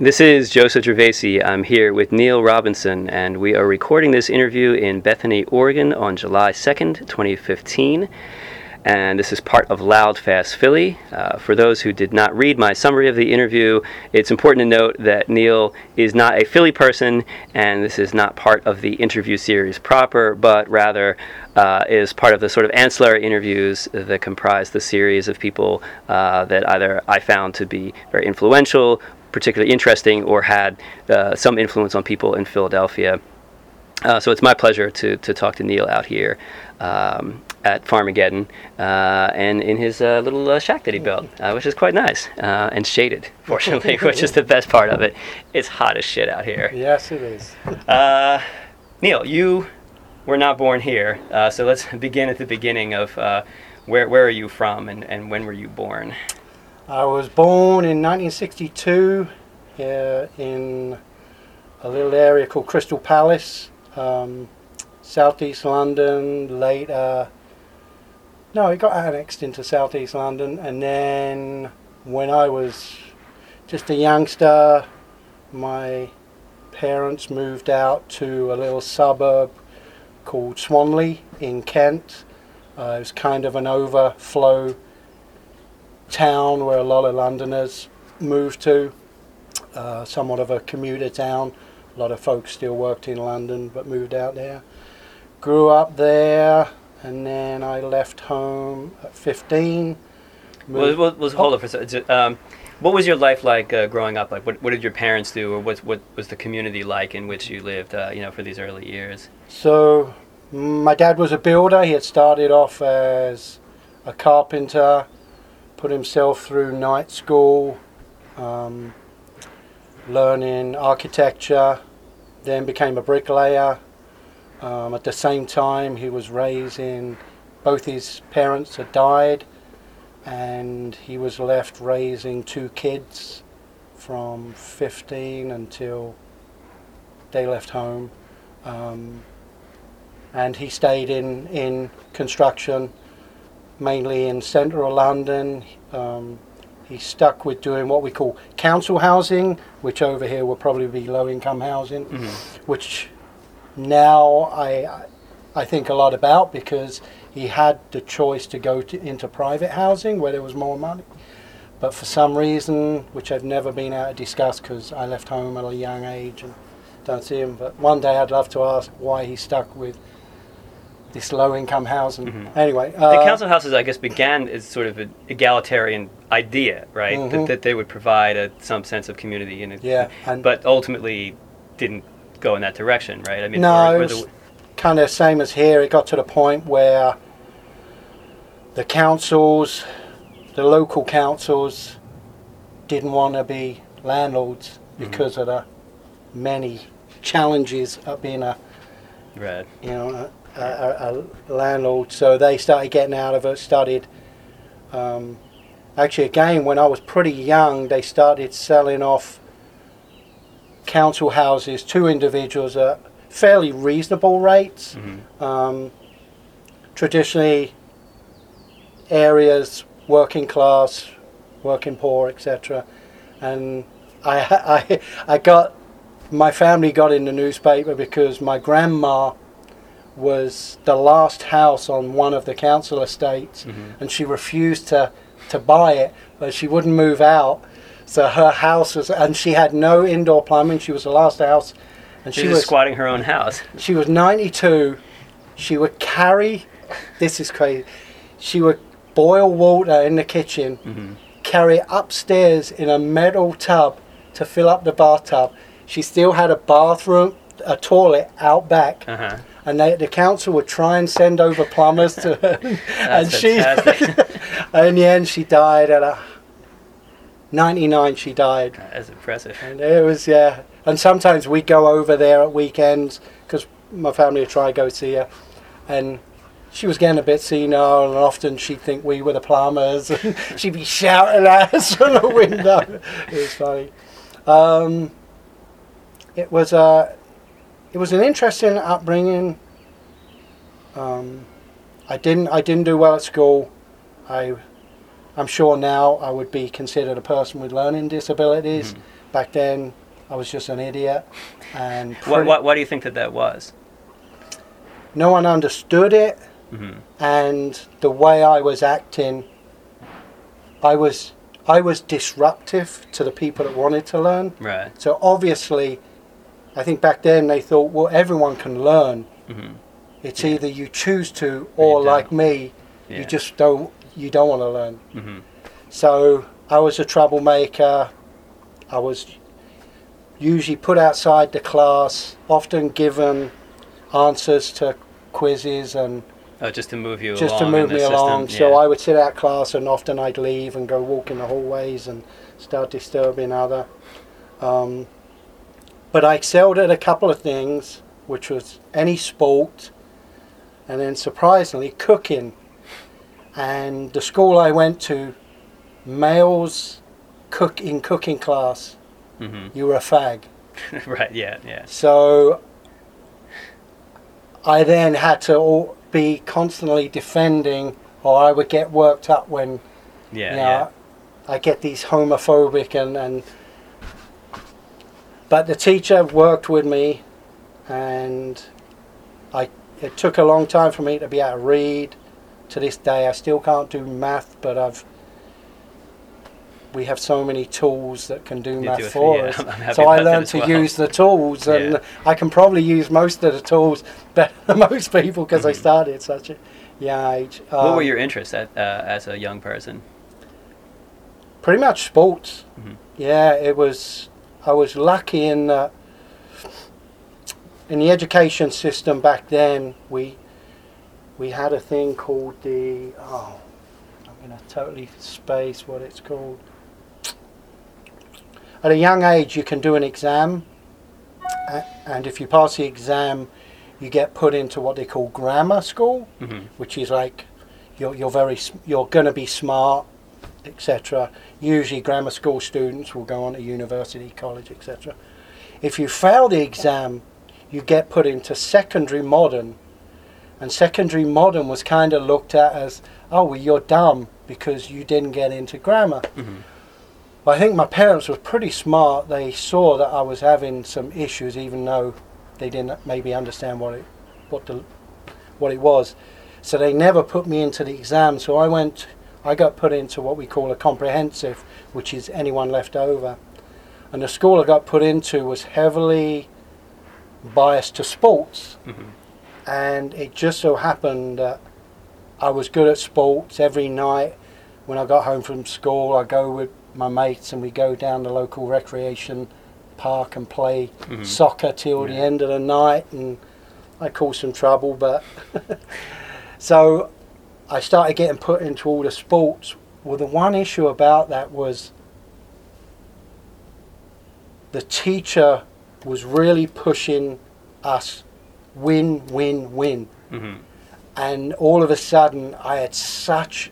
This is Joseph Gervasi. I'm here with Neil Robinson, and we are recording this interview in Bethany, Oregon on July 2nd, 2015. And this is part of Loud Fast Philly. Uh, for those who did not read my summary of the interview, it's important to note that Neil is not a Philly person, and this is not part of the interview series proper, but rather uh, is part of the sort of ancillary interviews that comprise the series of people uh, that either I found to be very influential particularly interesting or had uh, some influence on people in Philadelphia. Uh, so it's my pleasure to, to talk to Neil out here um, at Farmageddon uh, and in his uh, little uh, shack that he built, uh, which is quite nice and shaded, fortunately, which is the best part of it. It's hot as shit out here. Yes, it is. Neil, you were not born here, so let's begin at the beginning of where, where are you from and, and when were you born? I was born in 1962 uh, in a little area called Crystal Palace, um, southeast London. Later, no, it got annexed into southeast London, and then when I was just a youngster, my parents moved out to a little suburb called Swanley in Kent. Uh, it was kind of an overflow town where a lot of Londoners moved to, uh, somewhat of a commuter town. A lot of folks still worked in London but moved out there. Grew up there, and then I left home at 15. Well, well, well, hold for a second. Um, what was your life like uh, growing up? Like, what, what did your parents do, or what, what was the community like in which you lived? Uh, you know, for these early years. So, my dad was a builder. He had started off as a carpenter, put himself through night school, um, learning architecture, then became a bricklayer. Um, at the same time, he was raising, both his parents had died, and he was left raising two kids from 15 until they left home. Um, and he stayed in, in construction mainly in central London. Um, he stuck with doing what we call council housing, which over here will probably be low income housing, mm-hmm. which now I I think a lot about because he had the choice to go to, into private housing where there was more money. But for some reason, which I've never been able to discuss because I left home at a young age and don't see him, but one day I'd love to ask why he stuck with this low income housing. Mm-hmm. Anyway, uh, the council houses, I guess, began as sort of an egalitarian idea, right? Mm-hmm. That, that, they would provide a, some sense of community, and yeah, and but ultimately didn't go in that direction, right? I mean, no, it was kind of same as here. It got to the point where the councils, the local councils, didn't want to be landlords mm-hmm. because of the many challenges of being a, right. you know, a, a, landlord, so they started getting out of it. Started um, actually again when I was pretty young, they started selling off council houses to individuals at fairly reasonable rates. Mm-hmm. Um, traditionally, areas working class, working poor, etc. And I, I, I got my family got in the newspaper because my grandma was the last house on one of the council estates, mm-hmm. and she refused to to buy it, but she wouldn't move out. So her house was, and she had no indoor plumbing. She was the last house, and she, she was, was squatting her own house. She was 92. She would carry. This is crazy. She would boil water in the kitchen, mm-hmm. carry it upstairs in a metal tub to fill up the bathtub. She still had a bathroom, a toilet out back. Uh-huh and they, the council would try and send over plumbers to her, and she, in the end, she died at a 99. She died. That's impressive. And it was yeah, and sometimes we go over there at weekends because my family would try to go see her, and she was getting a bit senile, and often she'd think we were the plumbers, and she'd be shouting at us from the window. it was funny. Um, it was a. Uh, it was an interesting upbringing. Um, I didn't I didn't do well at school. I I'm sure now I would be considered a person with learning disabilities. Back then, I was just an idiot, and What, what, what do you think that that was? no one understood it, hmm and the way I was acting, I was I was disruptive to the people that wanted to learn. Right. So obviously, I think back then they thought, well, everyone can learn. hmm It's Yeah. either you choose to, Or you like me, Yeah. you just don't you don't want to learn. hmm So I was a troublemaker. I was usually put outside the class, often given answers to quizzes and Oh, just to move you just to move me system. along. Yeah. So I would sit out class and often I'd leave and go walk in the hallways and start disturbing other. Um, but I excelled at a couple of things, which was any sport, and then surprisingly cooking. And the school I went to, males cook in cooking class, hmm you were a fag. right. Yeah. Yeah. So I then had to all be constantly defending, or I would get worked up when Yeah. you Yeah. I get these homophobic and, and but the teacher worked with me and I it took a long time for me to be able to read. To this day I still can't do math but I've we have so many tools that can do You math do for yeah, us. So I learned to well. use the tools and Yeah. I can probably use most of the tools better than most people because I Mhm. started at such a young age. what were Um, your interests at, uh, as a young person? pretty much sports. Mhm. Yeah, it was. I was lucky in that in the education system back then. We we had a thing called the oh, I'm gonna totally space what it's called. At a young age, you can do an exam, and if you pass the exam, you get put into what they call grammar school hmm which is like you're, you're very you're going to be smart etc usually grammar school students will go on to university college etc if you fail the exam you get put into secondary modern and secondary modern was kind of looked at as oh well you're dumb because you didn't get into grammar hmm I think my parents were pretty smart. They saw that I was having some issues, even though they didn't maybe understand what it, what the, what it was. So they never put me into the exam. So I went, I got put into what we call a comprehensive, which is anyone left over. And the school I got put into was heavily biased to sports, hmm and it just so happened that I was good at sports every night. When I got home from school, I go with my mates and we go down the local recreation park and play hmm soccer till the end of the night, and I caused some trouble. But so I started getting put into all the sports. Well, the one issue about that was the teacher was really pushing us win, win, win. hmm And all of a sudden, I had such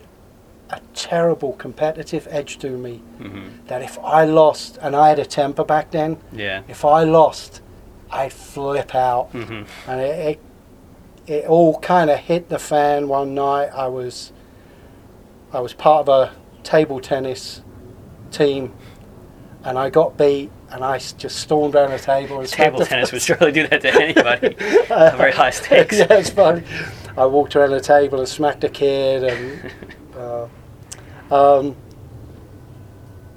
a terrible competitive edge to me hmm that if I lost, and I had a temper back then, Yeah. if I lost, I'd flip out. hmm And it, it, it all kind of hit the fan one night. I was, I was part of a table tennis team, and I got beat, and I just stormed around the table and Table tennis would surely do that to anybody. Very high stakes. yeah, it's funny. I walked around the table and smacked a kid, and uh, um,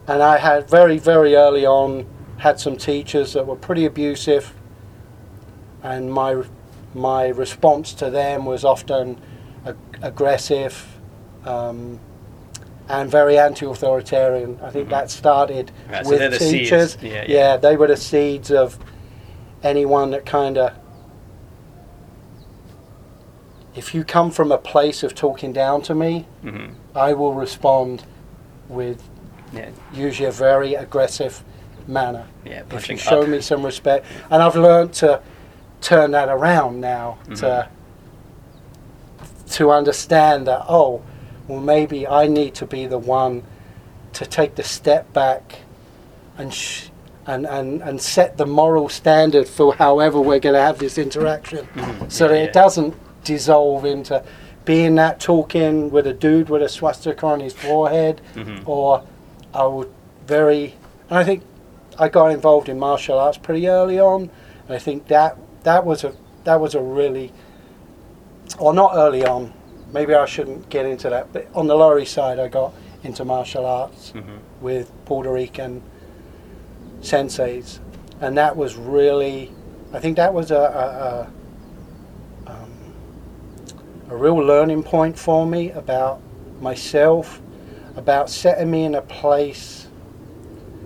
and I had very very early on had some teachers that were pretty abusive, and my my response to them was often ag- aggressive. Um, and very anti-authoritarian. I think Mhm. that started Right, with the seeds. teachers. Yeah, yeah. they were the seeds of anyone that kind of if you come from a place of talking down to me, hmm I will respond with Yeah. usually a very aggressive manner. Yeah. If you show up. me some respect, and I've learned to turn that around now to to understand that oh, well maybe I need to be the one to take the step back and sh- and, and and set the moral standard for however we're going to have this interaction Mhm. so Yeah, that yeah. it doesn't dissolve into being that talking with a dude with a swastika on his forehead, Mhm. or I would very. And I think I got involved in martial arts pretty early on, and I think that that was a that was a really, or not early on. Maybe I shouldn't get into that, but on the East Side, I got into martial arts Mhm. with Puerto Rican senseis, and that was really, I think that was a a, a, um, a real learning point for me about myself, about setting me in a place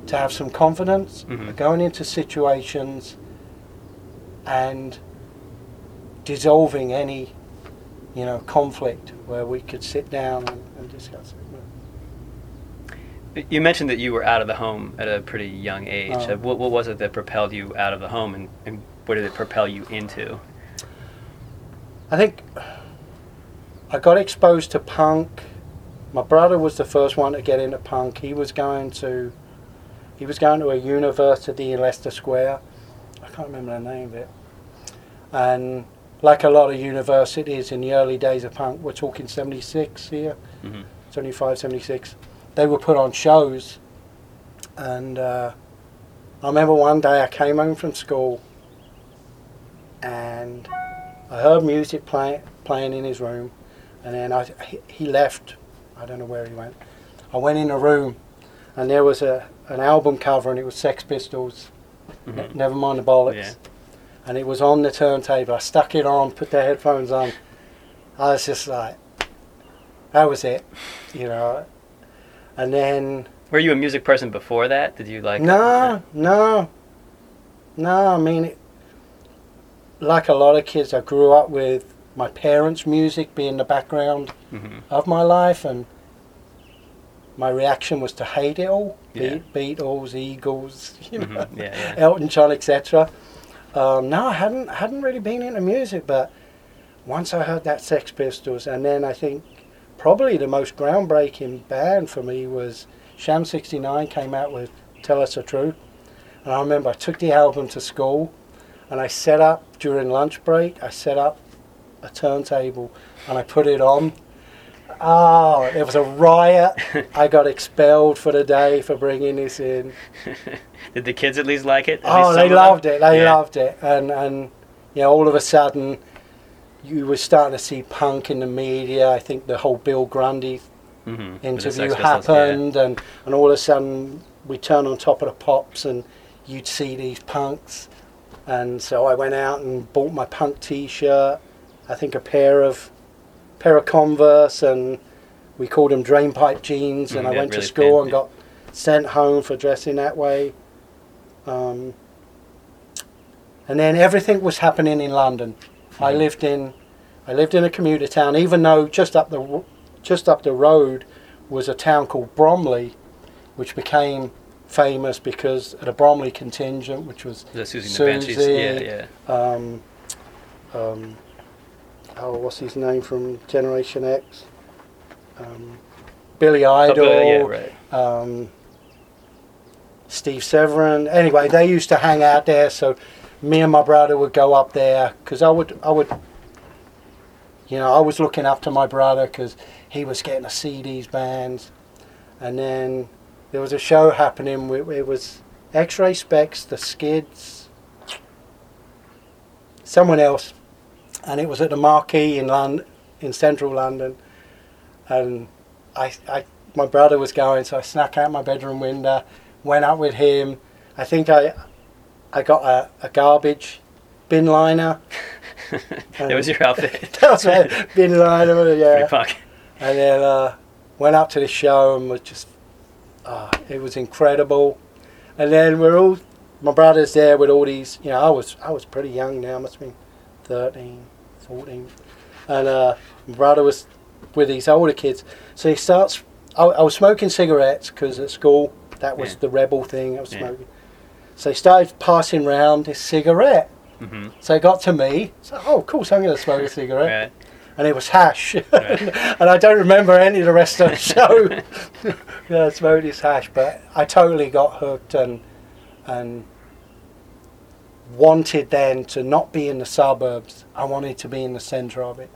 to have some confidence, Mhm. going into situations, and dissolving any, you know, conflict where we could sit down and, and discuss it. You mentioned that you were out of the home at a pretty young age. Oh. Uh, what, what was it that propelled you out of the home, and, and what did it propel you into? I think I got exposed to punk. My brother was the first one to get into punk. He was going to he was going to a university in Leicester Square. I can't remember the name of it. And like a lot of universities in the early days of punk, we're talking 76 here, hmm 75, 76, they were put on shows. And uh, I remember one day I came home from school and I heard music play, playing in his room. And then I, he, left. I don't know where he went. I went in a room and there was a, an album cover and it was Sex Pistols. hmm Ne- Never mind the bollocks. Yeah. And it was on the turntable. I stuck it on, put the headphones on. I was just like, that was it, you know. And then, Were you a music person before that? Did you like? no, no, no. I mean, it, like a lot of kids, I grew up with my parents' music being the background hmm of my life, and my reaction was to hate it all. Yeah. Be- Beatles, Eagles, you know. Mhm, yeah, yeah. Elton John, etc. Um, no, I hadn't hadn't really been into music, but once I heard that Sex Pistols, and then I think probably the most groundbreaking band for me was Sham '69 came out with "Tell Us the Truth," and I remember I took the album to school, and I set up during lunch break. I set up a turntable, and I put it on. Oh, it was a riot. I got expelled for the day for bringing this in. Did the kids at least like it? At Oh, they loved it. They Yeah. loved it, and and you know, all of a sudden, you were starting to see punk in the media. I think the whole Bill Grundy Mhm, interview Pistols, yeah. happened, and and all of a sudden, we turn on top of the pops, and you'd see these punks, and so I went out and bought my punk T-shirt. I think a pair of pair of Converse, and we called them drainpipe jeans. And Mm, I went to school and got sent home for dressing that way. Um, and then everything was happening in London. I Mhm. lived in, I lived in a commuter town. Even though just up the, just up the road was a town called Bromley, which became famous because of the Bromley contingent, which was The Siouxsie and the Banshees. Siouxsie. Yeah, yeah. um, um, oh, what's his name from Generation X? Um, Billy Oh, Idol, but, yeah, right. um, Steve Severin. Anyway, they used to hang out there, so me and my brother would go up there because I would, I would, you know, I was looking up to my brother because he was getting to see these bands, and then there was a show happening. It was X-Ray Spex, the Skids, someone else, and it was at the Marquee in London, in central London, and I, I, my brother was going, so I snuck out my bedroom window, went up with him. I think I, I got a, a garbage bin liner. that was your outfit. that was a bin liner, yeah. And then uh, went up to the show and was just, uh, it was incredible. And then we're all, my brother's there with all these, you know, I was I was pretty young now, must have been 13, 14. And uh, my brother was with these older kids. So he starts, I, I was smoking cigarettes because at school that was Yeah. the rebel thing I was Yeah. smoking. So he started passing round this cigarette. hmm So it got to me. So, oh, of course, I'm going to smoke a cigarette Right. and it was hash. Right. and I don't remember any of the rest of the show. yeah, I smoked this hash, but I totally got hooked and and wanted then to not be in the suburbs. I wanted to be in the centre of it,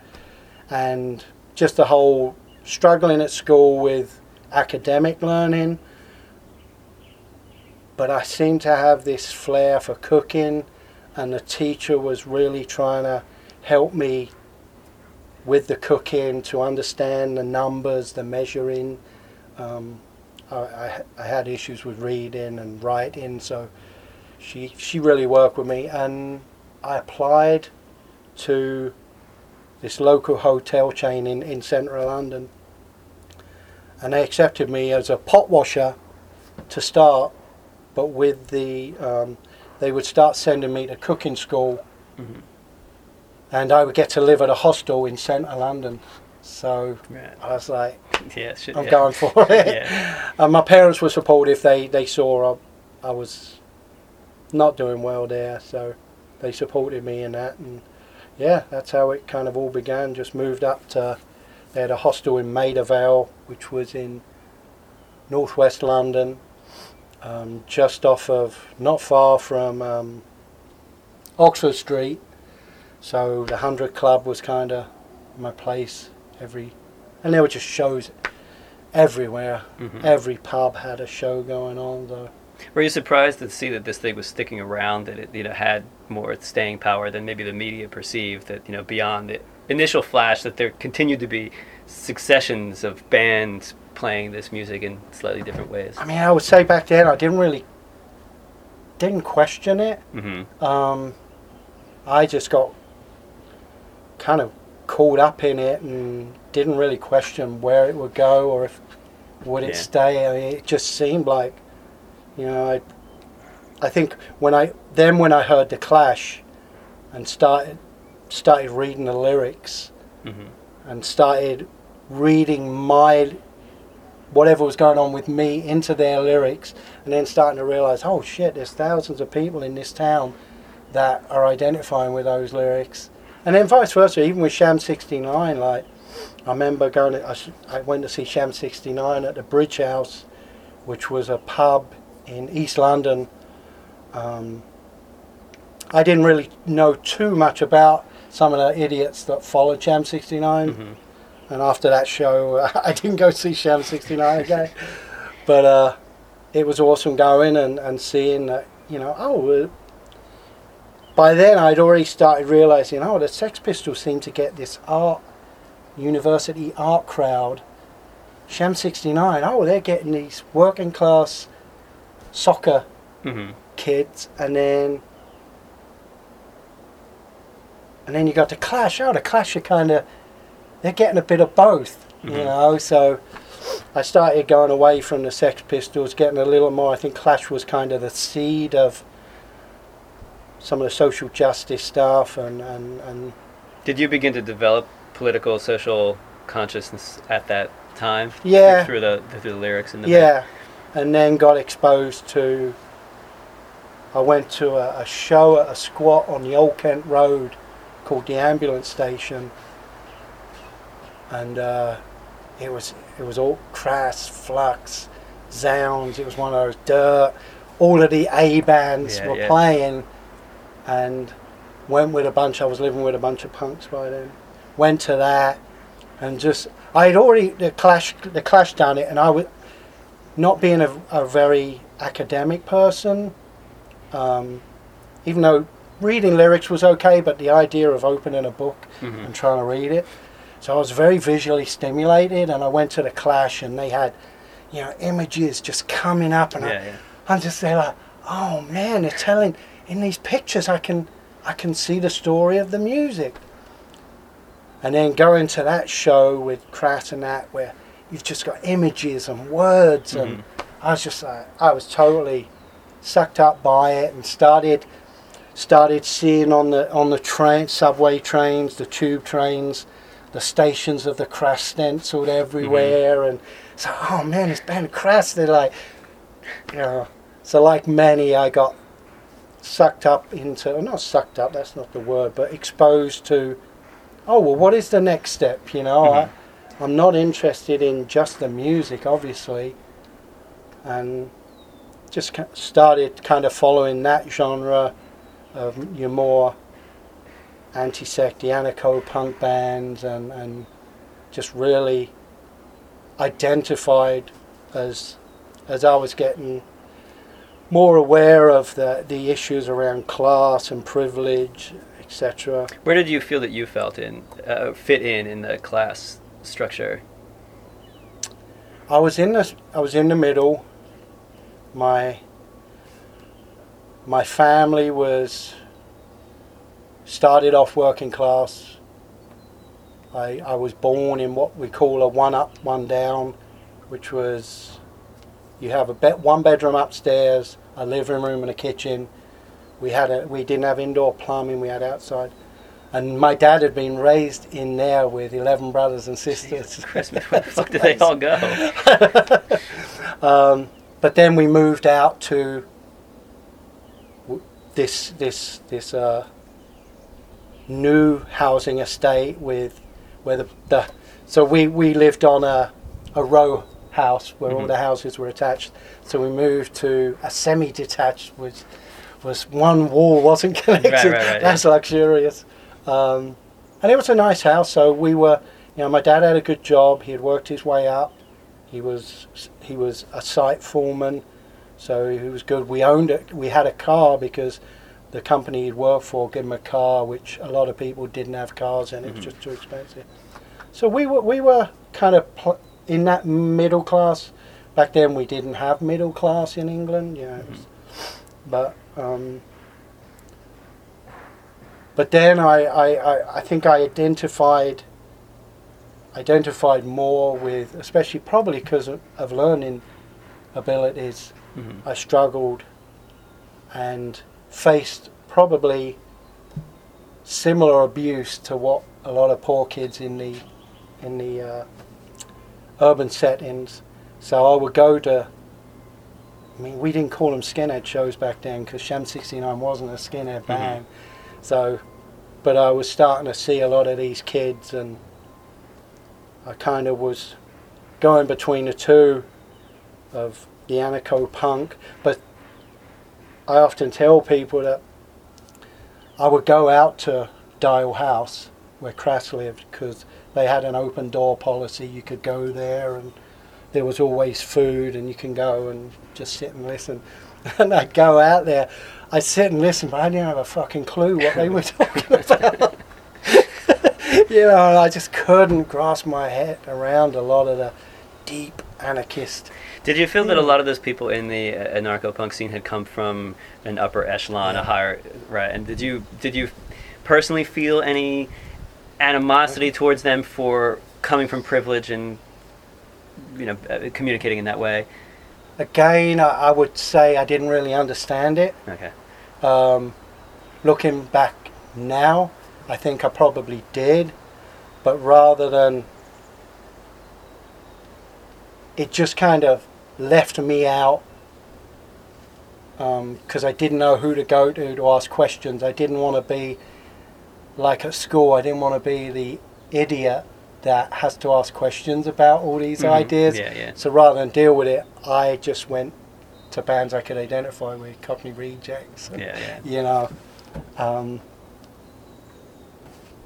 and just the whole struggling at school with academic learning. But I seemed to have this flair for cooking, and the teacher was really trying to help me with the cooking to understand the numbers, the measuring. Um, I, I, I had issues with reading and writing, so she she really worked with me, and I applied to this local hotel chain in, in central London, and they accepted me as a pot washer to start, but with the um, they would start sending me to cooking school, Mhm. and I would get to live at a hostel in central London. So Right. I was like, Yeah, shit, I'm yeah. going for it. yeah. And my parents were supportive. They they saw I, I was not doing well there, so they supported me in that. And yeah, that's how it kind of all began. Just moved up to they had a hostel in Maida Vale, which was in northwest London, um, just off of not far from um, Oxford Street. So the Hundred Club was kind of my place every, and there were just shows everywhere. Mhm. Every pub had a show going on. Though. Were you surprised to see that this thing was sticking around? That it you know had more staying power than maybe the media perceived? That you know beyond the initial flash, that there continued to be successions of bands playing this music in slightly different ways. I mean, I would say back then I didn't really didn't question it. Mm-hmm. Um, I just got kind of caught up in it and didn't really question where it would go or if would it Yeah. stay. I mean, it just seemed like, you know, I, I think when I then when I heard the Clash, and started started reading the lyrics Mm-hmm. and started reading my whatever was going on with me into their lyrics and then starting to realize oh shit there's thousands of people in this town that are identifying with those lyrics and then vice versa even with sham 69 like i remember going to, I, I went to see sham 69 at the bridge house which was a pub in east london um, i didn't really know too much about some of the idiots that followed sham 69 Mm-hmm. and after that show, I didn't go see Sham 69 again. but uh, it was awesome going and, and seeing that, you know, oh, uh, by then I'd already started realizing, oh, the Sex Pistols seem to get this art, university art crowd. Sham 69, oh, they're getting these working class soccer Mm-hmm. kids, and then and then you got the Clash. Oh, the Clash are kind of they're getting a bit of both, you Mhm. know. So I started going away from the Sex Pistols, getting a little more. I think Clash was kind of the seed of some of the social justice stuff, and and, and Did you begin to develop political, social consciousness at that time? Yeah. Through the through the lyrics and the yeah, and then got exposed to. I went to a, a show at a squat on the Old Kent Road called the Ambulance Station, and uh, it was it was all crass, flux, zounds. It was one of those dirt. All of the A bands Yeah, were yeah. playing, and went with a bunch. I was living with a bunch of punks by then. Went to that, and just I had already the clash the clash done it, and I was not being a, a very academic person. Um, even though reading lyrics was okay, but the idea of opening a book Mhm. and trying to read it. So I was very visually stimulated, and I went to the Clash, and they had, you know, images just coming up, and I, Yeah, yeah. I'm just there like, oh man, they're telling in these pictures. I can, I can see the story of the music. And then going to that show with Crass and that, where you've just got images and words, and Mhm. I was just like, I was totally sucked up by it, and started, started seeing on the on the train, subway trains, the tube trains, the stations of the Crass stenciled everywhere, and so oh man, it's Ben Crass. They're like, you know, so like many, I got sucked up into, not sucked up, that's not the word, but exposed to, oh well, what is the next step? You know, I, I'm not interested in just the music, obviously, and just started kind of following that genre of your more anti-sect, the anarcho punk bands, and and just really identified as as I was getting more aware of the the issues around class and privilege, etc. Where did you feel that you felt in uh, fit in in the class structure? I was in the I was in the middle. My my family was started off working class. I I was born in what we call a one up one down, which was you have a bed, one bedroom upstairs, a living room and a kitchen. We had a we didn't have indoor plumbing. We had outside. And my dad had been raised in there with 11 brothers and sisters. Christmas, where the fuck did they all go? um, but then we moved out to this this this uh, new housing estate with where the, the so we, we lived on a a row house where mm-hmm. all the houses were attached. So we moved to a semi-detached, which was one wall wasn't connected. Right, right, right, That's yeah. luxurious. Um, and it was a nice house. So we were, you know, my dad had a good job. He had worked his way up. He was he was a site foreman, so he was good. We owned it. We had a car because the company he'd worked for gave him a car, which a lot of people didn't have cars, and mm-hmm. it was mm-hmm. just too expensive. So we were we were kind of pl- in that middle class. Back then, we didn't have middle class in England. Yeah, mm-hmm. but um, but then I, I, I think I identified identified more with, especially probably because of, of, learning abilities. Mm-hmm. I struggled and faced probably similar abuse to what a lot of poor kids in the in the uh, urban settings. So I would go to. I mean, we didn't call them skinhead shows back then because Sham 69 wasn't a skinhead mm-hmm. So, but I was starting to see a lot of these kids, and I kind of was going between the two of the anarcho punk. But I often tell people that I would go out to Dial House where Crass lived because they had an open door policy. You could go there and there was always food and you can go and just sit and listen. And I'd go out there I'd sit and listen, but I didn't have a fucking clue what they were talking about. you know, I just couldn't grasp my head around a lot of the deep anarchist. Did you feel that a lot of those people in the uh, anarcho punk scene had come from an upper echelon, yeah. a higher right? And did you did you personally feel any animosity towards them for coming from privilege and you know uh, communicating in that way? Again, I, I would say I didn't really understand it. Okay. Um, looking back now, I think I probably did, but rather than it just kind of left me out because um, I didn't know who to go to to ask questions. I didn't want to be like at school. I didn't want to be the idiot that has to ask questions about all these mm-hmm. ideas. Yeah, yeah. So rather than deal with it, I just went to bands I could identify with, Cockney Rejects. And, yeah, yeah. You know. Um,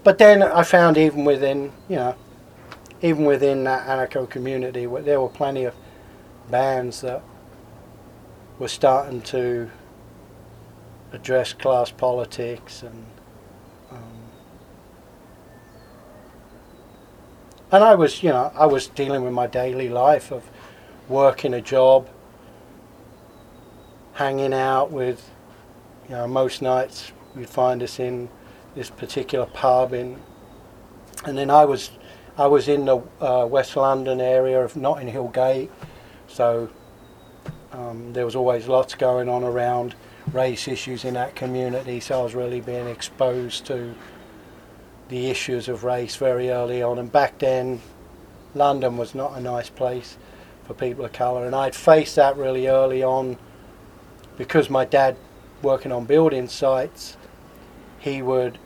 but then I found even within, you know, even within that anarcho community, there were plenty of bands that were starting to address class politics and um, and I was, you know, I was dealing with my daily life of working a job, hanging out with, you know, most nights you'd find us in this particular pub in, and then I was, I was in the uh, West London area of Notting Hill Gate, so um, there was always lots going on around race issues in that community, so I was really being exposed to the issues of race very early on. And back then, London was not a nice place for people of colour, and I'd faced that really early on because my dad working on building sites, he would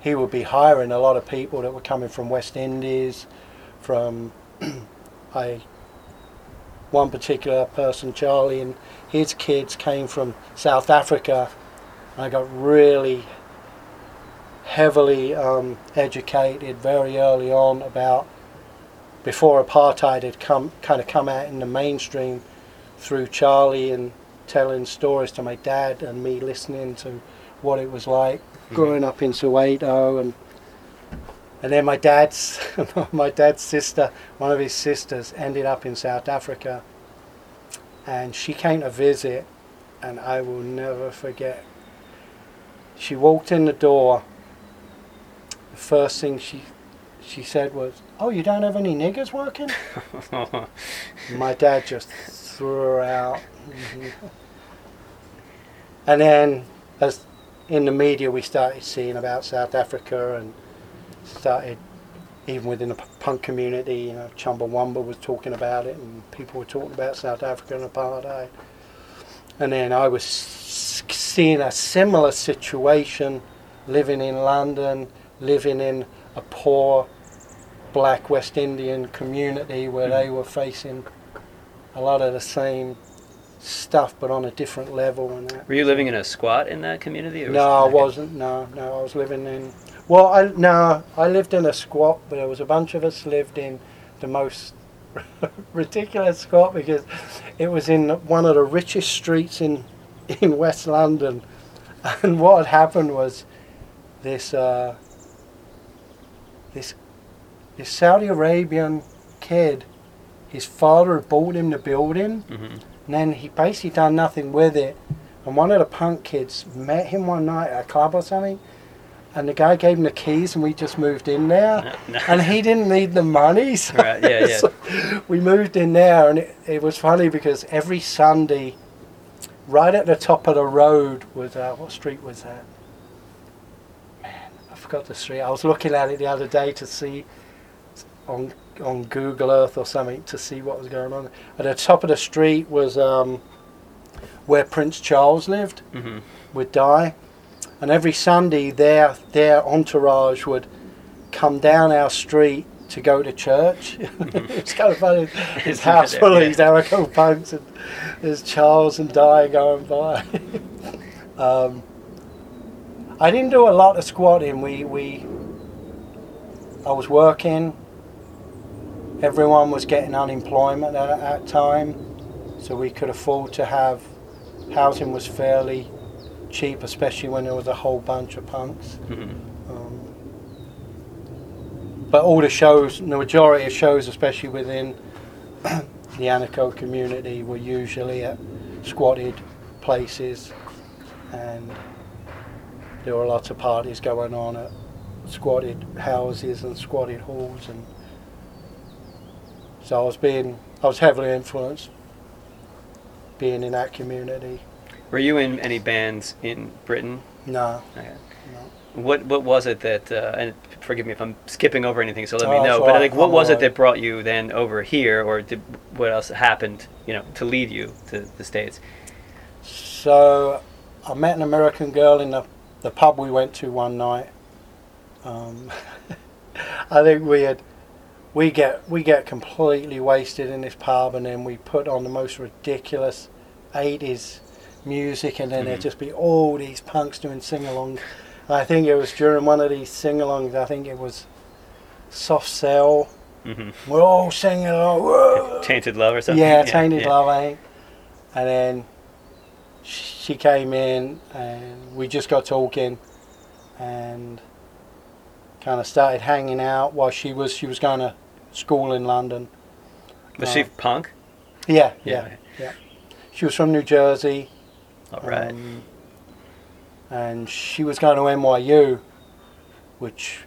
he would be hiring a lot of people that were coming from West Indies, from I one particular person, Charlie, and his kids came from South Africa. I got really heavily um, educated very early on about before apartheid had come kind of come out in the mainstream through Charlie and telling stories to my dad and me listening to what it was like mm-hmm. growing up in Soweto and and then my dad's my dad's sister, one of his sisters, ended up in South Africa, and she came to visit, and I will never forget. She walked in the door. The first thing she she said was, "Oh, you don't have any niggers working?" my dad just threw her out. and then, as in the media, we started seeing about South Africa and started even within the punk community. You know, Chumbawamba was talking about it, and people were talking about South Africa and apartheid. And then I was seeing a similar situation, living in London, living in a poor black West Indian community where hmm. they were facing a lot of the same stuff, but on a different level. And that. Were you living in a squat in that community? or No, I okay. wasn't. No, no, I was living in. Well, I no, I lived in a squat, but there was a bunch of us lived in the most ridiculous squat because it was in one of the richest streets in in West London, and what had happened was this uh, this this Saudi Arabian kid, his father had bought him the building. Mhm. And then he basically done nothing with it. And one of the punk kids met him one night at a club or something. And the guy gave him the keys and we just moved in there. No, no. And he didn't need the money. So, Right, yeah, yeah. so we moved in there and it, it was funny because every Sunday, right at the top of the road was, uh, what street was that? Man, I forgot the street. I was looking at it the other day to see on on Google Earth or something to see what was going on. At the top of the street was um, where Prince Charles lived Mhm. with Di, and every Sunday their their entourage would come down our street to go to church. it's kind of funny. His house full of these anarcho punks, and there's Charles and Di going by. um, I didn't do a lot of squatting. We we I was working. Everyone was getting unemployment at that time, so we could afford to have housing was fairly cheap, especially when there was a whole bunch of punks. Mhm. Um, but all the shows, the majority of shows, especially within the anarcho community, were usually at squatted places, and there were lots of parties going on at squatted houses and squatted halls, and so I was being, I was heavily influenced being in that community. Were you in any bands in Britain? No, Okay. no. What what was it that? Uh, and forgive me if I'm skipping over anything, so let Oh, me know. But all like, what I'm was it that brought you then over here, or did, what else happened? You know, to lead you to the states. So I met an American girl in the, the pub we went to one night. Um, I think we had we get we get completely wasted in this pub, and then we put on the most ridiculous '80s music, and then there'd Mhm. just be all these punks doing sing-alongs. I think it was during one of these sing-alongs. I think it was Soft Cell. hmm We're all singing along. Tainted love or something. Yeah, Tainted yeah. Love, I think. And then she came in and we just got talking and kind of started hanging out while she was she was going to school in London. Was she Uh, punk? Yeah, yeah, yeah. She was from New Jersey. All right. um, and she was going to NYU, which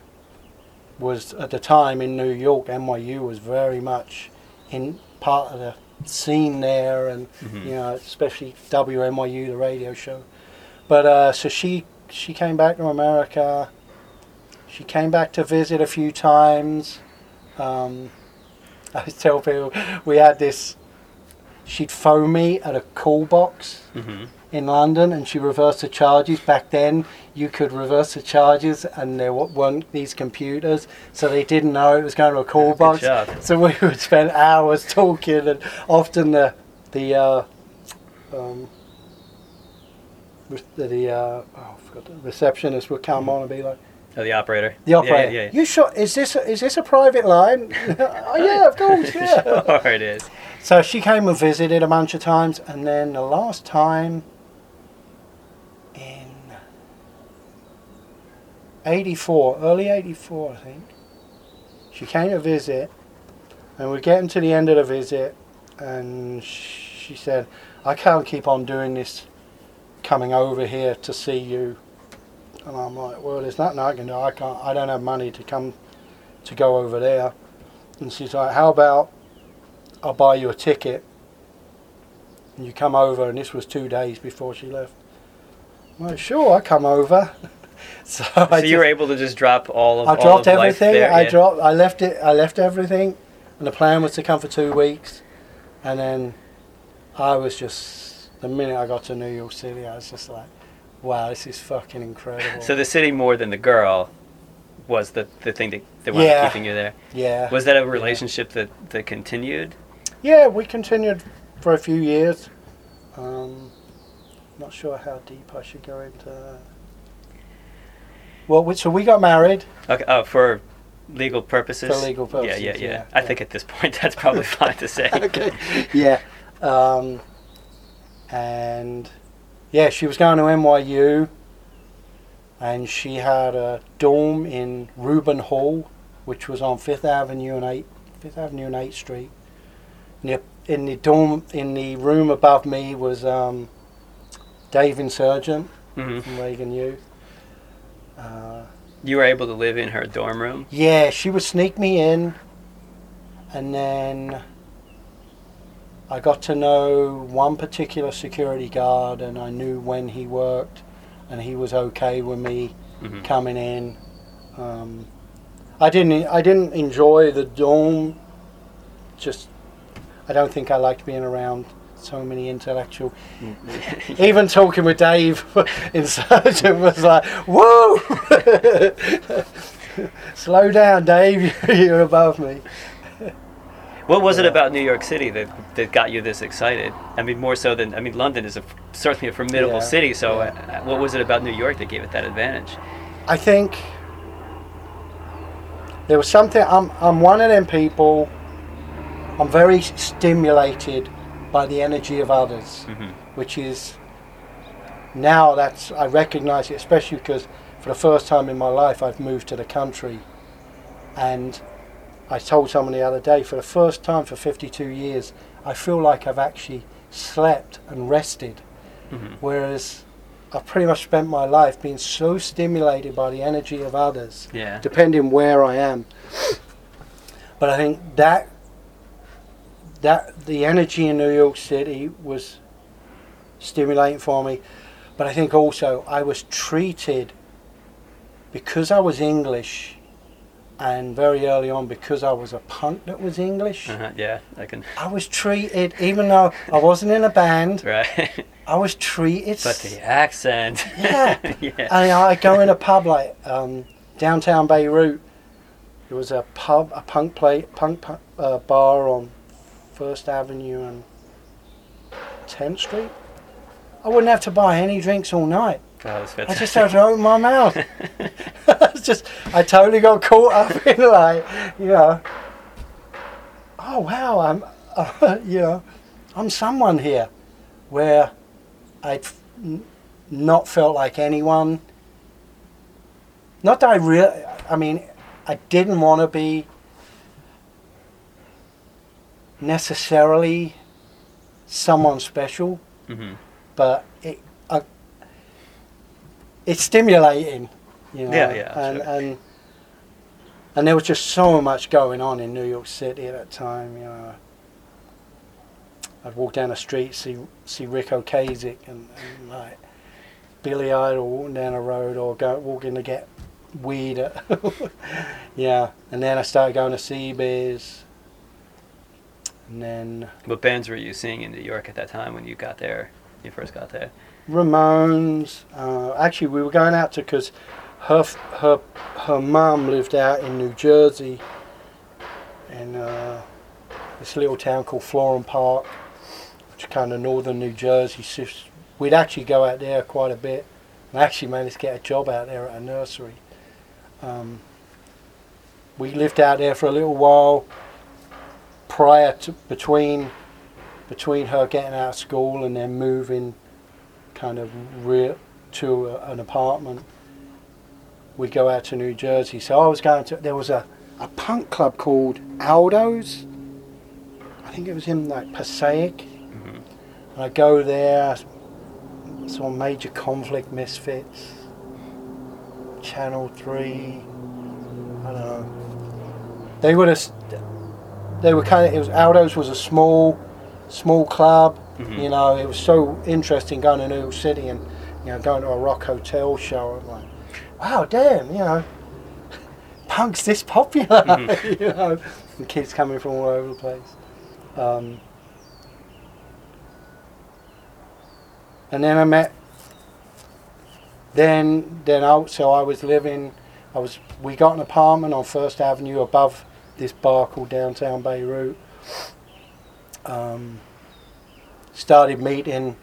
was at the time in New York. NYU was very much in part of the scene there, and Mhm. you know, especially WNYU, the radio show. But uh, so she she came back to America. She came back to visit a few times. Um, I tell people we had this. She'd phone me at a call box hmm in London and she reversed the charges. Back then, you could reverse the charges and there weren't these computers, so they didn't know it was going to a call box. So we would spend hours talking, and often the the uh, um, the uh, oh, I forgot the receptionist would come on and be like, Oh, the operator. The operator. Yeah, yeah, yeah. You sure? Is this a, is this a private line? oh yeah, of course. Yeah. sure it is. So she came and visited a bunch of times, and then the last time in '84, early '84, I think, she came to visit, and we're getting to the end of the visit, and she said, "I can't keep on doing this, coming over here to see you." And I'm like, "Well, there's nothing I can do. I can't. I don't have money to come to go over there." And she's like, "How about?" I'll buy you a ticket and you come over and this was two days before she left. I'm like, sure, I come over. so So I you were able to just drop all of I dropped of life everything. there, I yeah. dropped I left it I left everything and the plan was to come for two weeks and then I was just the minute I got to New York City I was just like, Wow, this is fucking incredible. So the city more than the girl was the, the thing that, that wound up keeping you there. yeah. Was that a relationship that, that continued? Yeah, we continued for a few years. Um, not sure how deep I should go into that. Well, we, so we got married. Okay, oh, for legal purposes? For legal Yeah, yeah, yeah. yeah, I think at this point that's probably fine to say. okay. Yeah. Um, and yeah, she was going to NYU, and she had a dorm in Rubin Hall, which was on Fifth Avenue and Eight Fifth Avenue and Eighth Street. Near, in the dorm, in the room above me was um, Dave Insurgent hmm from Reagan Youth. Uh, You were able to live in her dorm room? yeah, she would sneak me in, and then I got to know one particular security guard, and I knew when he worked, and he was okay with me hmm coming in. Um, I didn't. I didn't enjoy the dorm. Just, I don't think I liked being around so many intellectual. Even talking with Dave, Insurgent was like, "Whoa, slow down, Dave. You're above me." What was it about New York City that, that got you this excited? I mean, more so than I mean, London is a, certainly a formidable Yeah, city. So, yeah. uh, what was it about New York that gave it that advantage? I think there was something. I'm I'm one of them people. I'm very stimulated by the energy of others, hmm which is now that's I recognise it, especially because for the first time in my life I've moved to the country, and I told someone the other day for the first time for 52 years I feel like I've actually slept and rested hmm whereas I've pretty much spent my life being so stimulated by the energy of others, Yeah. depending where I am. But I think that that the energy in New York City was stimulating for me. But I think also I was treated because I was English and very early on because I was a punk that was English. Uh-huh, yeah, I can. I was treated, even though I wasn't in a band, Right. I was treated. but the accent. Yeah. yeah. And I go in a pub like um, downtown Beirut. There was a pub, a punk play, punk pu- uh, bar on First Avenue and 10th Street. I wouldn't have to buy any drinks all night. I just had to open my mouth. It's just, I totally got caught up in like, you know, oh wow, I'm, uh, you know, I'm someone here, where n- not felt like anyone. Not that I really, I mean, I didn't want to be necessarily someone special hmm but it it's stimulating, you know. Yeah, yeah, and sure. and and there was just so much going on in New York City at that time, you know. I'd walk down the street, see see Ric Ocasek and, and like Billy Idol walking down the road or go walking to get weed. At yeah, and then I started going to CBiz. And then What bands were you seeing in New York at that time when you got there? You first got there. Ramones. Uh, actually, we were going out to because her her her mum lived out in New Jersey, in uh, this little town called Florham Park, which is kind of northern New Jersey. So we'd actually go out there quite a bit, and I actually managed to get a job out there at a nursery. Um, we lived out there for a little while prior to between between her getting out of school and then moving kind of real to a, an apartment. We'd go out to New Jersey. So I was going to. There was a, a punk club called Aldo's. I think it was in like Passaic. Mhm. And I go there. Saw Major Conflict Misfits. Channel Three. I don't know. They would have. They were kind of. It was Aldo's was a small, small club. Mhm. You know, it was so interesting going to New York City and you know going to a rock hotel show. I'm like, wow, damn, you know, punk's this popular. Mhm. you know, and kids coming from all over the place. Um, and then I met. Then, then I so I was living. I was. We got an apartment on First Avenue above this bar called Downtown Beirut. Um, started meeting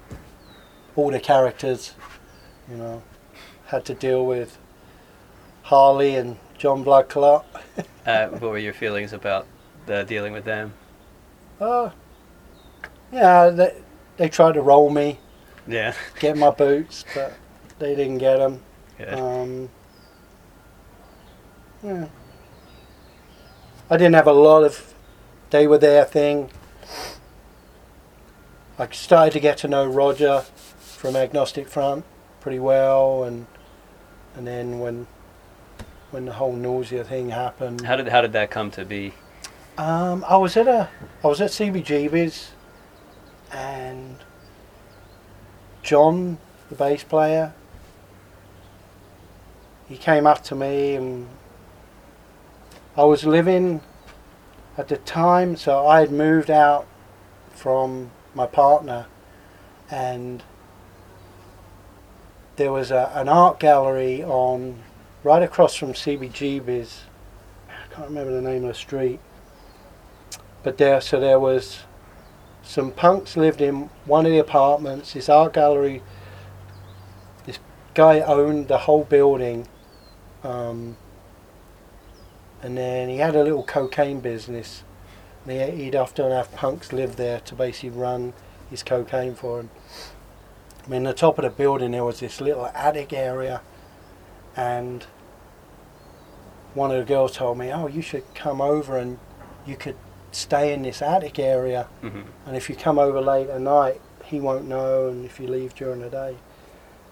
all the characters. You know, had to deal with Harley and John Bloodclot. Uh, what were your feelings about the dealing with them? Uh, yeah, they, they tried to roll me, Yeah. get my boots, but they didn't get them. Good. Um, yeah. I didn't have a lot of they were there thing. I started to get to know Roger from Agnostic Front pretty well, and and then when when the whole nausea thing happened, How did how did that come to be? um, I was at a I was at CBGB's, and John, the bass player, he came up to me and I was living at the time, so I had moved out from my partner, and there was a, an art gallery on right across from CBGB's. I can't remember the name of the street, but there, so there was some punks lived in one of the apartments. This art gallery, this guy owned the whole building, um, and then he had a little cocaine business. He'd often have punks live there to basically run his cocaine for him. I mean, the top of the building there was this little attic area, and one of the girls told me, "Oh, you should come over and you could stay in this attic area." hmm And if you come over late at night, he won't know, and if you leave during the day.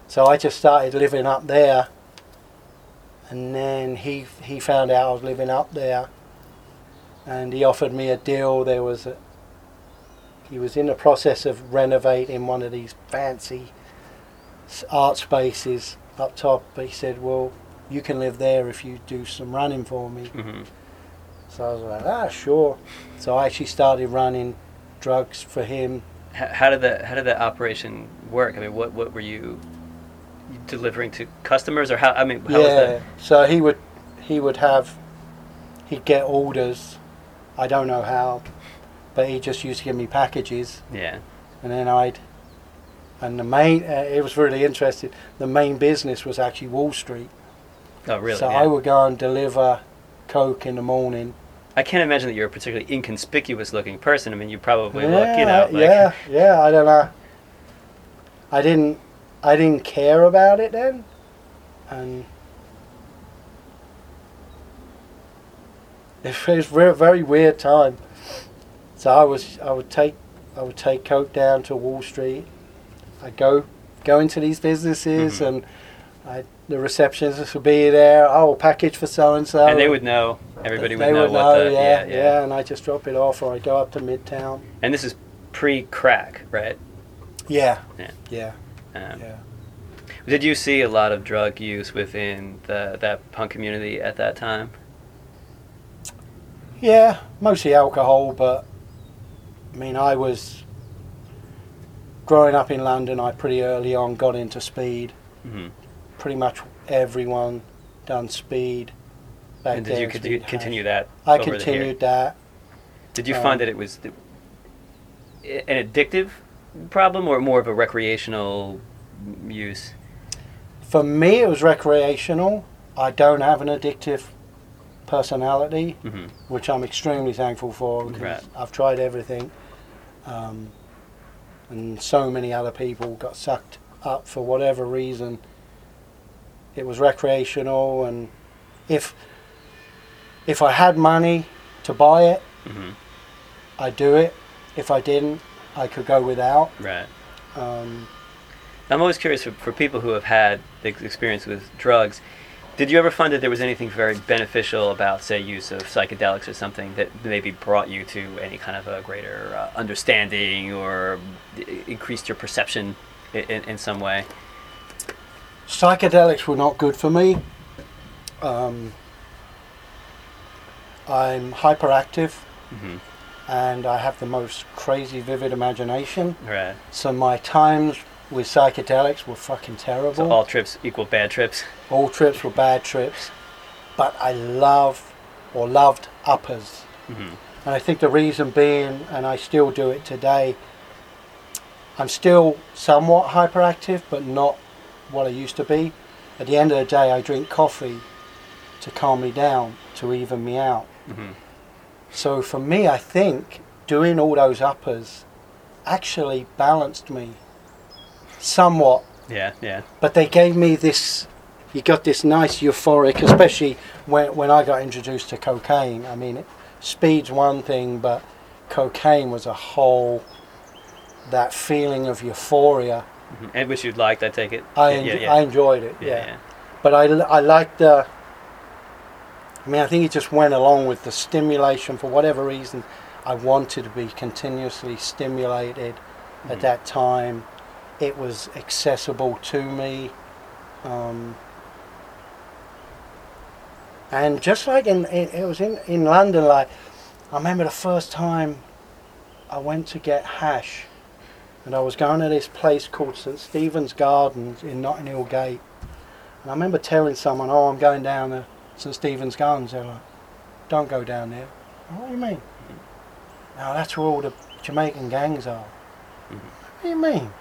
So I just started living up there, and then he he found out I was living up there, and he offered me a deal. There was a he was in the process of renovating one of these fancy art spaces up top. But he said, "Well, you can live there if you do some running for me." hmm So I was like, "Ah, sure." So I actually started running drugs for him How, how did that how did that operation work? I mean, what what were you delivering to customers, or how? I mean, how was yeah. that? So he would he would have he'd get orders. I don't know how, but he just used to give me packages, Yeah. and then I'd. And the main, uh, it was really interesting. The main business was actually Wall Street. Oh, really? so yeah. I would go and deliver coke in the morning. I can't imagine that you're a particularly inconspicuous looking person. I mean, you probably look, you know, like, yeah, yeah. I don't know. I didn't, I didn't care about it then, and it was a very, very weird time. So I was, I would take, I would take coke down to Wall Street. I go, go into these businesses, Mhm. and I, the receptionists would be there. Oh, package for so and so. and they would know. Everybody would they know would what know, the yeah, yeah, yeah, and I just drop it off, or I go up to Midtown. And this is pre-crack, right? Yeah, Yeah. yeah, Um, yeah. Did you see a lot of drug use within the that punk community at that time? Yeah, mostly alcohol, but I mean, I was growing up in London. I pretty early on got into speed. hmm Pretty much everyone done speed. Back And did you then, continue, continue that? I continued that. Did you um, find that it was an addictive problem or more of a recreational use? For me, it was recreational. I don't have an addictive personality, hmm which I'm extremely thankful for because Right. I've tried everything. Um, and so many other people got sucked up for whatever reason. It was recreational, and if if I had money to buy it, hmm I'd do it. If I didn't, I could go without. Right. Um, I'm always curious for, for people who have had the experience with drugs. Did you ever find that there was anything very beneficial about, say, use of psychedelics or something that maybe brought you to any kind of a greater uh, understanding or increased your perception in, in, some way? psychedelics were not good for me. Um, I'm hyperactive hmm and I have the most crazy vivid imagination. Right. So my times with psychedelics were fucking terrible. So all trips equal bad trips. All trips were bad trips, but I love or loved uppers. hmm And I think the reason being, and I still do it today, I'm still somewhat hyperactive, but not what I used to be. At the end of the day, I drink coffee to calm me down, to even me out. hmm So for me, I think doing all those uppers actually balanced me somewhat Yeah, yeah. but they gave me this you got this nice euphoric especially when, when i got introduced to cocaine i mean speed's one thing but cocaine was a whole that feeling of euphoria hmm And which you'd liked, I take it. i, yeah, en- yeah, yeah. I enjoyed it yeah, yeah, but I, I liked the i mean i think it just went along with the stimulation for whatever reason i wanted to be continuously stimulated Mhm. at that time it was accessible to me um, and just like in it, it was in, in london like i remember the first time i went to get hash and i was going to this place called st stephen's gardens in notting hill gate and i remember telling someone oh i'm going down to st stephen's gardens. They're like don't go down there. What do you mean? No that's where all the jamaican gangs are. Mhm. what do you mean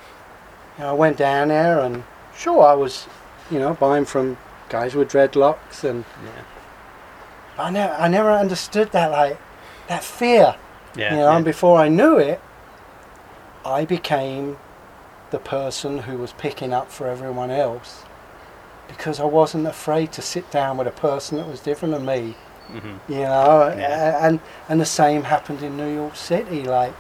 you know, I went down there and sure I was, you know, buying from guys with dreadlocks and yeah. I never I never understood that like that fear. Yeah, you know, yeah. and before I knew it, I became the person who was picking up for everyone else because I wasn't afraid to sit down with a person that was different than me. Mhm. You know, Yeah. and and the same happened in New York City. Like,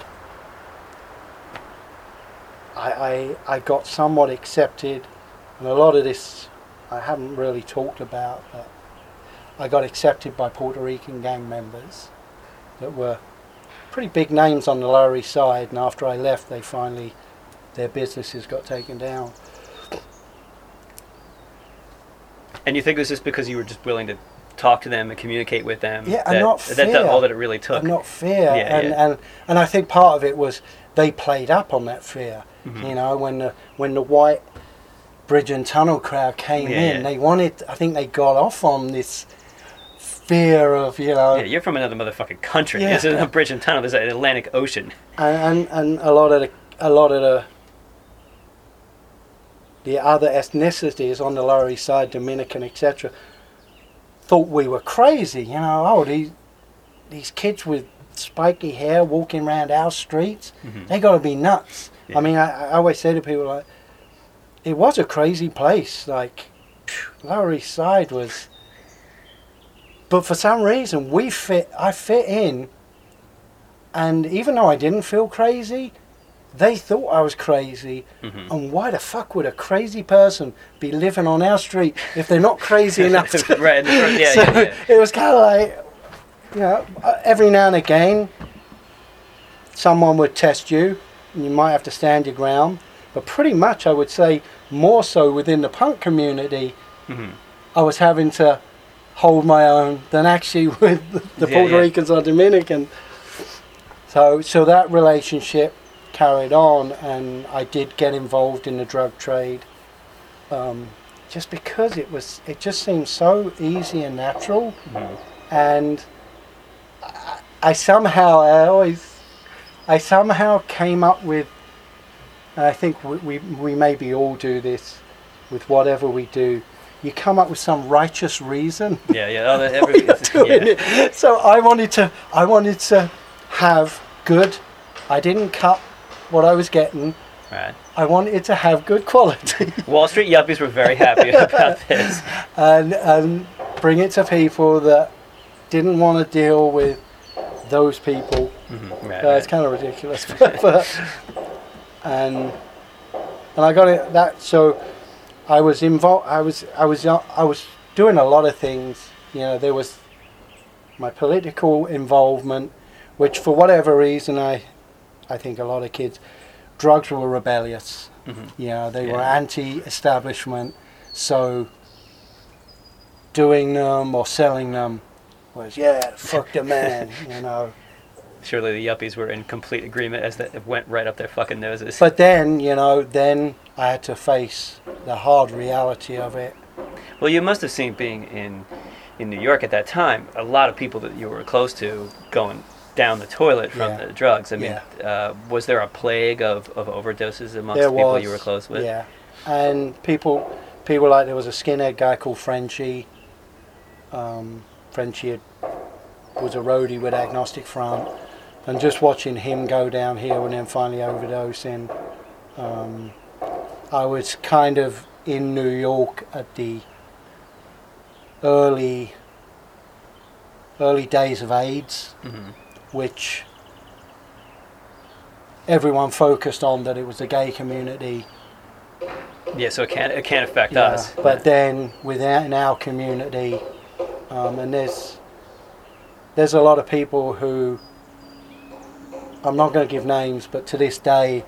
I, I I got somewhat accepted, and a lot of this I haven't really talked about, but I got accepted by Puerto Rican gang members that were pretty big names on the Lower East Side, and after I left, they finally their businesses got taken down. And you think it was just because you were just willing to talk to them and communicate with them? Yeah, and that, not that, that's all that it really took. and not fear. Yeah, and, yeah. and and I think part of it was they played up on that fear. Mhm. You know, when the when the white bridge and tunnel crowd came Yeah, in, yeah. they wanted. I think they got off on this fear of you know, Yeah, you're from another motherfucking country. Yeah. Isn't a bridge and tunnel. There's an Atlantic Ocean. and, and and a lot of the a lot of the the other ethnicities on the Lower East Side, Dominican, etc., thought we were crazy. You know, oh these these kids with spiky hair walking around our streets. Mhm. They got to be nuts. Yeah. I mean, I, I always say to people like, it was a crazy place. Like, Lower East Side was, but for some reason we fit. I fit in, and even though I didn't feel crazy, they thought I was crazy. Mhm. And why the fuck would a crazy person be living on our street if they're not crazy enough? To, right. Yeah, so yeah, yeah. it was kind of like, you know, every now and again, someone would test you, you might have to stand your ground. But pretty much, I would say, more so within the punk community, Mhm. I was having to hold my own than actually with the, Yeah, Puerto yeah. Ricans or Dominican. So, so that relationship carried on, and I did get involved in the drug trade, um, just because it was. It just seemed so easy and natural, Mhm. and I, I somehow I always, I somehow came up with, and I think we, we we maybe all do this, with whatever we do. you come up with some righteous reason Yeah, yeah. Oh, every, doing yeah. it. So I wanted to I wanted to have good. I didn't cut what I was getting. Right. I wanted to have good quality Wall Street yuppies were very happy about this. and and bring it to people that didn't want to deal with those people. Mhm, Right, Uh, it's kind of ridiculous, but, but and and I got it that so I was involved. I was I was uh, I was doing a lot of things. You know, there was my political involvement, which for whatever reason I I think a lot of kids drugs were rebellious. Mhm. You know, they were anti-establishment, so doing them or selling them was yeah, fuck the man. You know. Surely the yuppies were in complete agreement as that it went right up their fucking noses. But then, you know, then I had to face the hard reality of it. Well, you must have seen being in in New York at that time, a lot of people that you were close to going down the toilet from Yeah. the drugs. I mean, uh, was there a plague of, of overdoses amongst there the people was, you were close with? yeah, and people, people like there was a skinhead guy called Frenchie. Um, Frenchie had, was a roadie with Agnostic Front, and just watching him go down here and then finally overdosing, um, I was kind of in New York at the early early days of AIDS. hmm which everyone focused on that it was the gay community. Yeah, so it can't it can't affect Yeah, us. But then within our community, um, and there's there's a lot of people who I'm not going to give names, but to this day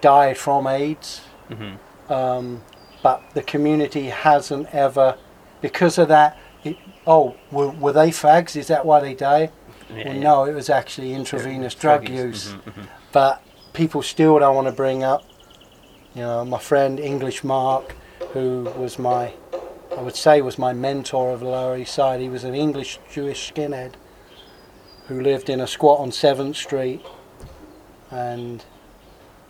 died from AIDS. hmm Um, but the community hasn't ever, because of that. It, oh, were, were they fags? Is that why they died? yeah, well, yeah. no, it was actually intravenous drug, Drug use. Mhm, mhm. But people still don't want to bring up, you know, my friend English Mark, who was my, I would say was my mentor of the Lower East Side. He was an English Jewish skinhead who lived in a squat on 7th Street. And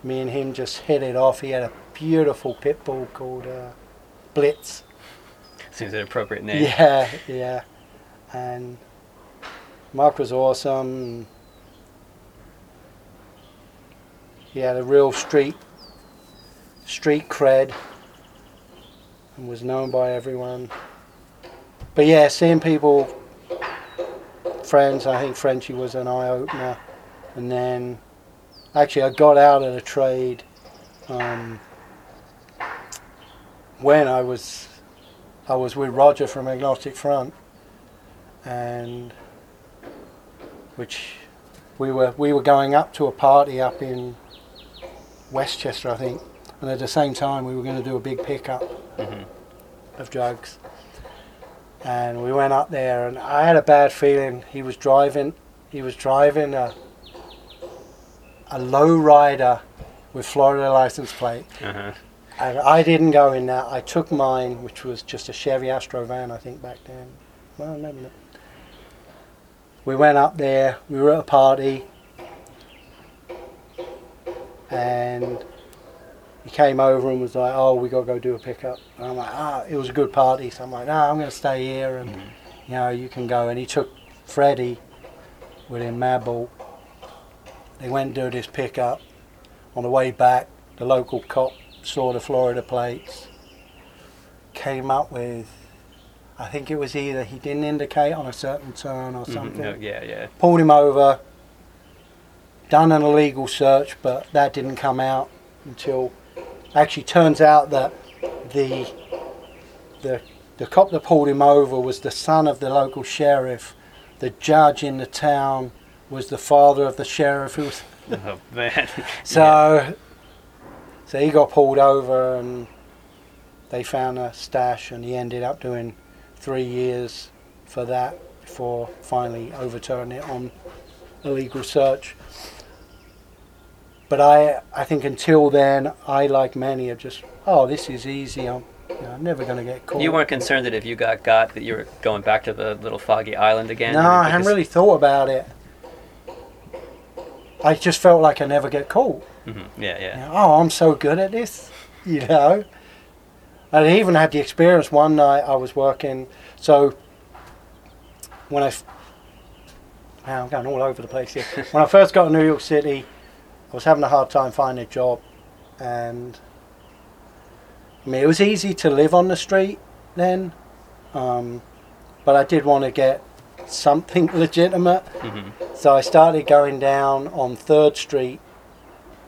me and him just hit it off. He had a beautiful pit bull called uh, Blitz. Seems an appropriate name. Yeah, yeah. And Mark was awesome. He had a real street street cred and was known by everyone. But yeah, seeing people friends, I think Frenchie was an eye opener. And then actually I got out of the trade um, when I was I was with Roger from Agnostic Front, and which we were we were going up to a party up in Westchester, I think, and at the same time we were going to do a big pickup Mhm. of drugs, and we went up there, and I had a bad feeling. He was driving, he was driving a a low rider with Florida license plate. Uh-huh. And I didn't go in that. I took mine, which was just a Chevy Astro van, I think, back then. Well, maybe not. We went up there. We were at a party, and he came over and was like, "Oh, we got to go do a pickup." And I'm like, "Ah, it was a good party." So I'm like, "No, I'm going to stay here, and you know, you can go." And he took Freddie with him, Madball. They went and did this pickup. On the way back, the local cop saw the Florida plates, came up with, I think it was either he didn't indicate on a certain turn or Mhm. something, No, yeah, yeah. pulled him over, done an illegal search, but that didn't come out until, actually turns out that the, the, the cop that pulled him over was the son of the local sheriff, the judge in the town was the father of the sheriff who was Oh man. so, so he got pulled over and they found a stash, and he ended up doing three years for that before finally overturning it on illegal search. But I, I think until then, I like many are just, oh, this is easy. I'm, you know, I'm never going to get caught. You weren't concerned that if you got got that you were going back to the little foggy island again. No, I hadn't really thought about it. I just felt like I never get caught. Mm-hmm. Yeah, You yeah. know, oh, I'm so good at this, you know. I even had the experience one night I was working. So when I, f- now I'm going all over the place here. when I first got to New York City, I was having a hard time finding a job, and I mean it was easy to live on the street then, um, but I did want to get something legitimate. hmm So I started going down on Third Street,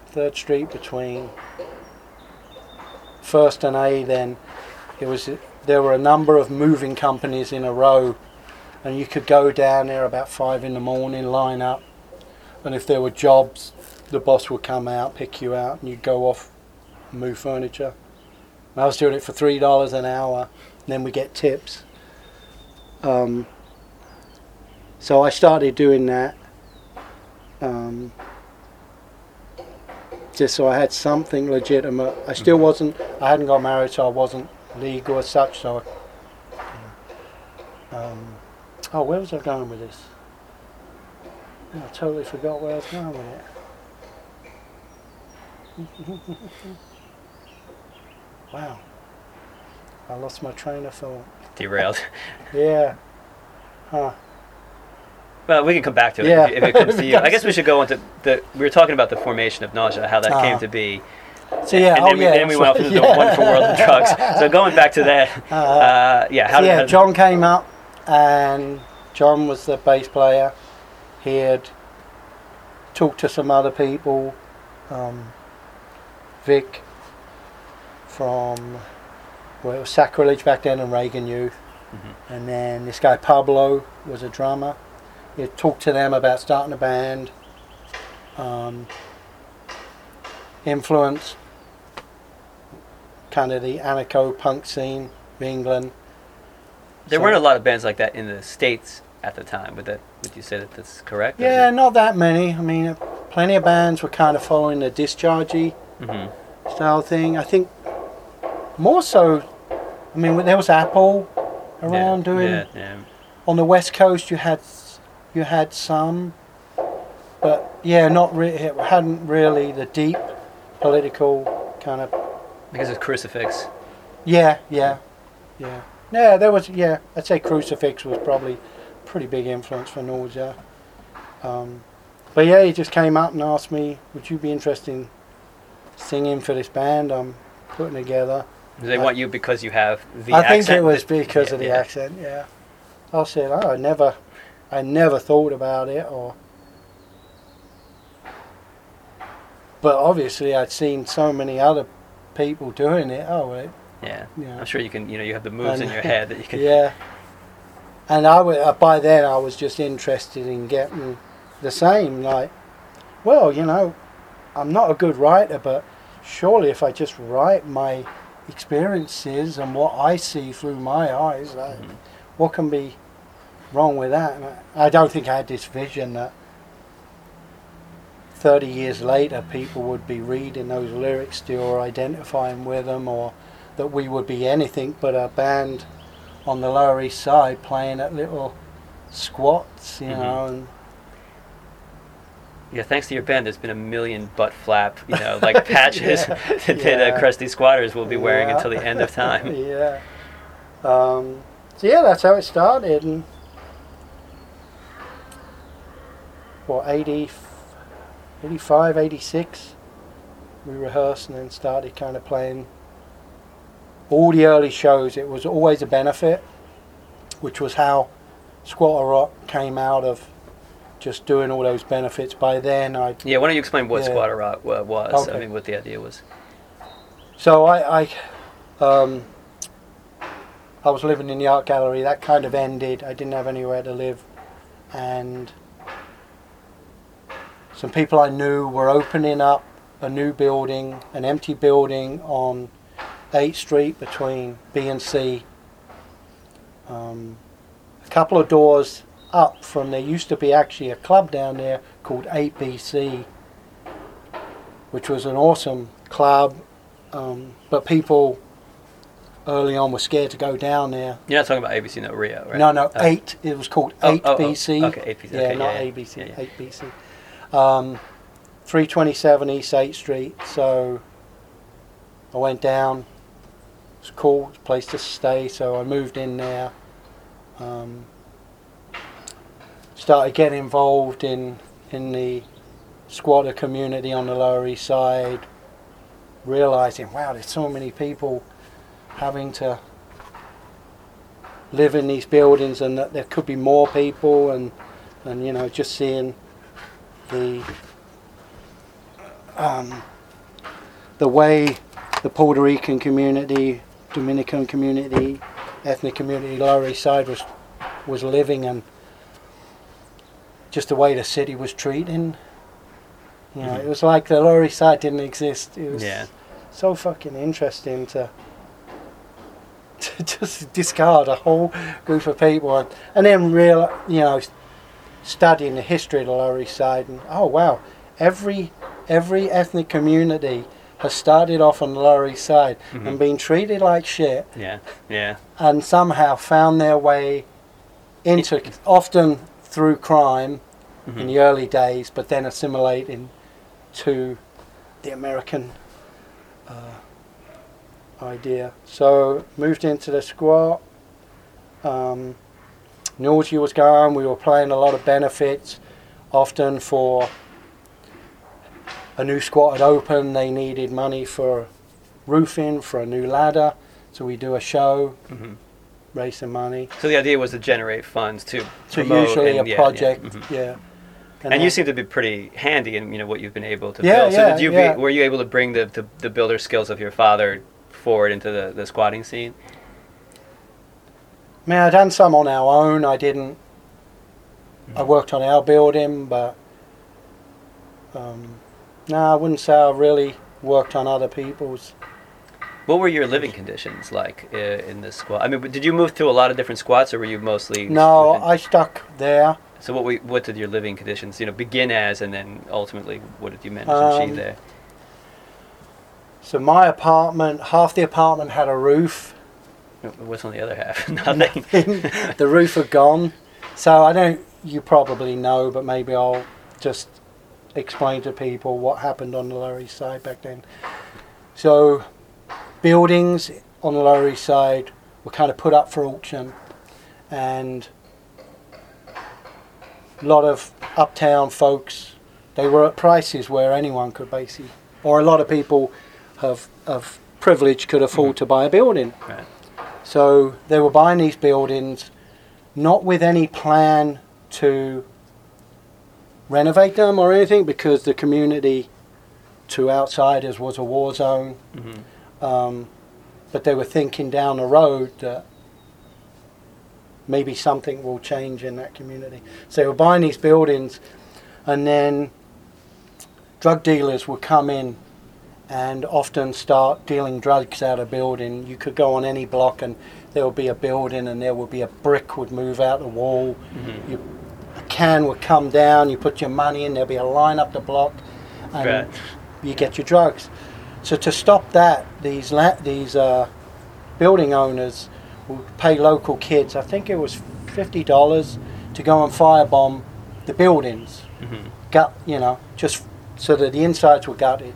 Third Street between First and A. Then it was there were a number of moving companies in a row, and you could go down there about five in the morning, line up, and if there were jobs, the boss would come out, pick you out, and you'd go off, and move furniture. And I was doing it for three dollars an hour, and then we get tips. Um, so I started doing that. Um, just so I had something legitimate. I still wasn't. I hadn't got married, so I wasn't legal as such. So, I, um, oh, where was I going with this? I totally forgot where I was going with it. wow, I lost my train of thought. Derailed. Yeah. Huh. Well, we can come back to it Yeah. if, if it comes to you. I guess we should go into the. We were talking about the formation of nausea, how that came Uh-huh. to be, So yeah, and oh then, we, yeah. then we went off into the yeah. wonderful world of drugs. So going back to that, uh, yeah, how So did yeah, how- John came up, and John was the bass player. He had talked to some other people, um, Vic from well, it was Sacrilege back then, and Reagan Youth, Mhm. and then this guy Pablo was a drummer. He had talked to them about starting a band. Um, influence kind of the anarcho punk scene of England. There So- weren't a lot of bands like that in the states at the time. Would that? Would you say that that's correct? Yeah, not that many. I mean, plenty of bands were kind of following the dischargey hmm style thing. I think more so. I mean, there was Apple around doing. Yeah, yeah. On the West Coast, you had you had some, but yeah, not really. It hadn't really the deep political kind of. Because of crucifix. Yeah, yeah, yeah. Yeah, there was. Yeah, I'd say Crucifix was probably a pretty big influence for Nausea. Um, but yeah, he just came up and asked me, "Would you be interested in singing for this band I'm putting together?" They I- want you because you have the I accent. think it was because Yeah, of the yeah. accent. Yeah. I said, "Oh, I never, I never thought about it," or. But obviously, I'd seen so many other people doing it. Oh, it, Yeah. yeah. I'm sure you can. You know, you have the moves in your head that you can. Yeah. And I wa- uh, by then I was just interested in getting the same. Like, well, you know, I'm not a good writer, but surely if I just write my experiences and what I see through my eyes, Mhm. what can be wrong with that? I, I don't think I had this vision that 30 years later people would be reading those lyrics still or identifying with them or that we would be anything but a band on the Lower East Side playing at little squats, you Mhm. know, and Yeah, thanks to your band, there's been a million butt flap, you know, like patches Yeah. that Yeah. uh, Crusty Squatters will be wearing Yeah. until the end of time. yeah. Um, so yeah, that's how it started. And what 80, 85, 86, we rehearsed and then started kind of playing. All the early shows, it was always a benefit, which was how Squat or Rot came out of just doing all those benefits. By then, I Yeah, why don't you explain what Yeah. Squat or Rot wa- was? I mean, what the idea was. So I, I, um, I was living in the art gallery. That kind of ended. I didn't have anywhere to live, and some people I knew were opening up a new building, an empty building on 8th Street between B and C. Um, a couple of doors up from there used to be actually a club down there called 8BC, which was an awesome club um, but people early on were scared to go down there. You're not talking about ABC No Rio, right? No, no, Oh. eight. It was called Oh, eight oh, oh, BC. okay, 8BC, Yeah, okay, not yeah, ABC. yeah. Eight BC. Um, Three twenty seven East Eighth Street. So I went down, was cool, it's a place to stay. So I moved in there. Um, started getting involved in in the squatter community on the Lower East Side. Realizing, wow, there's so many people having to live in these buildings, and that there could be more people, and and you know, just seeing the um, the way the Puerto Rican community, Dominican community, ethnic community, Lower East Side was was living, and just the way the city was treating. You know, it was like the Lower East Side didn't exist. It was Yeah. so fucking interesting to to just discard a whole group of people and, and then real you know studying the history of the Lower East Side and oh wow every every ethnic community has started off on the Lower East Side Mhm. and been treated like shit Yeah. Yeah. and somehow found their way into often through crime in Mhm. the early days but then assimilating to the American uh, idea. So moved into the squat. Um, nausea was going. We were playing a lot of benefits. Often for a new squat had opened, they needed money for roofing, for a new ladder. So we do a show, Mhm. Raise some money. So the idea was to generate funds to So promote usually and- a yeah, project, Yeah. Mhm. yeah. And you seem to be pretty handy in you know what you've been able to Yeah, build. So yeah, did you yeah. be, were you able to bring the, the, the builder skills of your father forward into the, the squatting scene? I mean, I done some on our own. I didn't. I worked on our building, but um, no, I wouldn't say I really worked on other people's. What were your living conditions like uh, in this squat? I mean, did you move to a lot of different squats, or were you mostly No, within- I stuck there. So what we, what did your living conditions you know begin as, and then ultimately what did you manage to Um, achieve there? So my apartment, half the apartment had a roof. What's on the other half? Nothing. the roof had gone. So I don't. You probably know, but maybe I'll just explain to people what happened on the Lower East Side back then. So buildings on the Lower East Side were kind of put up for auction, and a lot of uptown folks they were at prices where anyone could basically, or a lot of people have of privilege could afford to buy a building. Right. So they were buying these buildings, not with any plan to renovate them or anything, because the community to outsiders was a war zone. hmm Um, but they were thinking down the road that maybe something will change in that community. So they were buying these buildings, and then drug dealers would come in and often start dealing drugs out of building. You could go on any block and there would be a building and there would be a brick would move out the wall. hmm You, a can would come down, you put your money in, there'd be a line up the block and Right. you get your drugs. So to stop that, these la- these uh, building owners would pay local kids. I think it was fifty dollars to go and firebomb the buildings. hmm Gut, you know, just so that the insides were gutted.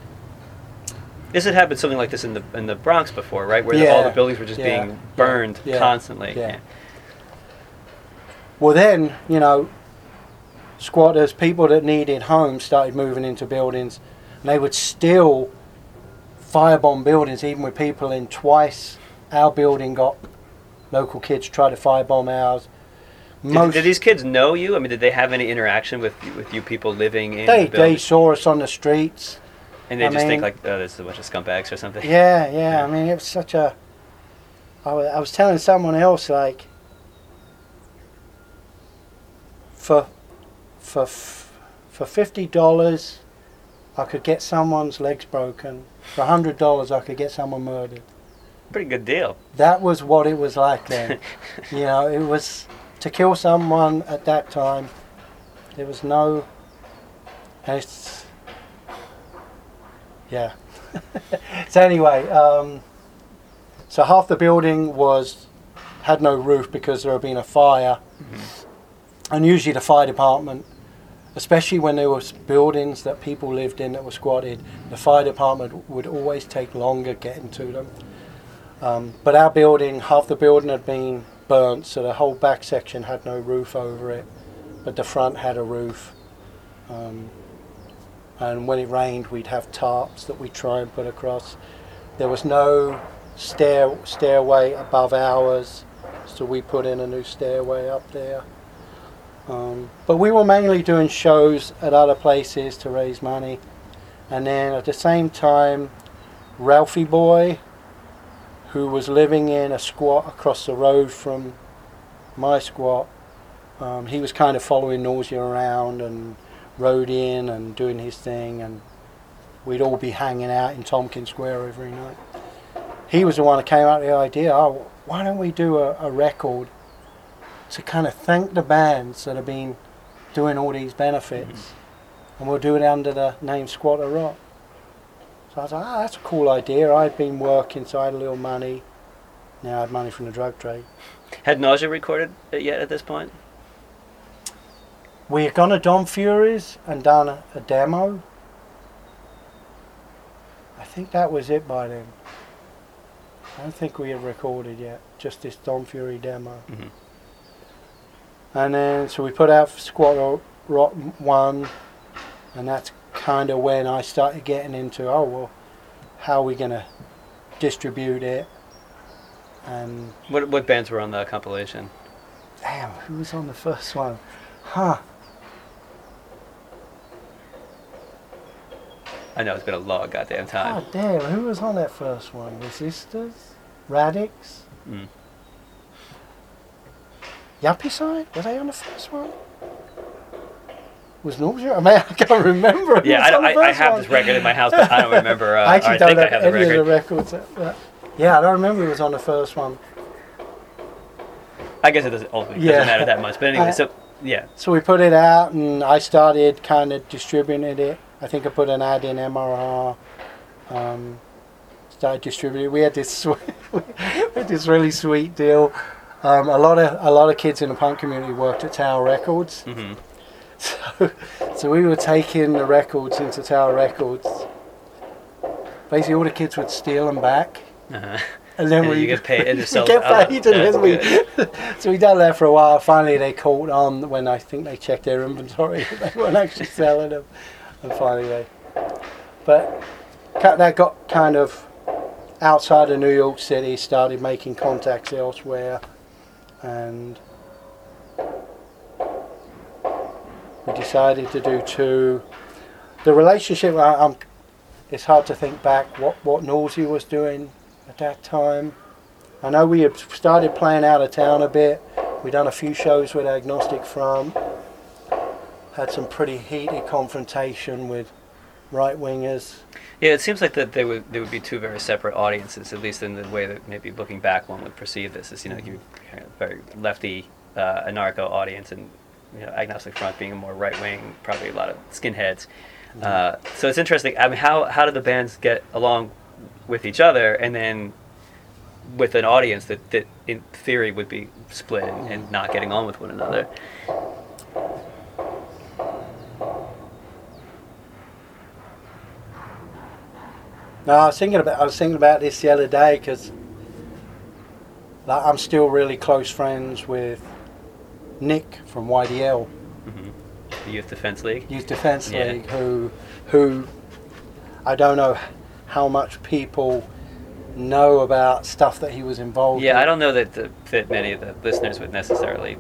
This had happened something like this in the in the Bronx before, right? Where the, all the buildings were just yeah, being burned yeah, constantly. yeah. Well, then you know, squatters, people that needed homes, started moving into buildings, and they would still firebomb buildings, even with people in. Twice, our building got local kids try to firebomb ours. Did, did these kids know you? I mean, did they have any interaction with with you people living in they the they saw us on the streets. and they I just think like, oh, this is a bunch of scumbags or something. Yeah, yeah. I mean, it was such a. I wa- I was telling someone else like. For, for, f- for fifty dollars, I could get someone's legs broken. For hundred dollars, I could get someone murdered. Pretty good deal. That was what it was like then. you know, it was to kill someone at that time. There was no. It's, yeah. so anyway, um, so half the building was had no roof because there had been a fire, and usually the fire department, especially when there was buildings that people lived in that were squatted, the fire department would always take longer getting to them. Um, but our building, half the building had been burnt, so the whole back section had no roof over it, but the front had a roof. Um, and when it rained, we'd have tarps that we'd try and put across. There was no stair stairway above ours, so we put in a new stairway up there. Um, but we were mainly doing shows at other places to raise money, and then at the same time, Ralphie Boy, who was living in a squat across the road from my squat, um, he was kind of following Nausea around and rode in and doing his thing, and we'd all be hanging out in Tompkins Square every night. He was the one that came up with the idea, oh, why don't we do a, a record to kind of thank the bands that have been doing all these benefits, mm-hmm. and we'll do it under the name Squat or Rot. So I was like, ah, that's a cool idea. I'd been working, so I had a little money. Now I had money from the drug trade. Had Nausea recorded it yet at this point? We had gone to Don Fury's and done a, a demo. I think that was it by then. I don't think we had recorded yet, just this Don Fury demo. Mm-hmm. And then, so we put out Squat Rock 1, and that's kind of when I started getting into, oh, well, how are we going to distribute it? And what, what bands were on the compilation? Damn, who was on the first one? Huh. I know it's been a long goddamn time. God damn, who was on that first one? Resistors? Radicts? Mm. Yuppicide? Were they on the first one? Was Nausea? I mean, I can't remember. yeah, I, I, I, have one. this record in my house, but I don't remember. Uh, I actually don't I have, have any of the records. But yeah, I don't remember it was on the first one. I guess it doesn't, ultimately yeah. doesn't matter that much. But anyway, so yeah. So we put it out, and I started kind of distributing it. I think I put an ad in MRR. Um, started distributing. We had this sweet, we had this really sweet deal. Um, a lot of a lot of kids in the punk community worked at Tower Records. Mm-hmm. So, so we were taking the records into Tower Records. Basically, all the kids would steal them back. Uh-huh. And then and we get paid. And we get paid, and then we. so we done that for a while. Finally, they caught on when I think they checked their inventory. they weren't actually selling them and finally they. But that got kind of outside of New York City, started making contacts elsewhere, and we decided to do two. The relationship, I, I'm, it's hard to think back what, what Nausea was doing at that time. I know we had started playing out of town a bit. We'd done a few shows with Agnostic Front had some pretty heated confrontation with right wingers. Yeah, it seems like that they would there would be two very separate audiences, at least in the way that maybe looking back one would perceive this as you know you kind of very lefty uh, anarcho audience and you know Agnostic Front being a more right wing, probably a lot of skinheads. Mm-hmm. Uh, so it's interesting. I mean, how how do the bands get along with each other, and then with an audience that, that in theory would be split and, and not getting on with one another? No, I was thinking about I was thinking about this the other day because like, I'm still really close friends with Nick from YDL, mm-hmm. the Youth Defence League. Youth Defence yeah. League, who who I don't know how much people know about stuff that he was involved. Yeah, in. I don't know that the, that many of the listeners would necessarily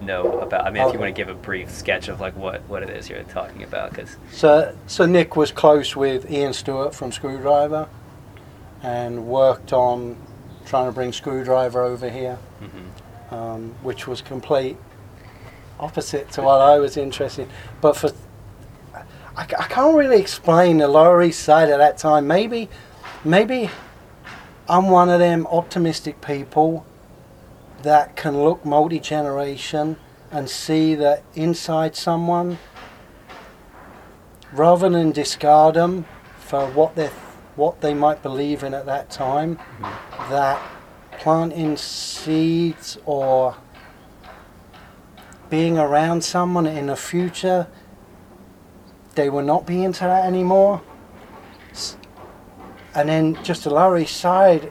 know about. I mean, if you want to give a brief sketch of like what, what it is you're talking about, because so so Nick was close with Ian Stuart from Skrewdriver and worked on trying to bring Skrewdriver over here, mm-hmm. um, which was complete opposite to what I was interested. In. But for I, I can't really explain the Lower East Side at that time. Maybe maybe I'm one of them optimistic people that can look multi generation and see that inside someone, rather than discard them for what they what they might believe in at that time, mm-hmm. that planting seeds or being around someone in the future, they will not be into that anymore. And then just the Lower East Side,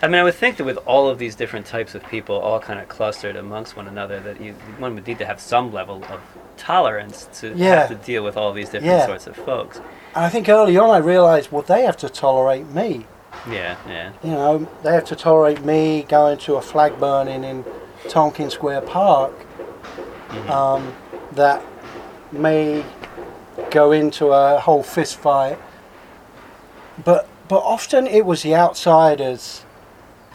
I mean, I would think that with all of these different types of people all kind of clustered amongst one another, that you, one would need to have some level of tolerance to Yeah. have to deal with all these different Yeah. sorts of folks. And I think early on I realised, well, they have to tolerate me. Yeah, yeah. You know, they have to tolerate me going to a flag burning in Tompkins Square Park Mhm. um, that may go into a whole fist fight. But but often it was the outsiders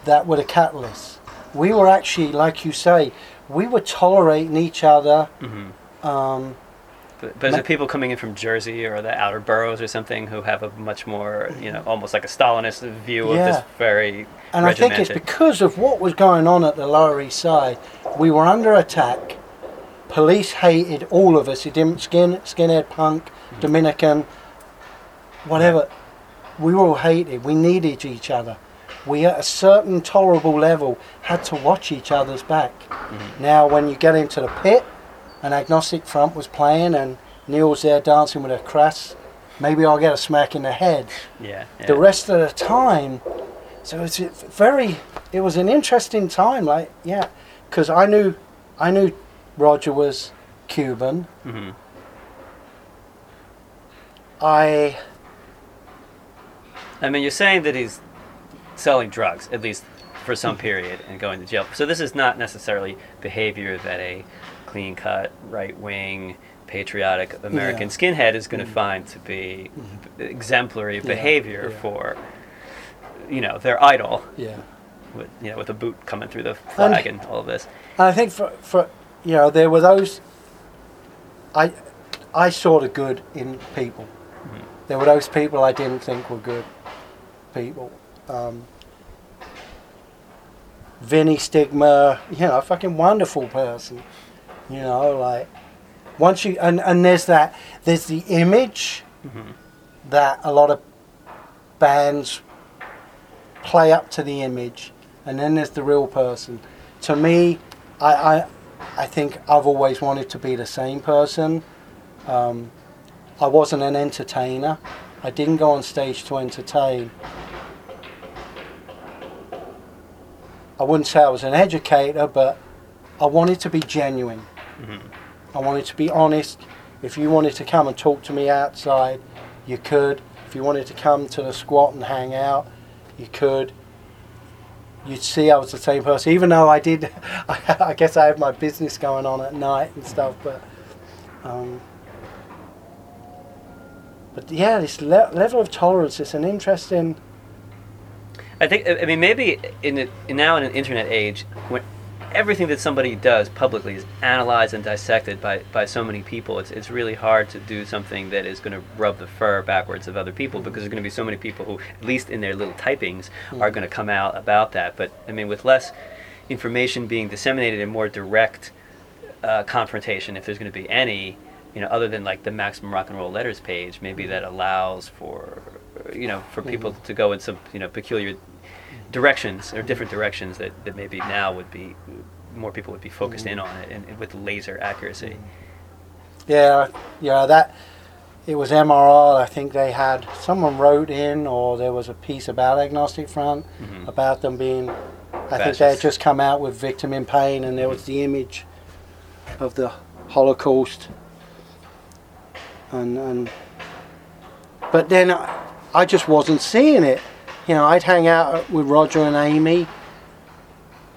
that were the catalysts. We were actually, like you say, we were tolerating each other. hmm Um, But, but is it people coming in from Jersey or the outer boroughs or something who have a much more, you know, almost like a Stalinist view of this very And I think it's because of what was going on at the Lower East Side. We were under attack. Police hated all of us. It didn't skin skinhead, punk, Dominican, whatever. We were all hated. We needed each other. We at a certain tolerable level had to watch each other's back. Now, when you get into the pit, an Agnostic Front was playing, and Neil's there dancing with a crass. Maybe I'll get a smack in the head yeah, yeah. the rest of the time. So it's very. It was an interesting time. Like yeah, because I knew, I knew Roger was Cuban. hmm I I mean, you're saying that he's selling drugs, at least for some period, and going to jail. So this is not necessarily behavior that a clean-cut, right-wing, patriotic American skinhead is going to mm-hmm. find to be mm-hmm. exemplary Yeah, behavior yeah. for, you know, their idol, yeah. with you know, with a boot coming through the flag and all of this. And I think for for you know there were those. I I saw the good in people. Mm-hmm. There were those people I didn't think were good people. Um, Vinnie Stigma, you know, a fucking wonderful person. You know, like once you and and there's that there's the image Mhm. that a lot of bands play up to the image, and then there's the real person. To me, I I, I think I've always wanted to be the same person. Um, I wasn't an entertainer. I didn't go on stage to entertain. I wouldn't say I was an educator, but I wanted to be genuine. Mhm. I wanted to be honest. If you wanted to come and talk to me outside, you could. If you wanted to come to the squat and hang out, you could. You'd see I was the same person, even though I did. I guess I had my business going on at night and stuff, but. Um, but yeah, this le- level of tolerance is an interesting. I think I mean maybe in, the, now in an internet age when everything that somebody does publicly is analyzed and dissected by, by so many people it's, it's really hard to do something that is going to rub the fur backwards of other people because there's going to be so many people who at least in their little typings hmm. are going to come out about that. But I mean with less information being disseminated and more direct uh, confrontation if there's going to be any you know other than like the maximum rock and roll letters page maybe hmm. that allows for you know for people hmm. to go in some you know peculiar directions or different directions that, that maybe now would be more people would be focused in mm. on it and, and with laser accuracy mm. Yeah, yeah, that it was MRR. I think they had someone wrote in, or there was a piece about Agnostic Front Mhm. about them being. I think they had just come out with Victim in Pain, and there was mm-hmm. the image of the Holocaust. And and, but then I, I just wasn't seeing it. You know, I'd hang out with Roger and Amy.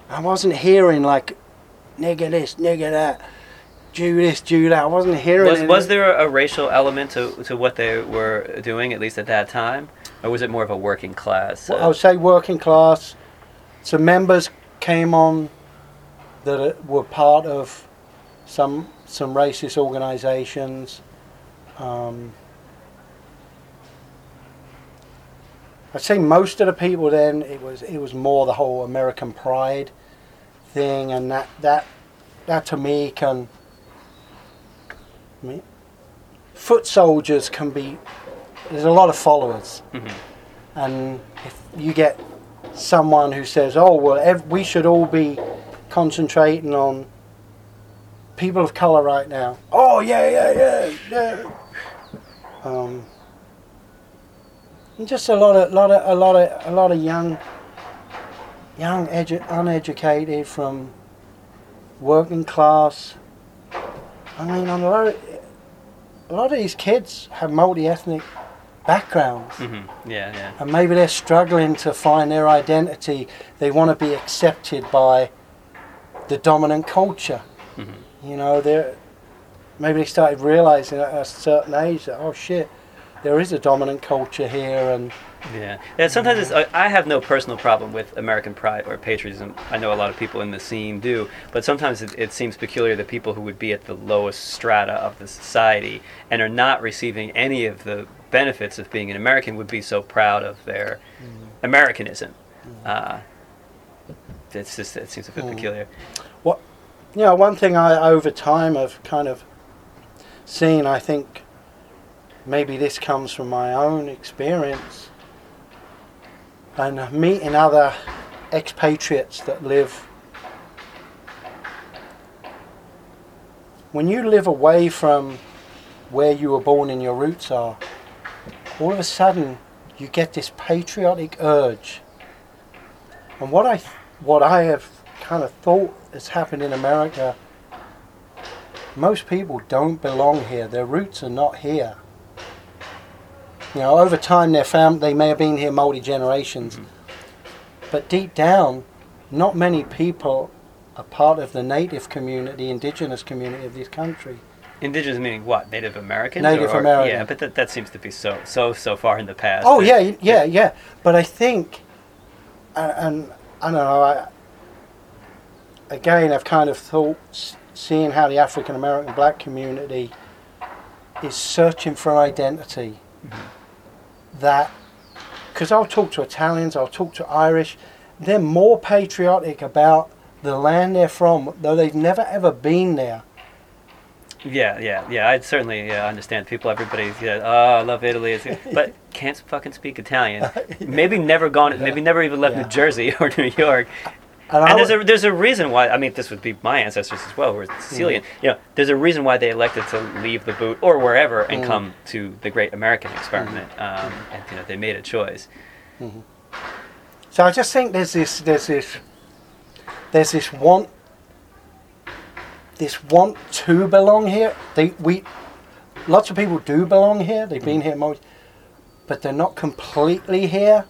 I wasn't hearing like, nigga this, nigga that, Jew this, Jew that. I wasn't hearing was, was there a racial element to, to what they were doing at least at that time or was it more of a working class Well, uh, I would say working class. Some members came on that uh, were part of some some racist organisations. Um, I'd say most of the people then it was it was more the whole American pride thing, and that that that to me can. I mean, foot soldiers can be. There's a lot of followers. mhm. And if you get someone who says, "Oh well, ev- we should all be concentrating on people of color right now," oh yeah, yeah, yeah, yeah. Um, and just a lot of, lot of, a lot of, a lot of young, young, edu- uneducated, from working class. I mean, a lot of, a lot of these kids have multi-ethnic backgrounds. Mm-hmm. Yeah, yeah. and maybe they're struggling to find their identity. They want to be accepted by the dominant culture. Mhm. You know, they're maybe they started realizing at a certain age that oh shit, there is a dominant culture here, and Yeah, yeah. Sometimes it's, I- I have no personal problem with American pride or patriotism. I know a lot of people in the scene do, but sometimes it, it seems peculiar that people who would be at the lowest strata of the society and are not receiving any of the benefits of being an American would be so proud of their Americanism. Uh, it's just it seems a bit Mm. peculiar. you know, one thing I over time have kind of seen. I think maybe this comes from my own experience and meeting other expatriates that live when you live away from where you were born and your roots are, all of a sudden you get this patriotic urge. And what I what I have kind of thought has happened in America, most people don't belong here. Their roots are not here. You know, over time their fam they may have been here multi generations, mm. but deep down, not many people are part of the native community, indigenous community of this country. Indigenous meaning what? Native Americans? Native or, American. Yeah, but that, that seems to be so so so far in the past. Oh yeah, yeah, yeah. But I think, and, and I don't know. I, again, I've kind of thought, seeing how the African American black community is searching for identity. Mm-hmm. That, because I'll talk to Italians, I'll talk to Irish, they're more patriotic about the land they're from, though they've never ever been there. Yeah, yeah, yeah. I certainly yeah, understand people. Everybody, yeah, oh, I love Italy, it's, but can't fucking speak Italian. Maybe never gone. Maybe never even left Yeah. New Jersey or New York. And, And there's a there's a reason why. I mean, this would be my ancestors as well, who were Sicilian. Mm-hmm. You know, there's a reason why they elected to leave the boot or wherever and Mm. come to the Great American Experiment. Mm-hmm. Um, and you know, they made a choice. Mm-hmm. So I just think there's this there's this there's this want this want to belong here. They we lots of people do belong here. They've been here most, but they're not completely here.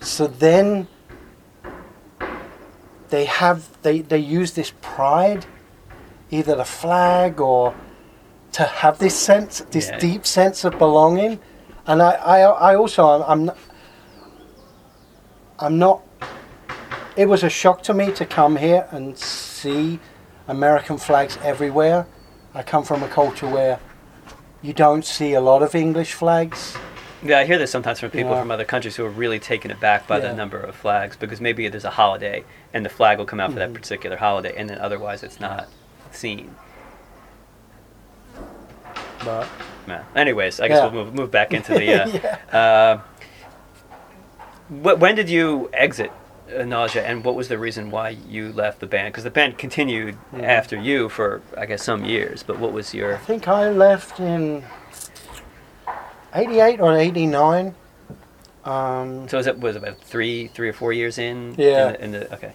So then they have they they use this pride, either the flag or to have this sense this Yeah. deep sense of belonging. And I, I, I also I'm, I'm not- I'm not. It was a shock to me to come here and see American flags everywhere. I come from a culture where you don't see a lot of English flags. Yeah, I hear this sometimes from people Yeah. from other countries who are really taken aback by Yeah. the number of flags because maybe there's a holiday and the flag will come out for Mm-hmm. that particular holiday, and then otherwise it's not seen. But Yeah. Anyways, I guess Yeah. we'll move, move back into the. Uh, yeah. uh, wh- when did you exit uh, Nausea, and what was the reason why you left the band? Because the band continued Mhm. after you for, I guess, some years. But what was your? I think I left in '88 or '89. Um, So was it was it about three, three or four years in? Yeah. In the, in the, okay.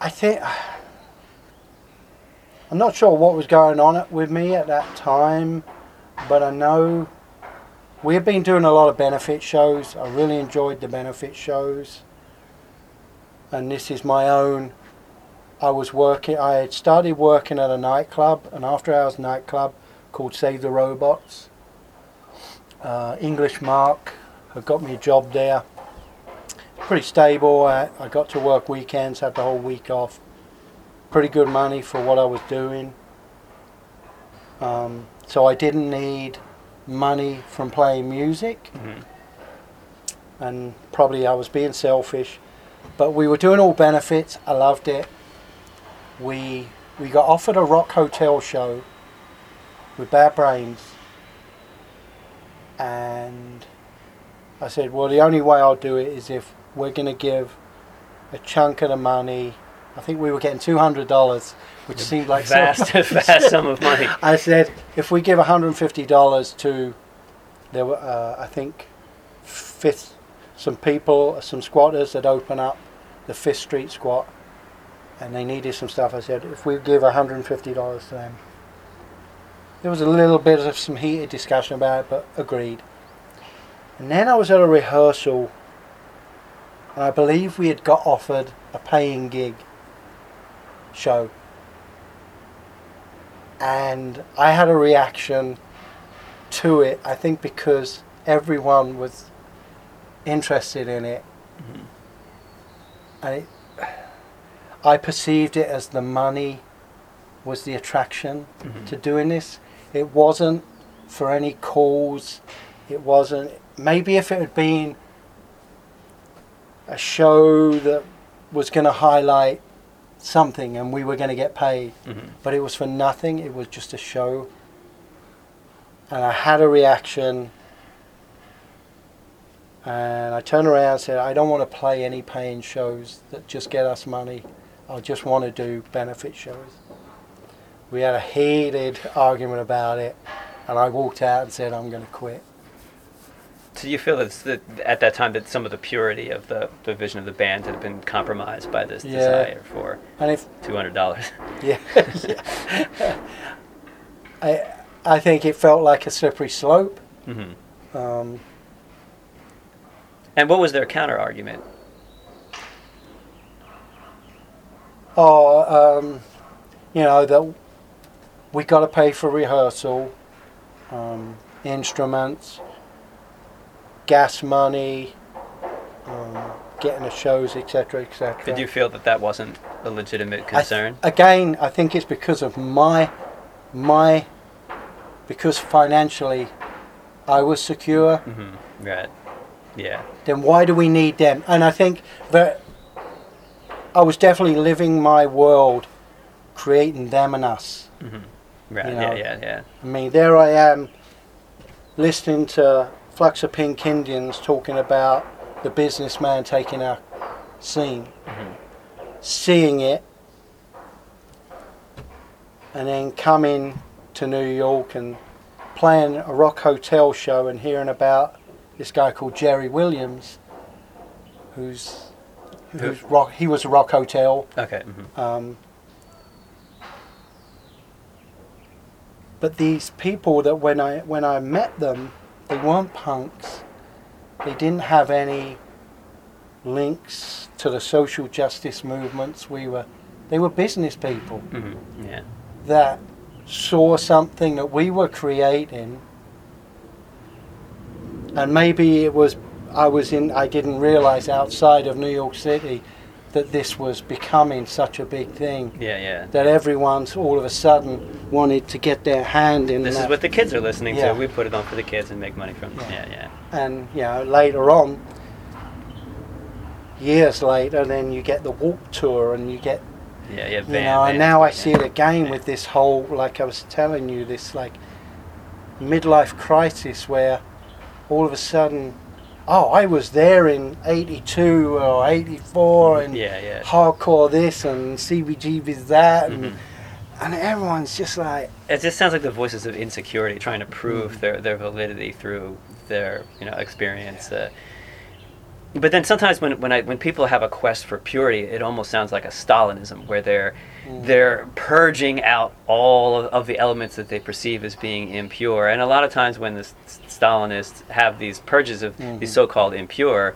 I think I'm not sure what was going on with me at that time, but I know we have been doing a lot of benefit shows. I really enjoyed the benefit shows, and this is my own. I was working. I had started working at a nightclub, an after-hours nightclub called Save the Robots. Uh, English Mark had got me a job there pretty stable. I, I got to work weekends, had the whole week off. Pretty good money for what I was doing. Um, so I didn't need money from playing music, Mhm. and probably I was being selfish. But we were doing all benefits. I loved it. We we got offered a rock hotel show with Bad Brains, and I said, well, the only way I'll do it is if we're going to give a chunk of the money. I think we were getting two hundred dollars, which seemed like so vast, much. vast sum of money. I said, if we give one hundred and fifty dollars to, there were, uh, I think, fifth some people, some squatters that open up the Fifth Street squat, and they needed some stuff. I said, if we give $150 to them. There was a little bit of some heated discussion about it, but agreed. And then I was at a rehearsal, and I believe we had got offered a paying gig show. And I had a reaction to it, I think because everyone was interested in it. Mhm. And it, I perceived it as the money was the attraction Mhm. to doing this. It wasn't for any cause. It wasn't. Maybe if it had been a show that was going to highlight something and we were going to get paid, Mhm. but it was for nothing. It was just a show. And I had a reaction. And I turned around and said, I don't want to play any paying shows that just get us money. I just want to do benefit shows. We had a heated argument about it, and I walked out and said, I'm going to quit. So you feel that, it's that at that time that some of the purity of the, the vision of the band had been compromised by this Yeah. desire for And if two hundred dollars. Yeah. I I think it felt like a slippery slope. hmm Um, And what was their counter argument? Or um, you know that we got to pay for rehearsal, um, instruments, gas money, um, getting the shows, etc., etc. Did you feel that that wasn't a legitimate concern? Again, I think it's because of my my because financially I was secure. hmm Right. Yeah. then why do we need them? And I think that I was definitely living my world, creating them and us. hmm Right. You yeah. know. Yeah. Yeah. I mean, there I am, listening to Flux of Pink Indians talking about the businessman taking our scene, Mhm. seeing it, and then coming to New York and playing a rock hotel show and hearing about this guy called Jerry Williams, who's who's rock. He was a rock hotel. Okay. hmm Um, but these people that when I when I met them, they weren't punks. They didn't have any links to the social justice movements. We were, they were business people hmm Yeah. that saw something that we were creating, and maybe it was I was in I didn't realize outside of New York City that this was becoming such a big thing Yeah. Yeah. that everyone's all of a sudden wanted to get their hand in This that. is what the kids are listening Yeah. to. We put it on for the kids and make money from it. Yeah. Yeah. Yeah. and you know later on years later then you get the Warped Tour and you get Yeah. Yeah. you know and now I see it again Yeah. with this whole like I was telling you this like midlife crisis where all of a sudden oh I was there in 82 or 84 and Yeah. Yeah. hardcore this and CBGB's that and, Mhm. and everyone's just like It just sounds like the voices of insecurity trying to prove Mm. their, their validity through their you know experience. Uh, but then sometimes when, when I when people have a quest for purity, it almost sounds like a Stalinism where they're Mm. they're purging out all of, of the elements that they perceive as being impure. And a lot of times when the S- Stalinists have these purges of these Mhm. so-called impure,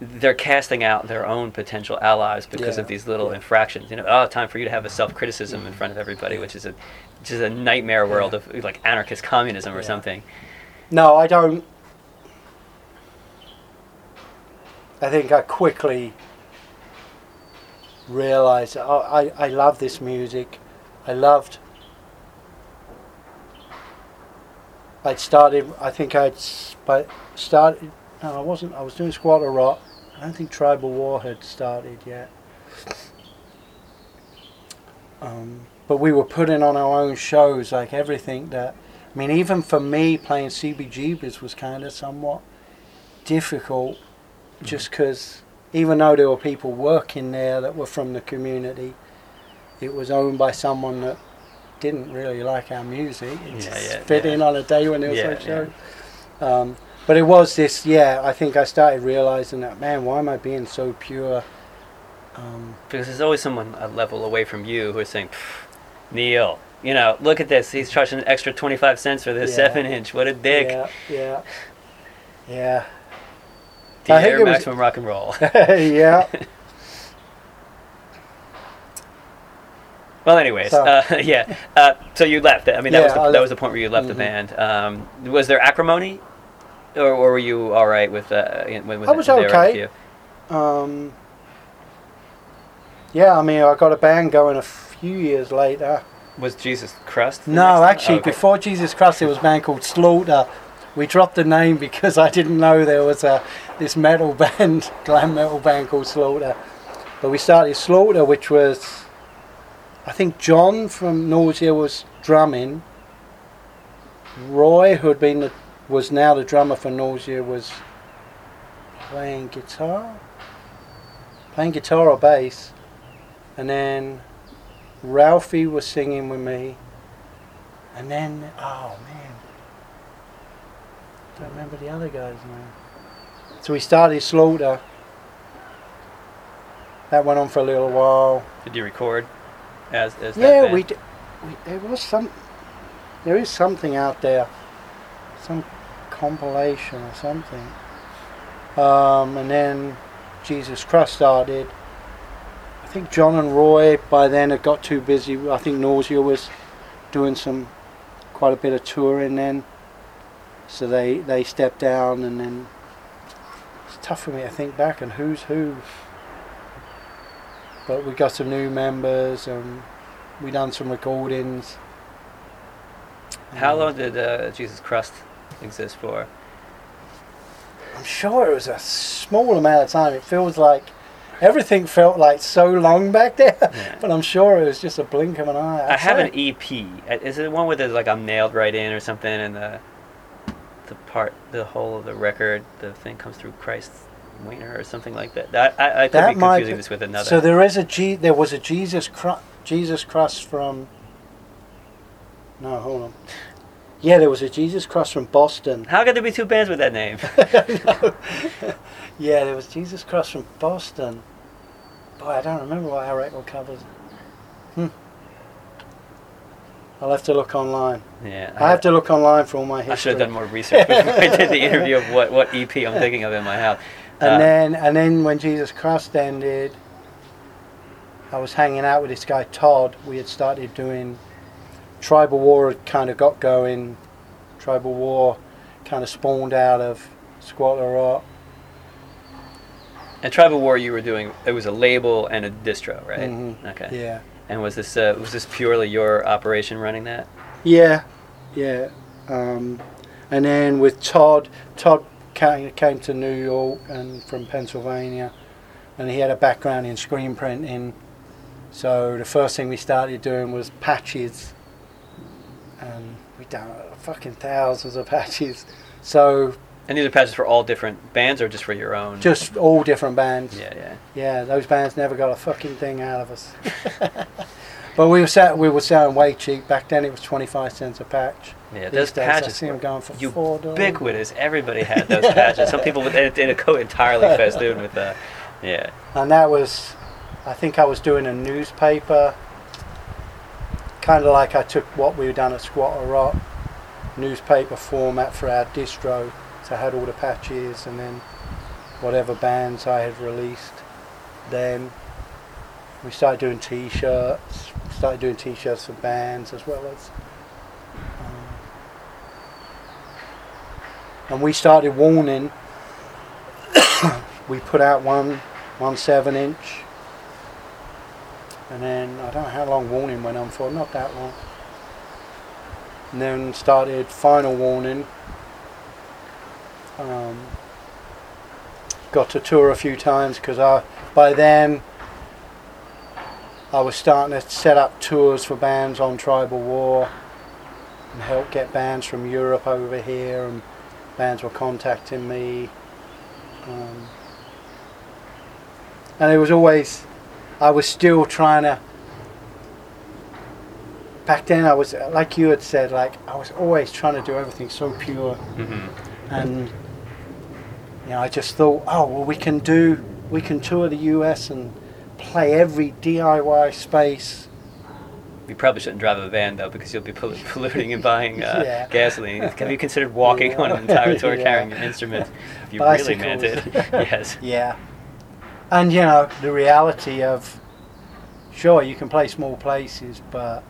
they're casting out their own potential allies because Yeah, of these little yeah. infractions. You know, oh, time for you to have a self-criticism in front of everybody, which is a which is a nightmare world of like anarchist communism or Yeah. something. No, I don't. I think I quickly realized oh, I, I love this music. I loved. I'd started. I think I'd started. No, I wasn't. I was doing Squat or Rot. I don't think Tribal War had started yet. Um, but we were putting on our own shows, like everything that. I mean, even for me, playing CBGBs was kind of somewhat difficult, just because even though there were people working there that were from the community, it was owned by someone that didn't really like our music. It Yeah, yeah, fit yeah. in on a day when it was Yeah, no show. Um, But it was this, yeah. I think I started realizing that, man, why am I being so pure? Um, Because there's always someone a level away from you who is saying, Neil, you know, look at this. He's charging an extra 25 cents for this Yeah. 7 inch. What a dick. Yeah, yeah, yeah, The I think Air it was- Maximum Rock and Roll. yeah. Well, anyways, So- uh, yeah. Uh, so you left. I mean, that was the, that was the point where you left the Mhm. band. Um, was there acrimony, or, or were you all right with? Uh, when, I was they were with okay. Um, yeah, I mean, I got a band going a few years later. Was Jesus Chrust? No, actually, Oh, okay. before Jesus Chrust, there was a band called Slaughter. We dropped the name because I didn't know there was a this metal band, glam metal band called Slaughter. But we started Slaughter, which was, I think John from Nausea was drumming. Roy, who had been the, was now the drummer for Nausea, was playing guitar, playing guitar or bass, and then Ralphie was singing with me. And then, oh man, don't remember the other guy's name. So we started Slaughter. That went on for a little while. Did you record as as that yeah, we, d- we. There was some. There is something out there, some compilation or something. Um, and then Jesus Chrust started. I think John and Roy by then had got too busy. I think Nausea was doing some quite a bit of touring then, so they they stepped down and then it's tough for me to think back and who's who. But we got some new members and we done some recordings. How long did uh, Jesus Chrust exist for? I'm sure it was a small amount of time. It feels like everything felt like so long back there, Yeah. but I'm sure it was just a blink of an eye. I I'd have say. an EP. Uh, Is it one where there's like I'm nailed right in or something, and the the part, the whole of the record, the thing comes through Christ's wiener or something like that. That I, I could That be confusing this with another. So there is a G. There was a Jesus Christ. Jesus Christ from. No, hold on. Yeah, there was a Jesus Christ from Boston. How could there be two bands with that name? Yeah, there was Jesus Cross from Boston. Boy, I don't remember what our record covers. Hmm. I'll have to look online. yeah, I have to look online for all my history. I should have done more research before I did the interview of what, what EP I'm thinking of in my house. And Uh, then, and then when Jesus Chrust ended, I was hanging out with this guy Todd. We had started doing Tribal War. Had kind of got going. Tribal War kind of spawned out of Squat or Rot. and Tribal War, you were doing it was a label and a distro, right? Mhm. Okay. Yeah, And was this uh, was this purely your operation running that? yeah, yeah. Um, and then with Todd, Todd came, came to New York and from Pennsylvania, and he had a background in screen printing. So the first thing we started doing was patches, and we done fucking thousands of patches. So And these are patches for all different bands or just for your own? just all different bands. yeah, yeah. Yeah, those bands never got a fucking thing out of us. but we were sat, we were selling way cheap back then. It was twenty five cents a patch. Yeah, These those days, I see them going for four dollars. ubiquitous. Everybody had those patches. Some people with in, a coat entirely festooned with uh, yeah. and that was I think I was doing a newspaper kind of like I took what we had done at Squat or Rot newspaper format for our distro so I had all the patches and then whatever bands I had released then we started doing t-shirts started doing t-shirts for bands as well as um, and we started warning. We put out one one seven inch. And then I don't know how long warning went on for not that long. And then started final warning. Um, got to tour a few times because I by then I was starting to set up tours for bands on Tribal War and help get bands from Europe over here and bands were contacting me um, and it was always I was still trying to back then I was like you had said like I was always trying to do everything so pure Mm-hmm. and you know, I just thought, oh well, we can do, we can tour the U.S. and play every DIY space. You probably shouldn't drive a van though, because you'll be pollu- polluting and buying uh, Yeah. gasoline. Have you considered walking on an entire tour Yeah. carrying your instruments? If you really meant it, yes. Yeah, and you know the reality of, sure, you can play small places, but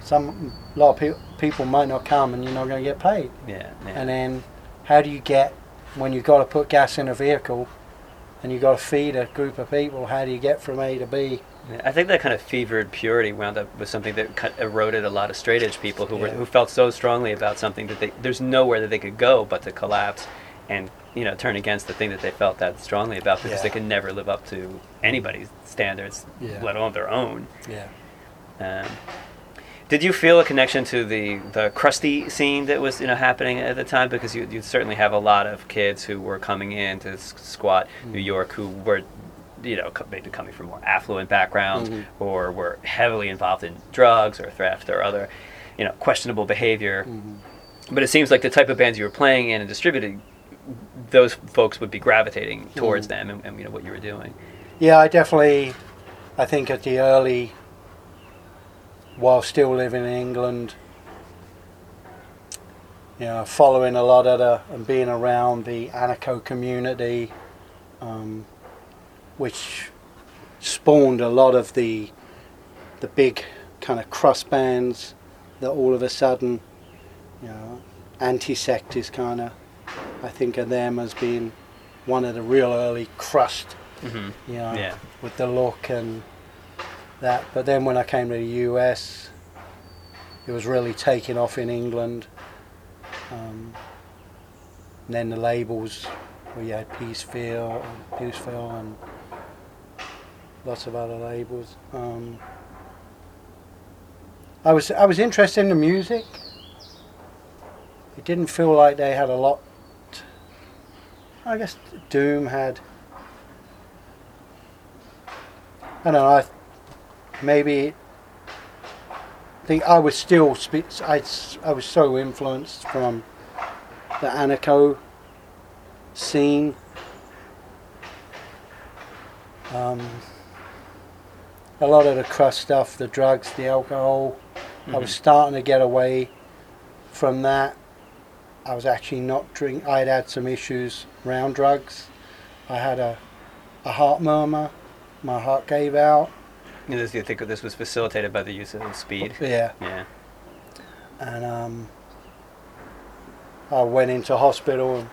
some a lot of pe- people might not come, and you're not going to get paid. Yeah, yeah. And then, how do you get when you've got to put gas in a vehicle, and you've got to feed a group of people? How do you get from A to B? I think that kind of fevered purity wound up with something that of eroded a lot of straight edge people who were who felt so strongly about something that they there's nowhere that they could go but to collapse and you know turn against the thing that they felt that strongly about because Yeah. they could never live up to anybody's standards, Yeah. let alone their own. Yeah. Um, did you feel a connection to the, the crusty scene that was you know happening at the time? Because you, you certainly have a lot of kids who were coming in to Squat New York who were you know maybe coming from more affluent backgrounds Mhm. or were heavily involved in drugs or theft or other you know questionable behavior. Mhm. But it seems like the type of bands you were playing in and distributing, those folks would be gravitating towards Mhm. them and, and you know what you were doing. Yeah, I definitely, I think at the early, while still living in England, you know, following a lot of the, and being around the anarcho community, um, which spawned a lot of the, the big kind of crust bands that all of a sudden, you know, Antisect is kind of, I think of them as being one of the real early crust Mm-hmm. you know, Yeah. with the look and that. But then when I came to the US, it was really taking off in England. Um, and then the labels, we had Peaceville, Peaceville, and lots of other labels. Um, I was I was interested in the music. It didn't feel like they had a lot. I guess Doom had I don't know. I, maybe I think I was still I, I was so influenced from the anarcho scene. Um, a lot of the crust stuff, the drugs, the alcohol. I was Mhm. starting to get away from that. I was actually not drink. I had had some issues around drugs. I had a, a heart murmur. My heart gave out. You you think this was facilitated by the use of speed? Yeah, Yeah. and um, I went into hospital. and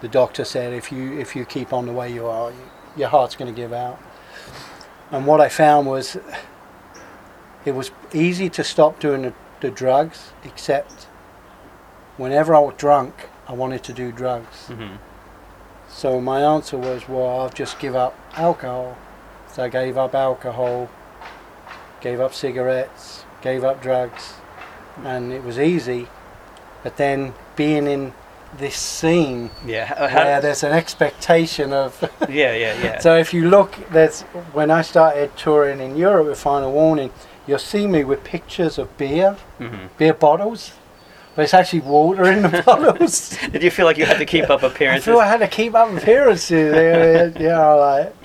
The doctor said, if you if you keep on the way you are, your heart's going to give out. And what I found was, it was easy to stop doing the, the drugs, except whenever I was drunk, I wanted to do drugs. Mm-hmm. So my answer was, well, I'll just give up alcohol. So I gave up alcohol, gave up cigarettes, gave up drugs, and it was easy. But then being in this scene Yeah. How- where there's an expectation of. yeah, yeah, yeah. so if you look, there's when I started touring in Europe with Final Warning, you'll see me with pictures of beer, hmm beer bottles, but it's actually water in the bottles. Did you feel like you had to keep up appearances I feel I had to keep up appearances. uh, you know, like,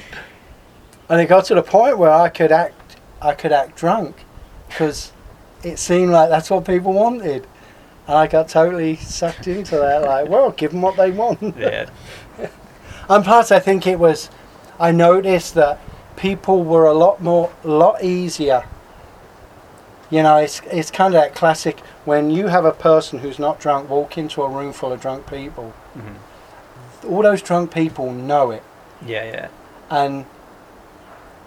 and it got to the point where I could act, I could act drunk, because it seemed like that's what people wanted, and I got totally sucked into that. Like, well, give them what they want. yeah. And plus, I think it was, I noticed that people were a lot more, a lot easier. You know, it's it's kind of that classic when you have a person who's not drunk walk into a room full of drunk people. Mhm. All those drunk people know it, Yeah, yeah. and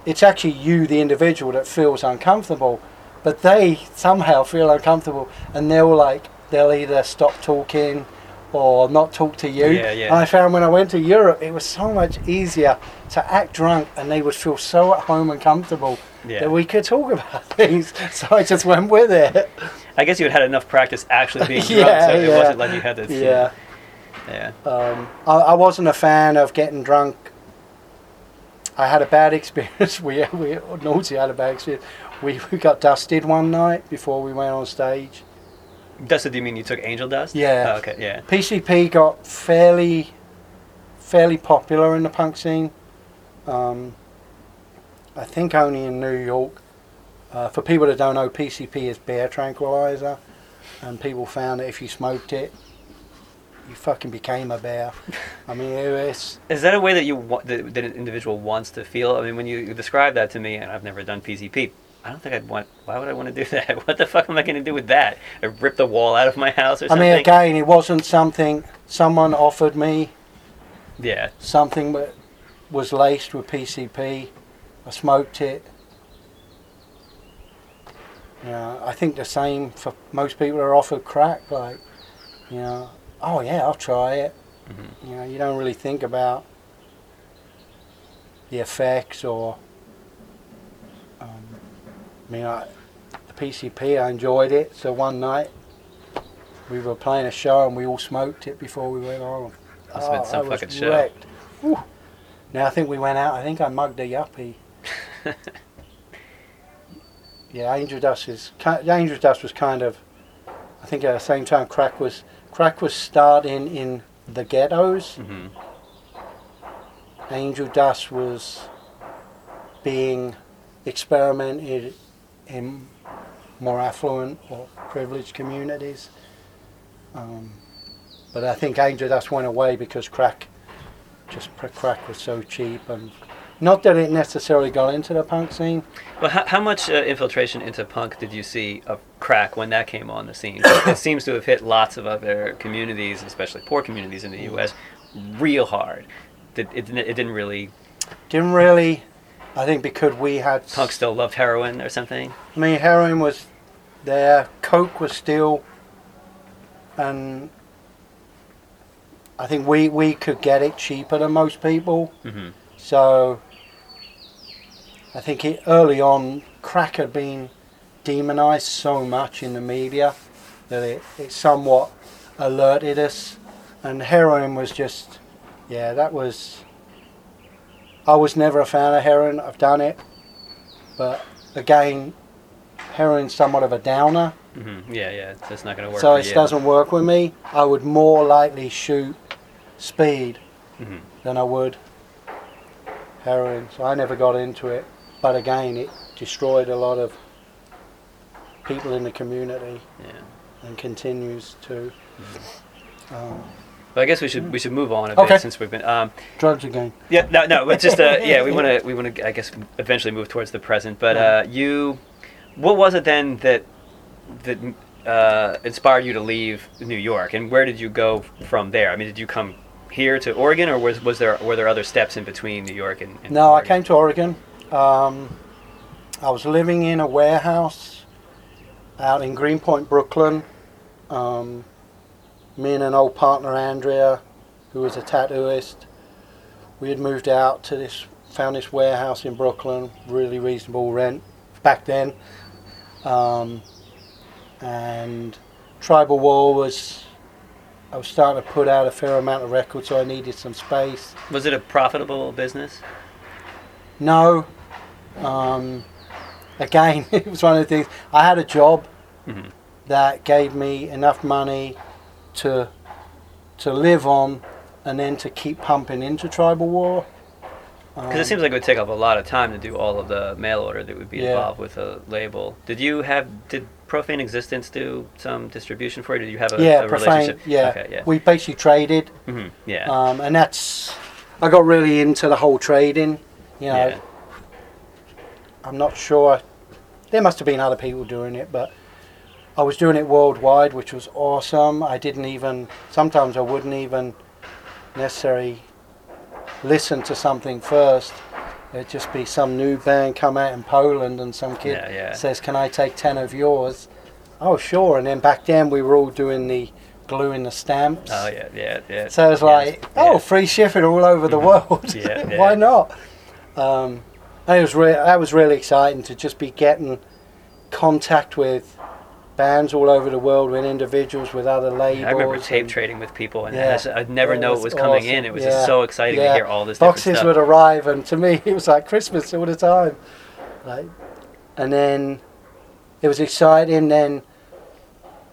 it's actually you, the individual, that feels uncomfortable. But they somehow feel uncomfortable, and they'll like they'll either stop talking or not talk to you. Yeah, yeah. And I found when I went to Europe, it was so much easier to act drunk, and they would feel so at home and comfortable Yeah. that we could talk about things. So I just went with it. I guess you had had enough practice actually being drunk, Yeah, so it wasn't like you had to. Yeah. Yeah. Um, I, I wasn't a fan of getting drunk. I had a bad experience. We, we Naughty had a bad experience. We, we got dusted one night before we went on stage. Dust? Do you mean you took Angel Dust? Yeah. Oh, okay. Yeah. PCP got fairly, fairly popular in the punk scene. Um, I think only in New York. Uh, for people that don't know, PCP is bear tranquilizer, and people found that if you smoked it, you fucking became a bear. I mean, it was Is that a way that you want that, that an individual wants to feel? I mean, when you describe that to me, and I've never done PCP, I don't think I'd want. Why would I want to do that? What the fuck am I going to do with that? I rip the wall out of my house or I something? mean, again, it wasn't something someone offered me. yeah. Something that was laced with PCP. I smoked it. Yeah, I think the same for most people are offered crack. Like, you know, oh yeah, I'll try it. Mhm. You know, you don't really think about the effects or. Um, I mean, I, the PCP, I enjoyed it. So one night, we were playing a show and we all smoked it before we went on. Must have been Oh, some fucking show. Whew. Now I think we went out. I think I mugged a yuppie. Yeah, Angel Dust is Angel Dust was kind of. I think at the same time, crack was crack was starting in the ghettos. hmm Angel Dust was being experimented in more affluent or privileged communities. Um, but I think Angel Dust went away because crack, just crack was so cheap, and not that it necessarily got into the punk scene. Well, how, how much uh, infiltration into punk did you see of crack when that came on the scene? it seems to have hit lots of other communities, especially poor communities in the U.S., real hard. Did, it, didn't- it didn't really. Didn't really, I think, because we had. Punk still loved heroin or something. I mean, heroin was there, coke was still, and I think we, we could get it cheaper than most people. hmm So I think it, early on, crack had been demonized so much in the media that it, it somewhat alerted us. And heroin was just, yeah, that was. I was never a fan of heroin. I've done it, but again, heroin's somewhat of a downer, hmm Yeah, yeah. It's not going to work. so it you. doesn't work with me. I would more likely shoot speed Mhm. than I would heroin. So I never got into it. But again, it destroyed a lot of people in the community Yeah. and continues to. Um, But I guess we should we should move on a Okay. bit since we've been. Um, drugs again. yeah, no, no, but just uh, yeah, we want to we want to I guess eventually move towards the present. But uh, you, what was it then that that uh, inspired you to leave New York, and where did you go from there? I mean, did you come here to Oregon, or was was there were there other steps in between New York and? and No, I came to Oregon. Um, I was living in a warehouse out in Greenpoint, Brooklyn. Um, me and an old partner, Andrea, who was a tattooist, we had moved out to this, found this warehouse in Brooklyn, really reasonable rent back then. Um, and Tribal War was, I was starting to put out a fair amount of records, so I needed some space. Was it a profitable business? No. Um, again, it was one of the things. I had a job Mhm. that gave me enough money to to live on, and then to keep pumping into Tribal War. Because it Um, seems like it would take up a lot of time to do all of the mail order that would be Yeah. involved with a label. Did you have did Profane Existence do some distribution for you? Did you have a, yeah, a profane. relationship? Yeah. Okay, yeah. we basically traded, hmm Yeah. um, and that's. I got really into the whole trading. You know, yeah. I'm not sure. There must have been other people doing it, but I was doing it worldwide, which was awesome. I didn't even. Sometimes I wouldn't even necessarily listen to something first. It'd just be some new band come out in Poland, and some kid Yeah, yeah. says, "Can I take ten of yours?" Oh, sure. And then back then we were all doing the gluing the stamps. Oh yeah, yeah, yeah. So it was Yes, like, oh, free shipping all over the world. Yeah, yeah. Why not? Um, it was re- that was really exciting to just be getting contact with bands all over the world, with individuals, with other labels. I remember tape and trading with people, and Yeah. I never It was it was coming awesome. in. It was Yeah. just so exciting Yeah. to hear all this Boxes would arrive, and to me, it was like Christmas all the time. Like, and then it was exciting. Then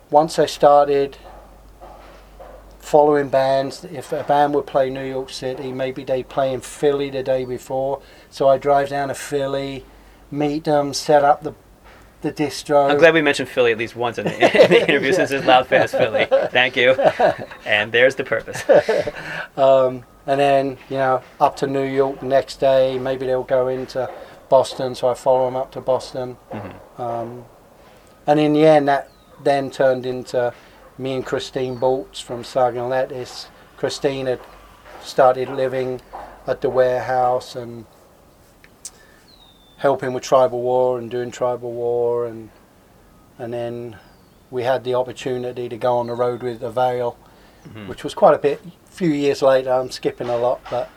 once I started following bands, if a band would play New York City, maybe they play in Philly the day before. So I drive down to Philly, meet them, set up the the distro. I'm glad we mentioned Philly at least once in the, in the interview Yeah. since it's Loud Fast Philly. Thank you. And there's the purpose. um, and then you know up to New York the next day. Maybe they'll go into Boston, so I follow them up to Boston. hmm Um, and in the end, that then turned into me and Christine Boarts from Slug and Lettuce. Christine had started living at the warehouse and helping with Tribal War and doing Tribal War, and and then we had the opportunity to go on the road with Avail, hmm which was quite a bit. A few years later, I'm skipping a lot, but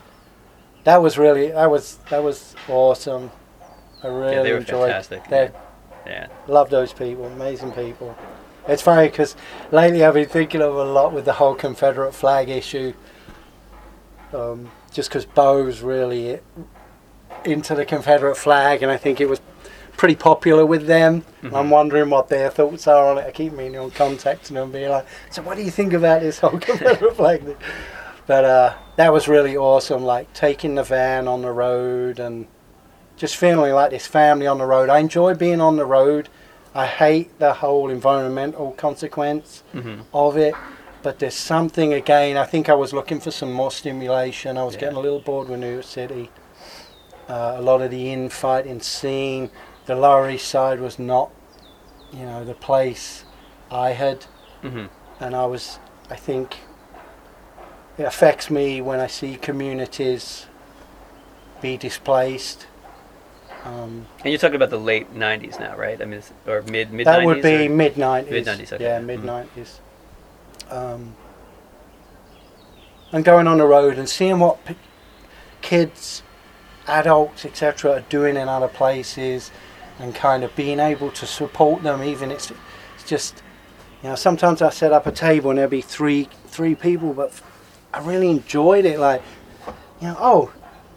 that was really that was that was awesome. I really Yeah, they were enjoyed. fantastic. They Yeah. love those people, amazing people. It's funny because lately I've been thinking of a lot with the whole Confederate flag issue. Um, just because Bo's really into the Confederate flag, and I think it was pretty popular with them. Mhm. I'm wondering what their thoughts are on it. I keep meaning on contacting them, being like, "So, what do you think about this whole Confederate flag?" thing?" But uh, that was really awesome. Like taking the van on the road and just feeling like this family on the road. I enjoy being on the road. I hate the whole environmental consequence hmm of it. But there's something again. I think I was looking for some more stimulation. I was Yeah. getting a little bored with New York City. Uh, a lot of the infighting scene, the Lower East Side was not, you know, the place I had, hmm and I was. I think it affects me when I see communities be displaced. Um, And you're talking about the late '90s now, right? I mean, or mid mid. that would be mid nineties. Mid-nineties, okay. Yeah, mid nineties. Um, and going on the road and seeing what p- kids, adults, etc., are doing in other places, and kind of being able to support them. Even it's, it's just, you know, sometimes I set up a table and there'll be three three people, but I really enjoyed it. Like, you know, oh.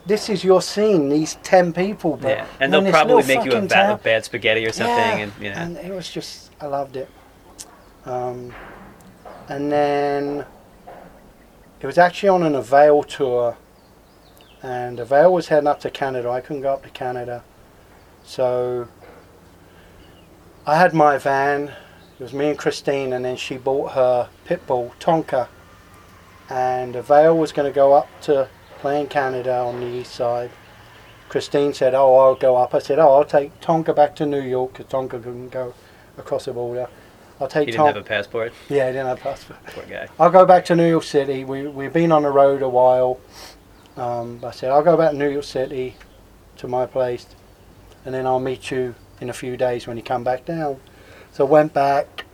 This is your scene. These ten people, but Yeah, and they'll probably make you a town- bad spaghetti or something, yeah, and you know. and it was just I loved it. Um, and then it was actually on an Avail tour, and Avail was heading up to Canada. I couldn't go up to Canada, so I had my van. It was me and Christine, and then she bought her pit bull Tonka, and Avail was going to go up to play in Canada on the east side. Christine said, "Oh, I'll go up." I said, "Oh, I'll take Tonka back to New York because Tonka couldn't go across the border. I'll take he didn't have a passport. yeah, he didn't have a passport. Poor guy. I'll go back to New York City. We we've been on the road a while. Um, I said I'll go back to New York City to my place, and then I'll meet you in a few days when you come back down. So I went back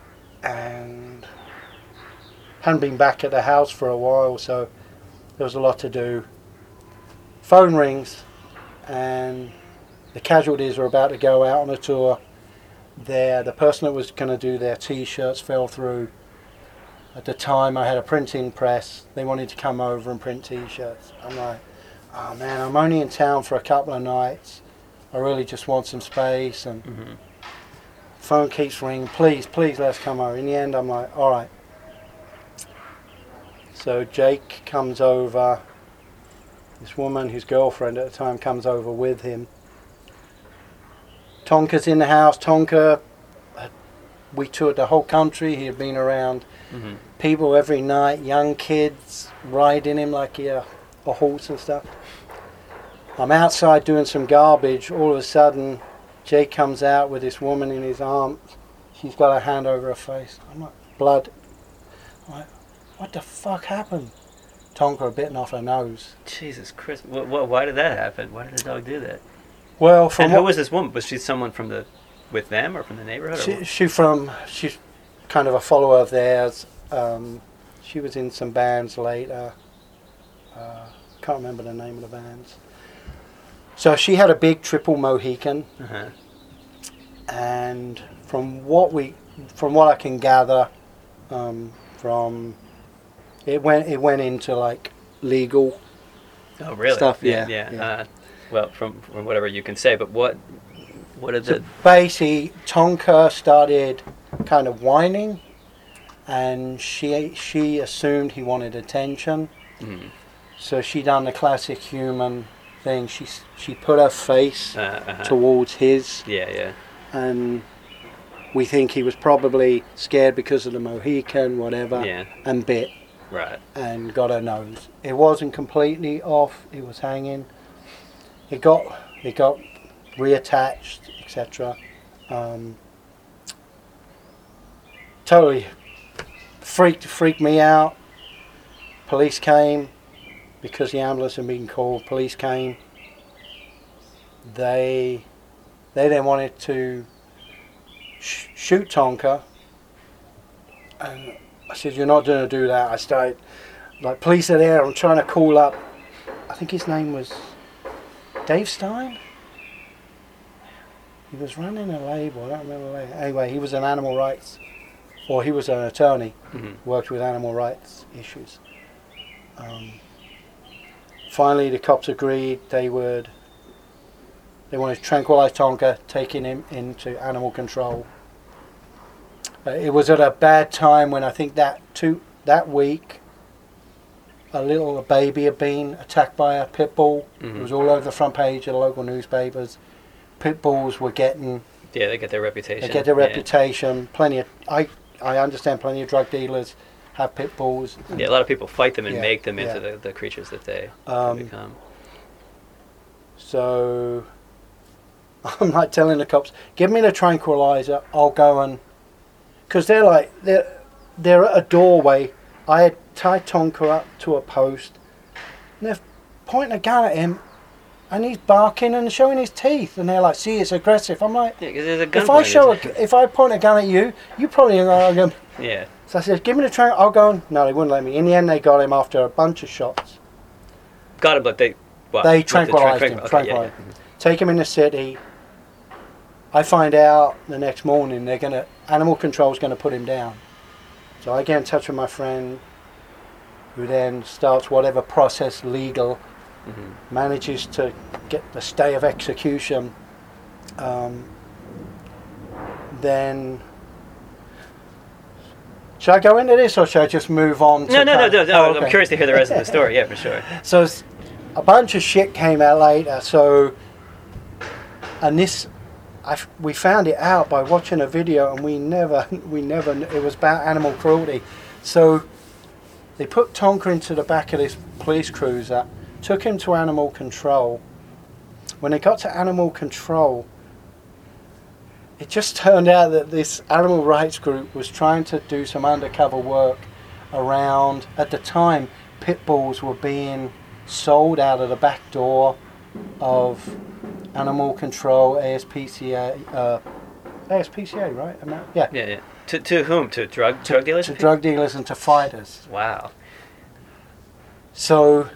and hadn't been back at the house for a while, so there was a lot to do. Phone rings, and the casualties are about to go out on a tour. There, the person that was going to do their T-shirts fell through. At the time, I had a printing press. They wanted to come over and print T-shirts. I'm like, oh man, I'm only in town for a couple of nights. I really just want some space. And hmm phone keeps ringing. Please, please, let's come over. In the end, I'm like, all right. So Jake comes over. This woman, his girlfriend at the time, comes over with him. Tonka's in the house. Tonka, uh, we toured the whole country. He had been around hmm people every night, young kids riding him like he a, a horse and stuff. I'm outside doing some garbage. All of a sudden, Jake comes out with this woman in his arms. She's got her hand over her face. I'm like, blood. I'm like, what the fuck happened? Tonka bitten off her nose. Jesus Christ! Wh- wh- why did that happen? Why did the dog do that? Well, from and who was this woman? Was she someone from the, with them or from the neighborhood? she, she from she's kind of a follower of theirs. Um, she was in some bands later. Uh, can't remember the name of the bands. So she had a big triple Mohican, Uh-huh. and from what we, from what I can gather, um, from it went it went into like legal. Oh, really? Stuff, Yeah. yeah, yeah. Uh, well, from, from whatever you can say, but what, what did So the? basically, Tonka started kind of whining, and she she assumed he wanted attention. Mhm. So she done the classic human thing. She she put her face Uh, uh-huh. towards his, Yeah, yeah. and we think he was probably scared because of the Mohican, whatever, Yeah. and bit Right. and got her nose. It wasn't completely off. It was hanging. It got it got reattached, etc. Um, totally freaked freaked me out. Police came because the ambulance had been called. Police came. They they then wanted to sh- shoot Tonka, and I said, "You're not going to do that." I started like police are there. I'm trying to call up. I think his name was Dave Stein. He was running a label. I don't remember. label. Anyway, he was an animal rights, or he was an attorney. Mhm. Worked with animal rights issues. Um, finally, the cops agreed they would. They wanted to tranquilize Tonka, taking him into animal control. Uh, it was at a bad time when I think that two that week, a little baby had been attacked by a pit bull. It Mhm. was all over the front page of the local newspapers. Pit bulls were getting Yeah, they get their reputation. they get their Yeah. reputation. Plenty of I I understand plenty of drug dealers have pit bulls. Yeah, a lot of people fight them and Yeah, make them into yeah. the, the creatures that they Um, become. So I'm like telling the cops, give me the tranquilizer. I'll go and because they're like they're they're at a doorway. I had tied Tonka up to a post, and they're pointing a gun at him, and he's barking and showing his teeth. And they're like, "See, it's aggressive." I'm like, Yeah, 'cause there's a gun. if I point, show a, isn't if I point a gun at you, you probably are going. to? Yeah. So I said, "Give me the train. I'll go." And, no, they wouldn't let me. In the end, they got him after a bunch of shots. Got it, but they. What? They With the tranquilized tranquil- him, okay, tranquilized yeah, Take him in the city. I find out the next morning they're gonna animal control's gonna put him down. So I get in touch with my friend, who then starts whatever process legal. Mhm. manages to get the stay of execution. Um, then. Should I go into this or should I just move on? To No, no, no, no, no. Oh, I'm curious to hear the rest of the story. Yeah, for sure. So a bunch of shit came out later. So, and this, we found it out by watching a video, and we never, we never. It was about animal cruelty. So, they put Tonka into the back of this police cruiser, took him to animal control. When they got to animal control, it just turned out that this animal rights group was trying to do some undercover work around. At the time, pit bulls were being sold out of the back door of animal control ASPCA. Uh, ASPCA, right? Yeah. Yeah, yeah. To, to whom? To drug drug dealers? To drug dealers and to fighters. Wow. So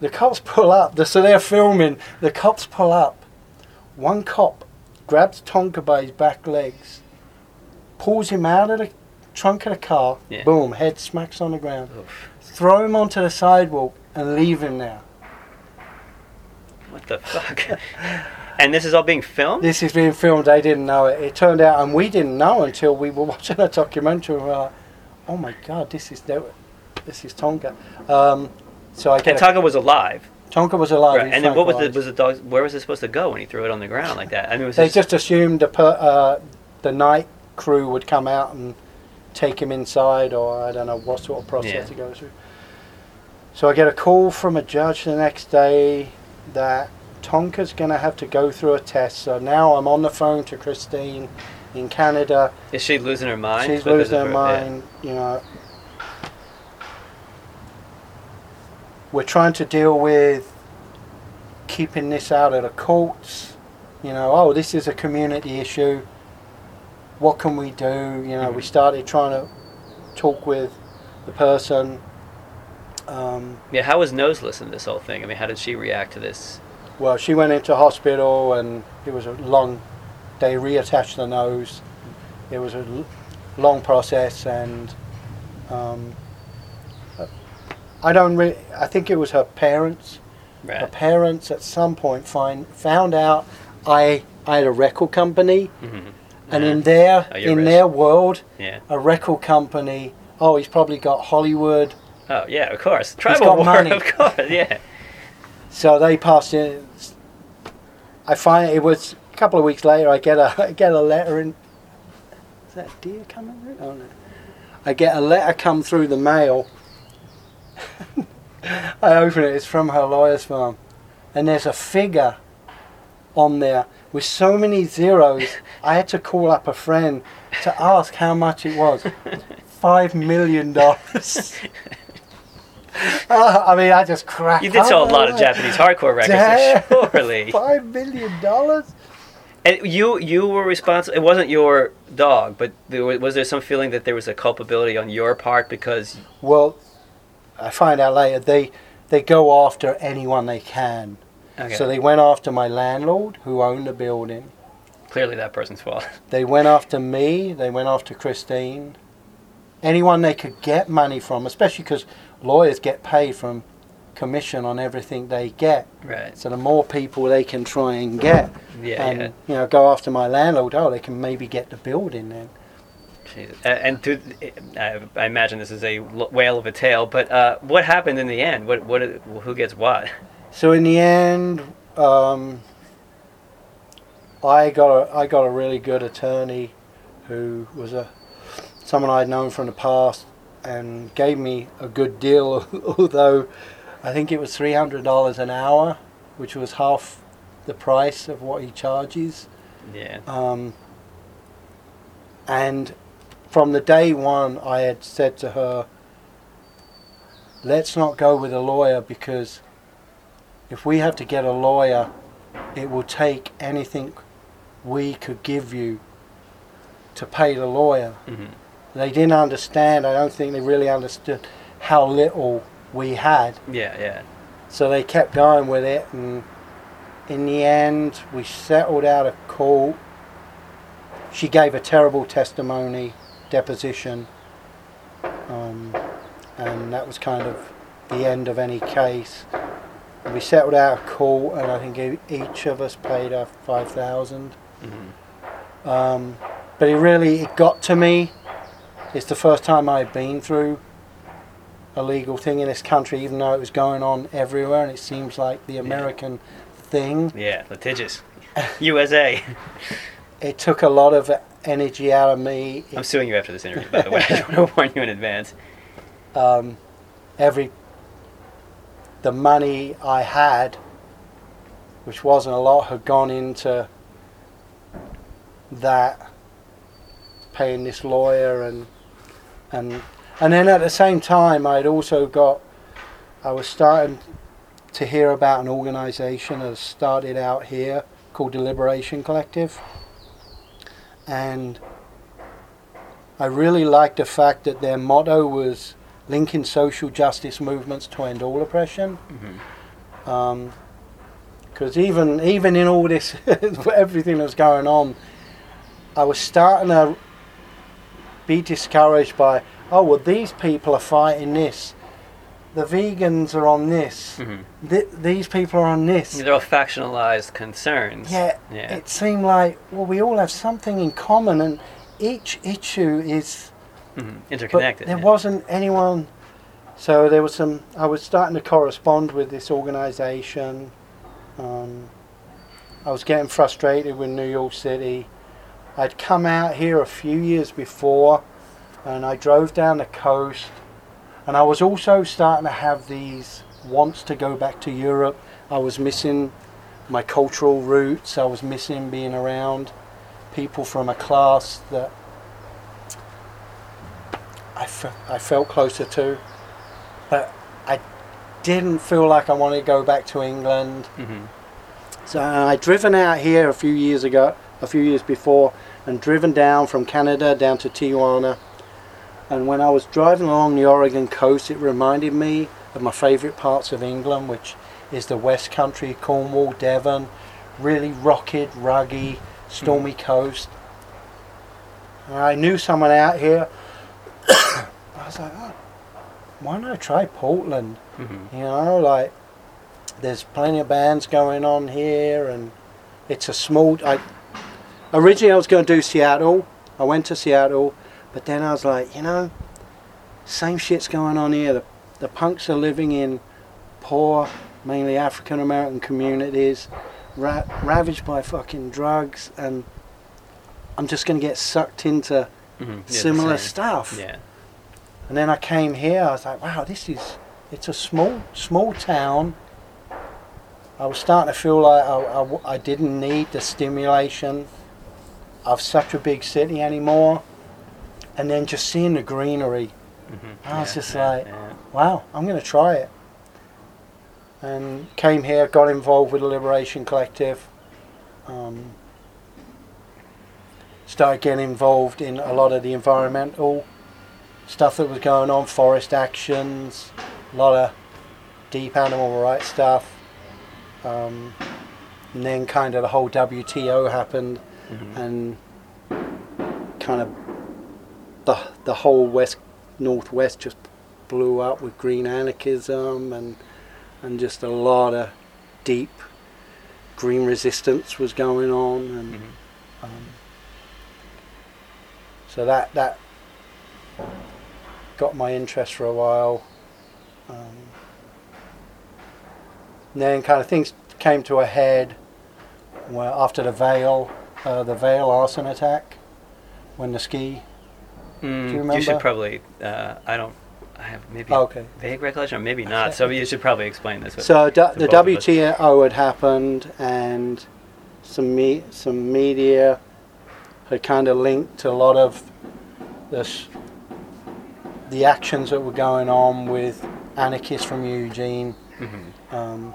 the cops pull up. So they're filming. The cops pull up. One cop grabs Tonka by his back legs, pulls him out of the trunk of the car. Yeah. Boom, head smacks on the ground. Oof. Throw him onto the sidewalk and leave him there. The fuck? and this is all being filmed? This is being filmed. They didn't know it. It turned out, and we didn't know until we were watching a documentary. We were like, "Oh my god, this is this is Tonka." Um, so I and get Tonka was alive. Tonka was alive. Right. And then what was the was the dog? Where was it supposed to go when he threw it on the ground like that? I mean, was They just assumed the per, uh, the night crew would come out and take him inside, or I don't know what sort of process Yeah. to go through. So I get a call from a judge the next day that Tonka's going to have to go through a test. So now I'm on the phone to Christine in Canada. is she losing her mind? She's losing her yeah. mind. You know, we're trying to deal with keeping this out of the courts. You know, oh, this is a community issue. What can we do? You know, we Mhm. started trying to talk with the person. Um, Yeah, how was Noseless in this whole thing? I mean, how did she react to this? Well, she went into hospital, and it was a long. They reattached the nose. It was a long process, and um, I don't really. I think it was her parents. Her parents at some point find found out I I had a record company, hmm And Uh-huh. in their Oh, in rich. their world, Yeah. a record company. Oh, he's probably got Hollywood. Oh yeah, of course. Tribal war, money. of course. Yeah. So they passed it. I find it was a couple of weeks later. I get a I get a letter in. Is that deer coming through? Oh no! I get a letter come through the mail. I open it. It's from her lawyer's firm, and there's a figure on there with so many zeros. I had to call up a friend to ask how much it was. Five million dollars. Uh, I mean, I just cracked. You did sell a lot of Japanese hardcore records, so surely. Five million dollars? And you you were responsible. It wasn't your dog, but there was, was there some feeling that there was a culpability on your part because Well, I find out later they they go after anyone they can. okay, So they went after my landlord who owned the building. clearly that person's fault. They went after me. They went after Christine. Anyone they could get money from, especially because lawyers get paid from commission on everything they get. right. So the more people they can try and get, Yeah. and yeah. you know, go after my landlord. Oh, they can maybe get the building then. Jesus. And to, I, I imagine this is a whale of a tale, but uh, what happened in the end? What what who gets what? So in the end, um, I got a I got a really good attorney, who was a someone I'd known from the past, and gave me a good deal. Although I think it was three hundred dollars an hour, which was half the price of what he charges. Yeah. Um, and from the day one, I had said to her, let's not go with a lawyer because if we have to get a lawyer, it will take anything we could give you to pay the lawyer. hmm They didn't understand, I don't think they really understood how little we had. Yeah. Yeah. So they kept going with it, and in the end, we settled out of court. She gave a terrible testimony, deposition, um, and that was kind of the end of any case. We settled out of court, and I think each of us paid her five thousand. hmm Um, but it really it got to me. It's the first time I've been through a legal thing in this country, even though it was going on everywhere, and it seems like the American thing. Yeah. Litigious. USA. It took a lot of energy out of me. I'm suing you after this interview, by the way. I just want to warn you in advance. um, every the money I had, which wasn't a lot, had gone into that paying this lawyer and and and then at the same time I'd also got I was starting to hear about an organisation that started out here called the Liberation Collective and I really liked the fact that their motto was linking social justice movements to end all oppression. hmm Because even even in all this, everything that was going on, I was starting to be discouraged by, oh well, these people are fighting this, the vegans are on this, hmm th- these people are on this. They're all factionalized concerns. Yeah, Yeah. it seemed like well, we all have something in common, and each issue is hmm But Interconnected. there yeah. wasn't anyone. So there was some. I was starting to correspond with this organisation. Um, I was getting frustrated with New York City. I'd come out here a few years before, and I drove down the coast. And I was also starting to have these wants to go back to Europe. I was missing my cultural roots. I was missing being around people from a class that I, fe- I felt closer to. But I didn't feel like I wanted to go back to England. Mhm. So I'd driven out here a few years ago, a few years before, and driven down from Canada down to Tijuana. And when I was driving along the Oregon coast, it reminded me of my favourite parts of England, which is the West Country, Cornwall, Devon, really rocky, ruggy, stormy coast. And I knew someone out here. I was like, oh, why don't I try Portland? Mhm. You know, like there's plenty of bands going on here, and it's a small. I originally I was going to do Seattle. I went to Seattle, but then I was like, you know, same shit's going on here. The, the punks are living in poor, mainly African American communities, ra- ravaged by fucking drugs, and I'm just going to get sucked into Mhm. Yeah, similar stuff. Yeah. And then I came here. I was like, wow, this is it's a small small town. I was starting to feel like I I didn't need the stimulation of such a big city anymore. And then just seeing the greenery, Mhm. I was Yeah, just yeah, like- yeah. wow, I'm going to try it. And came here, got involved with the Liberation Collective. Um, started getting involved in a lot of the environmental stuff that was going on, forest actions, a lot of deep animal rights stuff. Um, and then kind of the whole WTO happened, Mhm. and kind of the the whole west northwest just blew up with green anarchism and and just a lot of deep green resistance was going on and Mhm. um, so that that got my interest for a while. Um, then kind of things came to a head where after the Vail, uh, the Vail arson attack, when the ski. Mm, you should probably. Uh, I don't. I have maybe Oh, okay. vague recollection, or maybe not. So you should probably explain this. So du- the both of us. WTO had happened, and some me- some media had kind of linked a lot of this the actions that were going on with anarchists from Eugene. Mhm. Um,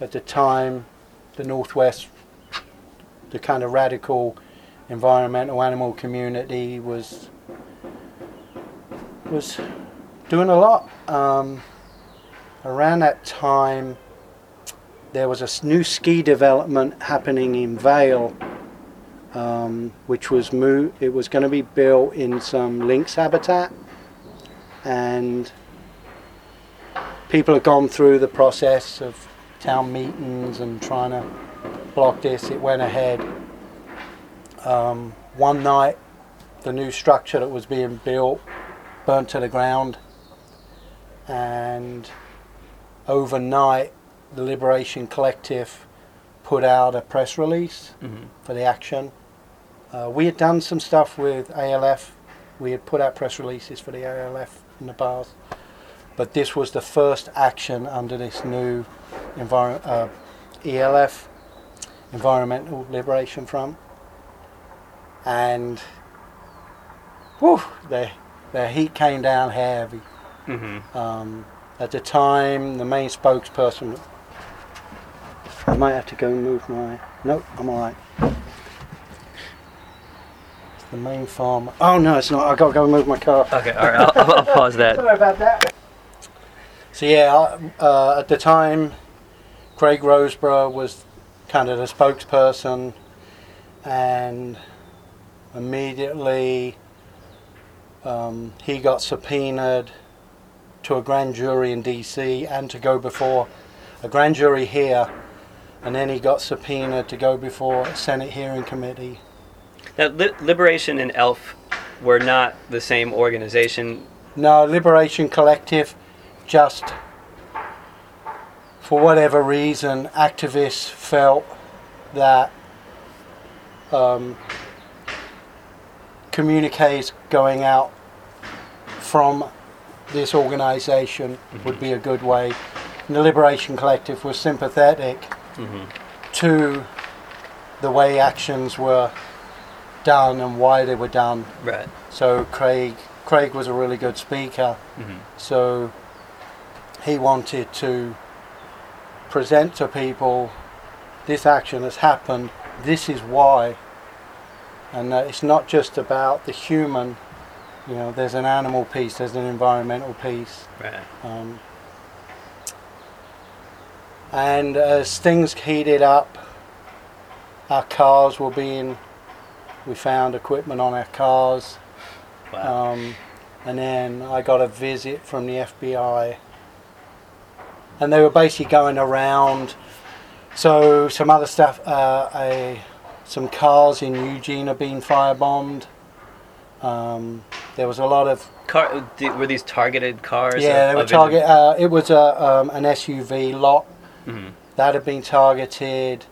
at the time, the Northwest, the kind of radical environmental animal community was was doing a lot. Um, around that time, there was a new ski development happening in Vail, um, which was mo- it was going to be built in some lynx habitat, and people have gone through the process of town meetings and trying to block this. It went ahead. Um, one night, the new structure that was being built burnt to the ground, and overnight, the Liberation Collective put out a press release Mhm. for the action. Uh, we had done some stuff with ALF. We had put out press releases for the ALF in the past, but this was the first action under this new envir- uh, ELF, Environmental Liberation Front, and whew, the the heat came down heavy. Mhm. Um, at the time, the main spokesperson. I might have to go and move my. Nope, I'm alright. It's the main farm. Oh no, it's not. I've got to go and move my car. Okay. All right. I'll, I'll, I'll pause that. Sorry about that. So yeah, uh, at the time, Craig Rosebraugh was kind of the spokesperson, and immediately um, he got subpoenaed to a grand jury in D.C. and to go before a grand jury here, and then he got subpoenaed to go before a Senate hearing committee. Now, Li- Liberation and ELF were not the same organization. No, Liberation Collective just, for whatever reason, activists felt that um, communiques going out from this organization would be a good way. And the Liberation Collective was sympathetic Mhm. to the way actions were done and why they were done. Right. So Craig Craig was a really good speaker. Mhm. So he wanted to present to people this action has happened, this is why. And that it's not just about the human, you know, there's an animal piece, there's an environmental piece. Right. Um, and as things heated up, our cars were being, we found equipment on our cars. Wow. Um, and then I got a visit from the FBI. And they were basically going around. So, some other stuff. Uh, a some cars in Eugene are being firebombed. Um, there was a lot of Car, were these targeted cars? yeah, they were target. Uh, it was a um, an SUV lot Mhm. that had been targeted.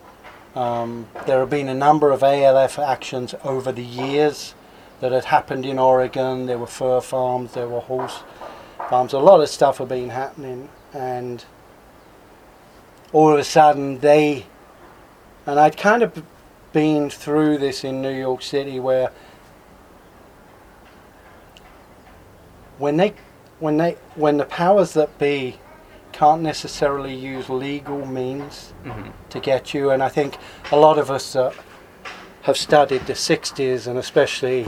Um, there have been a number of ALF actions over the years that had happened in Oregon. There were fur farms, there were horse farms. A lot of stuff had been happening, and all of a sudden they. And I'd kind of been through this in New York City where when they when they when the powers that be can't necessarily use legal means Mhm. to get you and I think a lot of us uh, have studied the 60s and especially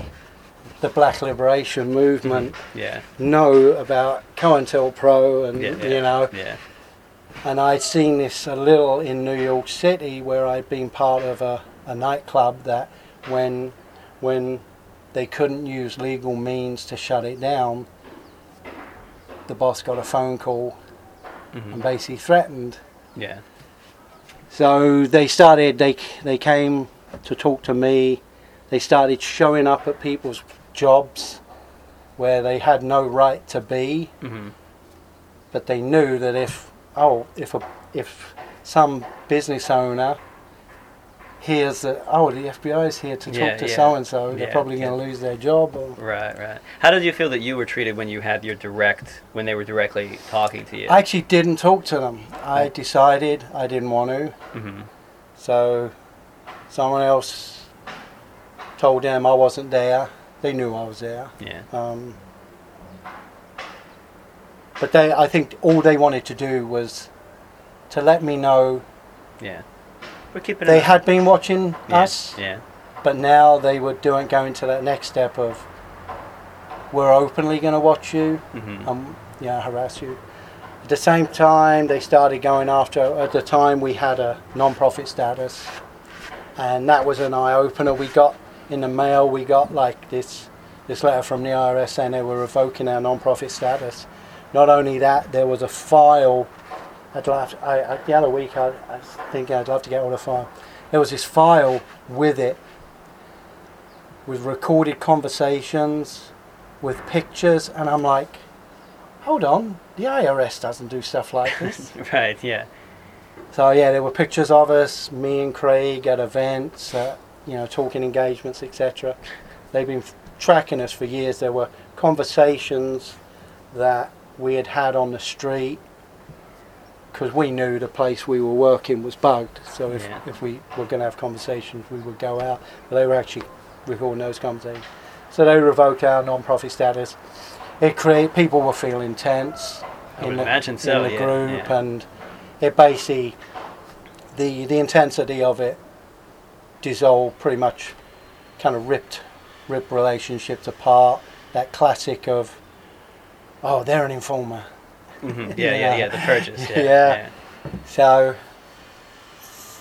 the black liberation movement Yeah. know about COINTELPRO and Yeah, yeah. you know Yeah. And I'd seen this a little in New York City where I'd been part of a, a nightclub that when when they couldn't use legal means to shut it down, the boss got a phone call and Mhm. basically threatened. Yeah. So they started they they came to talk to me. They started showing up at people's jobs where they had no right to be. Mhm. but they knew that if oh if a if some business owner hears that oh the FBI is here to talk Yeah, to yeah. so and so they're Yeah, probably going to lose their job or Right. Right. How did you feel that you were treated when you had your direct when they were directly talking to you? I actually didn't talk to them I decided I didn't want to hmm so someone else told them I wasn't there they knew I was there Yeah. um, but they I think all they wanted to do was to let me know Yeah. We're keeping. they had been watching yeah. us Yeah. but now they were doing going to that next step of we're openly going to watch you hmm and yeah harass you at the same time they started going after at the time we had a non-profit status and that was an eye-opener we got in the mail we got like this this letter from the IRS saying they were revoking our non-profit status not only that there was a file I'd love to, I, I, the other week I, I think I'd love to get all the file there was this file with it with recorded conversations with pictures and I'm like hold on the IRS doesn't do stuff like this right. Yeah. so yeah there were pictures of us me and Craig at events uh, you know talking engagements etc they've been f- tracking us for years there were conversations that we had had on the street because we knew the place we were working was bugged. So if, Yeah. if we were going to have conversations we would go out. But they were actually recording those conversations. So they revoked our non-profit status. It create people were feeling tense I in the, imagine so, in the yeah, group yeah. and it basically the the intensity of it dissolved pretty much kind of ripped ripped relationships apart. That classic of oh they're an informer hmm Yeah, yeah. Yeah. Yeah. The purchase. Yeah. Yeah. so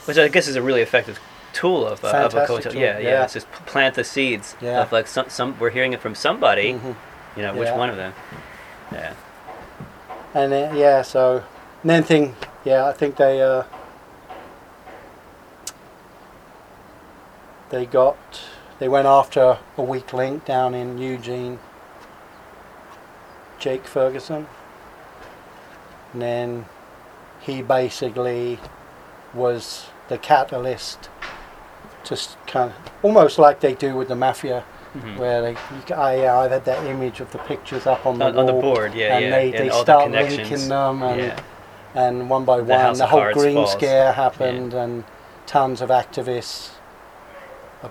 Which I guess is a really effective tool of, uh, of a coach. Yeah, yeah, yeah. It's just plant the seeds Yeah. of like some, some. We're hearing it from somebody. mhm. You know, which Yeah. one of them? Yeah. and then, yeah so and then thing yeah I think they uh they got they went after a weak link down in Eugene Jake Ferguson and then he basically was the catalyst just kind of almost like they do with the mafia Mhm. where they you, I, I've had that image of the pictures up on the On, on the board, yeah, and yeah. they, and they all start the linking them and yeah. and one by The one the whole green falls. scare happened and tons of activists uh,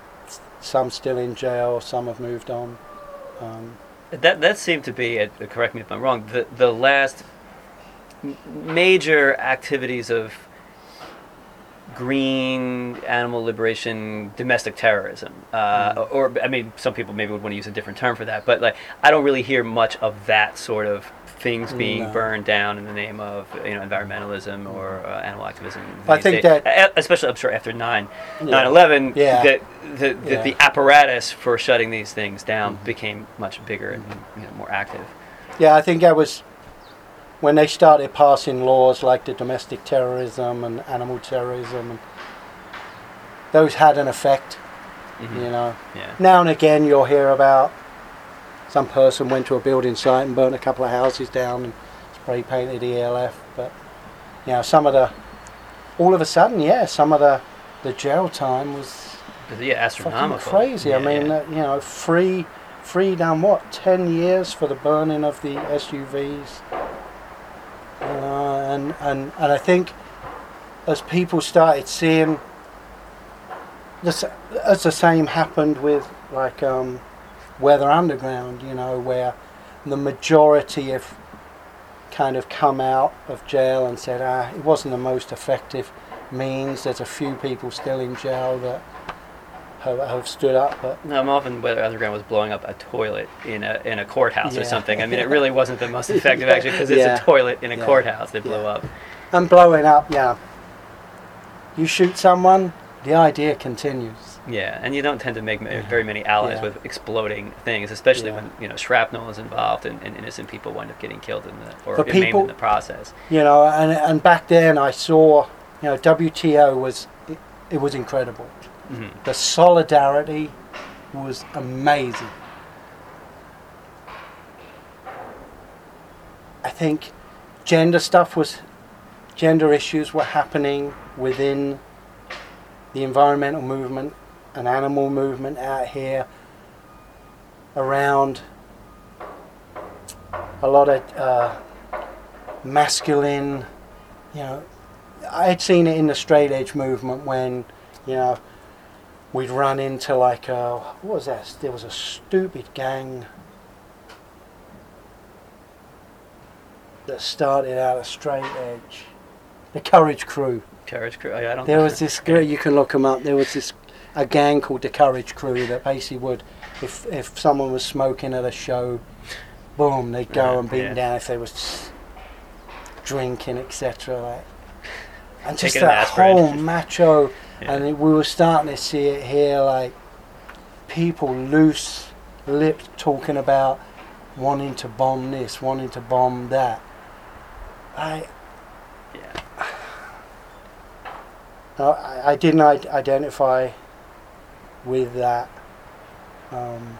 some still in jail some have moved on um, That that seemed to be, uh, correct me if I'm wrong, the the last major activities of green animal liberation, domestic terrorism, uh, Mhm. or I mean, some people maybe would want to use a different term for that, but like I don't really hear much of that sort of things being No. burned down in the name of you know environmentalism or uh, animal activism. I think days. that- especially I'm sure after 9 Yeah. 9/11, Yeah. that the, the, Yeah. the apparatus for shutting these things down Mhm. became much bigger and you know, more active. yeah I think that was when they started passing laws like the domestic terrorism and animal terrorism and those had an effect. Mhm. You know, Yeah. now and again you'll hear about some person went to a building site and burnt a couple of houses down and spray painted ELF. But you know, some of the all of a sudden, yeah, some of the the jail time was Yeah, fucking astronomical. crazy. I Yeah, mean, yeah. uh, you know, free free down what ten years for the burning of the SUVs. Know, and and and I think as people started seeing this, as the same happened with like um, Weather Underground, you know, where the majority have kind of come out of jail and said, ah, it wasn't the most effective means. There's a few people still in jail that have, have stood up, but No, I'm often Weather Underground was blowing up a toilet in a in a courthouse Yeah. or something. I mean, it really wasn't the most effective actually because it's Yeah. a toilet in a Yeah. courthouse that blew Yeah. up. and blowing up, yeah. You shoot someone, the idea continues. Yeah, and you don't tend to make very many allies Yeah. with exploding things, especially Yeah. when you know shrapnel is involved and, and innocent people wind up getting killed in the or maimed people- in the process. You know, and and back then I saw, you know, WTO was it, it was incredible. hmm The solidarity was amazing. I think gender stuff was, gender issues were happening within the environmental movement and animal movement out here around a lot of uh, masculine, you know, I had seen it in the straight edge movement when, you know, we'd run into like a, what was that? There was a stupid gang that started out of straight edge. The Courage Crew. Courage Crew. I don't. Know. There was this girl, you can look them up. There was this a gang called the Courage Crew that basically would, if if someone was smoking at a show, boom, they'd go Yeah, and beat yeah. them down. If they was drinking, etc. Like, and just Taking that whole macho. Yeah. And it, we were starting to see it here, like people loose lipped talking about wanting to bomb this, wanting to bomb that. I yeah. No, I, I didn't I- identify with that. Um,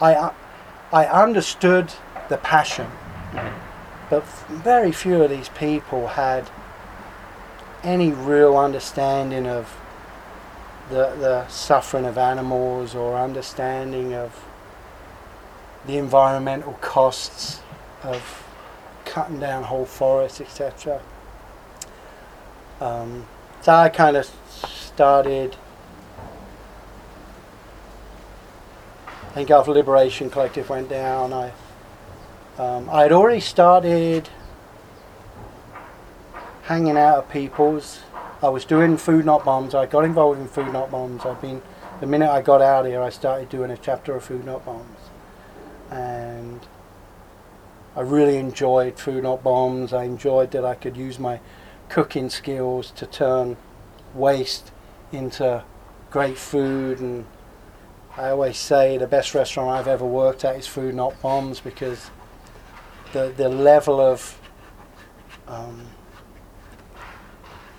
I I understood the passion, but very few of these people had any real understanding of the the suffering of animals or understanding of the environmental costs of cutting down whole forests, etc. Um, so I kind of started. Think after Liberation Collective went down, I um, I had already started hanging out at people's. I was doing food not bombs. I got involved in food not bombs. I've been the minute I got out here, I started doing a chapter of food not bombs, and I really enjoyed food not bombs. I enjoyed that I could use my cooking skills to turn waste into great food and I always say the best restaurant I've ever worked at is Food Not Bombs because the the level of um,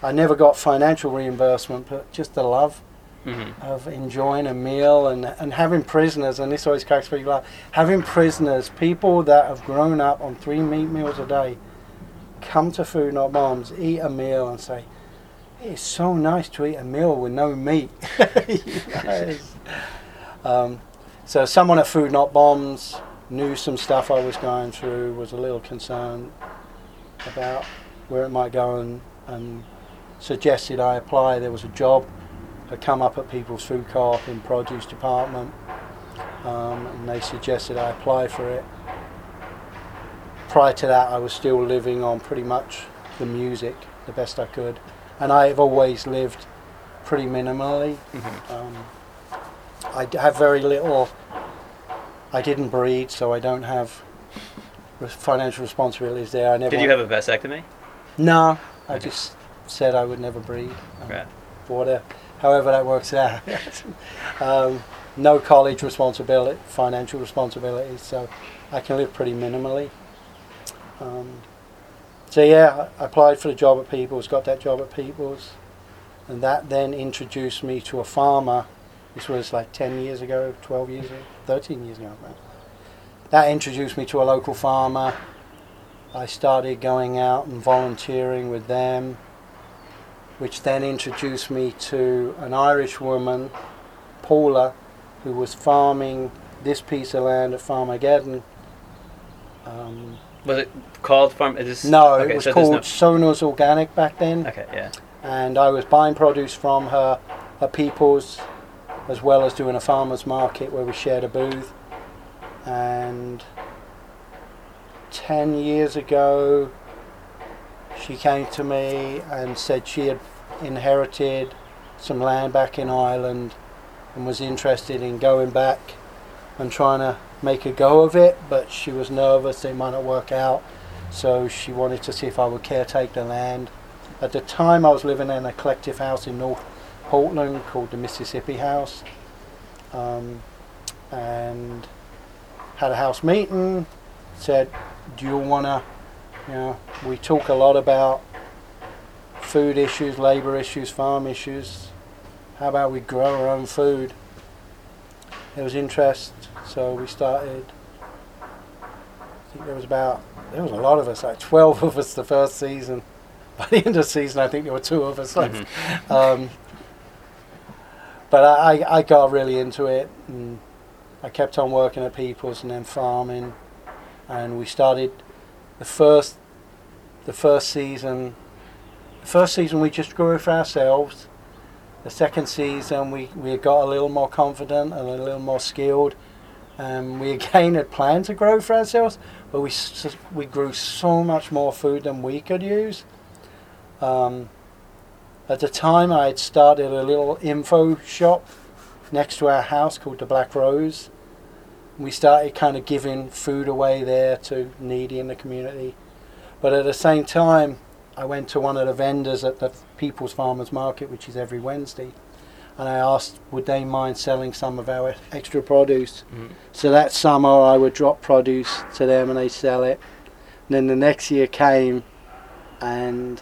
I never got financial reimbursement but just the love hmm of enjoying a meal and, and having prisoners, and this always cracks people up, having prisoners, people that have grown up on three meat meals a day, come to Food Not Bombs, eat a meal and say, it's so nice to eat a meal with no meat. You know, it's- um, so someone at Food Not Bombs knew some stuff I was going through, was a little concerned about where it might go and, and suggested I apply. There was a job had come up at People's Food Co-op in produce department, um, and they suggested I apply for it. Prior to that, I was still living on pretty much the music the best I could, and I have always lived pretty minimally. hmm Um, I have very little. I didn't breed, so I don't have financial responsibilities there. I never. Did you have a vasectomy? No, I Okay. just said I would never breed. Um, Right. for whatever, however that works out. um, no college responsibility, financial responsibilities, so I can live pretty minimally. Um, so yeah, I applied for the job at People's, got that job at People's. and that then introduced me to a farmer. This was like 10 years ago, 12 years ago, 13 years ago. That introduced me to a local farmer. I started going out and volunteering with them, which then introduced me to an Irish woman, Paula, who was farming this piece of land at Farmageddon. Um, Was it called farm? This, no, okay, it was so called Sonos Organic back then. Okay, yeah. and I was buying produce from her, her peoples, as well as doing a farmers market where we shared a booth. And ten years ago, she came to me and said she had inherited some land back in Ireland and was interested in going back and trying to make a go of it, but she was nervous it might not work out. So she wanted to see if I would caretake the land. At the time, I was living in a collective house in North Portland called the Mississippi House, um, and had a house meeting. Said, "Do you want to?" You know, we talk a lot about food issues, labor issues, farm issues. How about we grow our own food? There was interest, so we started. I think there was about there was a lot of us, like twelve of us, the first season. By the end of the season, I think there were two of us left. Mhm. Um, but I, I- I got really into it, and I kept on working at People's and then farming, and we started the first the first season. The first season we just grew it for ourselves. The second season we, we got a little more confident and a little more skilled. Um, we again had planned to grow for ourselves, but we we grew so much more food than we could use. Um, at the time, I had started a little info shop next to our house called the Black Rose. We started kind of giving food away there to needy in the community. But at the same time, I went to one of the vendors at the People's Farmers Market, which is every Wednesday, and I asked would they mind selling some of our extra produce. Mhm. So that summer, I would drop produce to them and they sell it. And then the next year came, and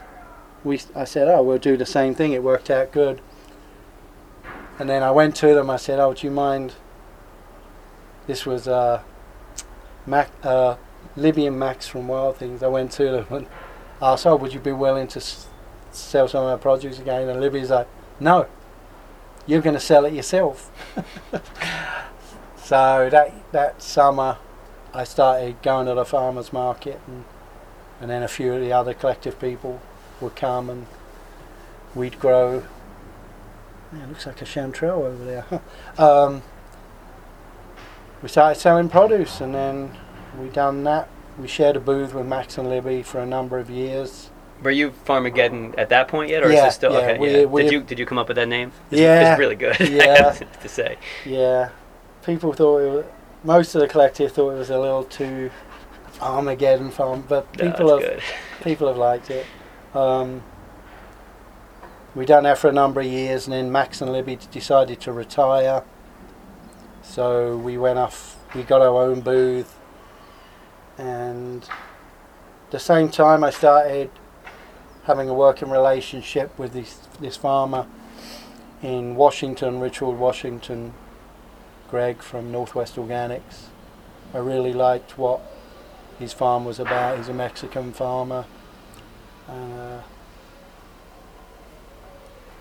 we I said, "Oh, we'll do the same thing." It worked out good. And then I went to them. I said, "Oh, do you mind?" This was uh, Mac, uh, Libby and Max from Wild Things. I went to them and asked, "Oh, would you be willing to s- sell some of our produce again?" And Libby's like, "No, you're going to sell it yourself." so that that summer, I started going to the farmers market, and and then a few of the other collective people would come and we'd grow. Yeah, it looks like a chanterelle over there. um, we started selling produce, and then we done that. We shared a booth with Max and Libby for a number of years. Were you Farmageddon at that point yet, or Yeah, is this still yeah, okay? we- yeah. we- did you did you come up with that name? It's, Yeah, it's really good. Yeah. to say. Yeah, people thought it was, most of the collective thought it was a little too Armageddon farm, but people it's have good. people have liked it. Um, we done that for a number of years, and then Max and Libby decided to retire. So we went off. We got our own booth, and the same time I started having a working relationship with this this farmer in Washington, Richard Washington, Greg from Northwest Organics. I really liked what his farm was about. He's a Mexican farmer. Uh,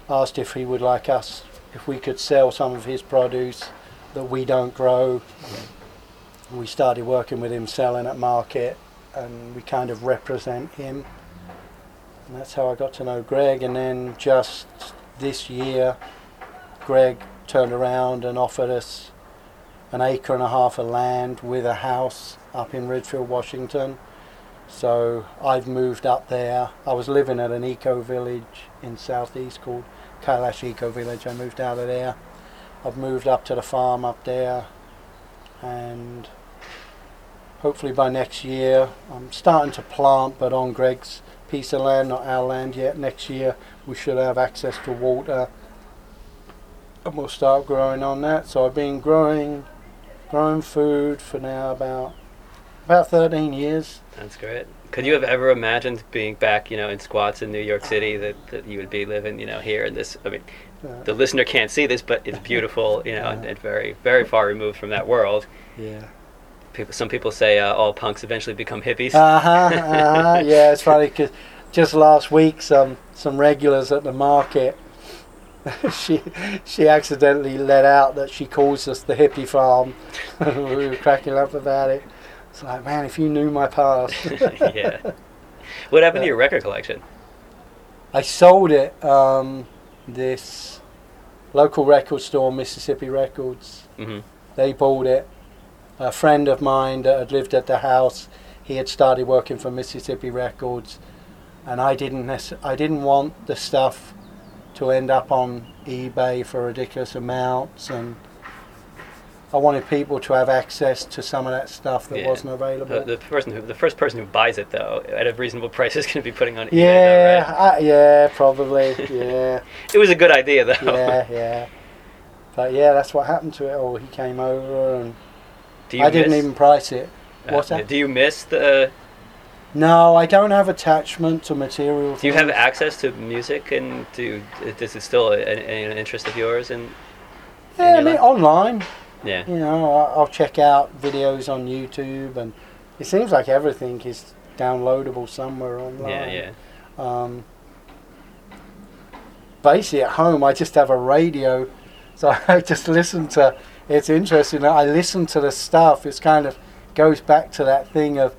asked if he would like us, if we could sell some of his produce that we don't grow. We started working with him selling at market and we kind of represent him. And that's how I got to know Greg. And then just this year, Greg turned around and offered us an acre and a half of land with a house up in Ridgefield, Washington. So I've moved up there. I was living at an eco village in southeast called Kailash Eco Village. I moved out of there. I've moved up to the farm up there, and hopefully by next year I'm starting to plant, but on Greg's piece of land, not our land yet. Next year we should have access to water, and we'll start growing on that. So I've been growing, growing food for now about about 13 years. That's great. Could you have ever imagined being back, you know, in squats in New York City that, that you would be living, you know, here in this? I mean, Uh, the listener can't see this, but it's beautiful, you know, and, and very, very far removed from that world. yeah. People, some people say uh, all punks eventually become hippies. Uh huh. Uh-huh. yeah, it's funny because just last week, some some regulars at the market, she she accidentally let out that she calls us the hippie farm. we were cracking up about it. It's like, man, if you knew my past. yeah. What happened to your record collection? I sold it. Um, this local record store, Mississippi Records. hmm They bought it. A friend of mine that had lived at the house, he had started working for Mississippi Records, and I didn't I didn't want the stuff to end up on eBay for ridiculous amounts, and I wanted people to have access to some of that stuff that Yeah. wasn't available. The, the person who, the first person who buys it though, at a reasonable price, is going to be putting on. yeah, though, right? I, yeah, probably, yeah. It was a good idea though. yeah, yeah. But yeah, that's what happened to it all. He came over and I didn't even price it. uh, What's that? Do you miss the? No, I don't have attachment to material. Do you have access to music and do? Is it still an, an interest of yours? And Yeah, I mean, online. Yeah, You know, I'll check out videos on YouTube, and it seems like everything is downloadable somewhere online. yeah, yeah. Um, basically, at home, I just have a radio, so I just listen to. It's interesting. I listen to the stuff. It's kind of goes back to that thing of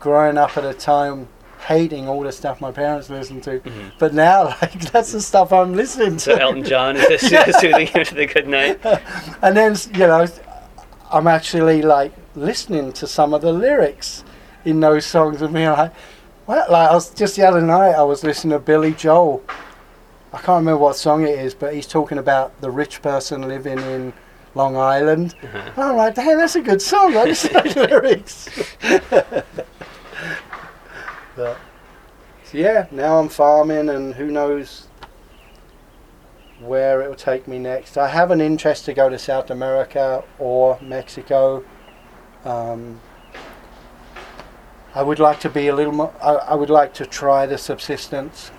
growing up at a time hating all the stuff my parents listened to, Mhm. but now like that's the stuff I'm listening to. So Elton John is soothing you to the good night. and then you know, I'm actually like listening to some of the lyrics in those songs and being like, well, like I was just the other night I was listening to Billy Joel. I can't remember what song it is, but he's talking about the rich person living in Long Island. Uh-huh. I'm like, damn, that's a good song. I just the lyrics. But, so yeah, now I'm farming, and who knows where it will take me next. I have an interest to go to South America or Mexico. Um, I would like to be a little more. I, I would like to try the subsistence,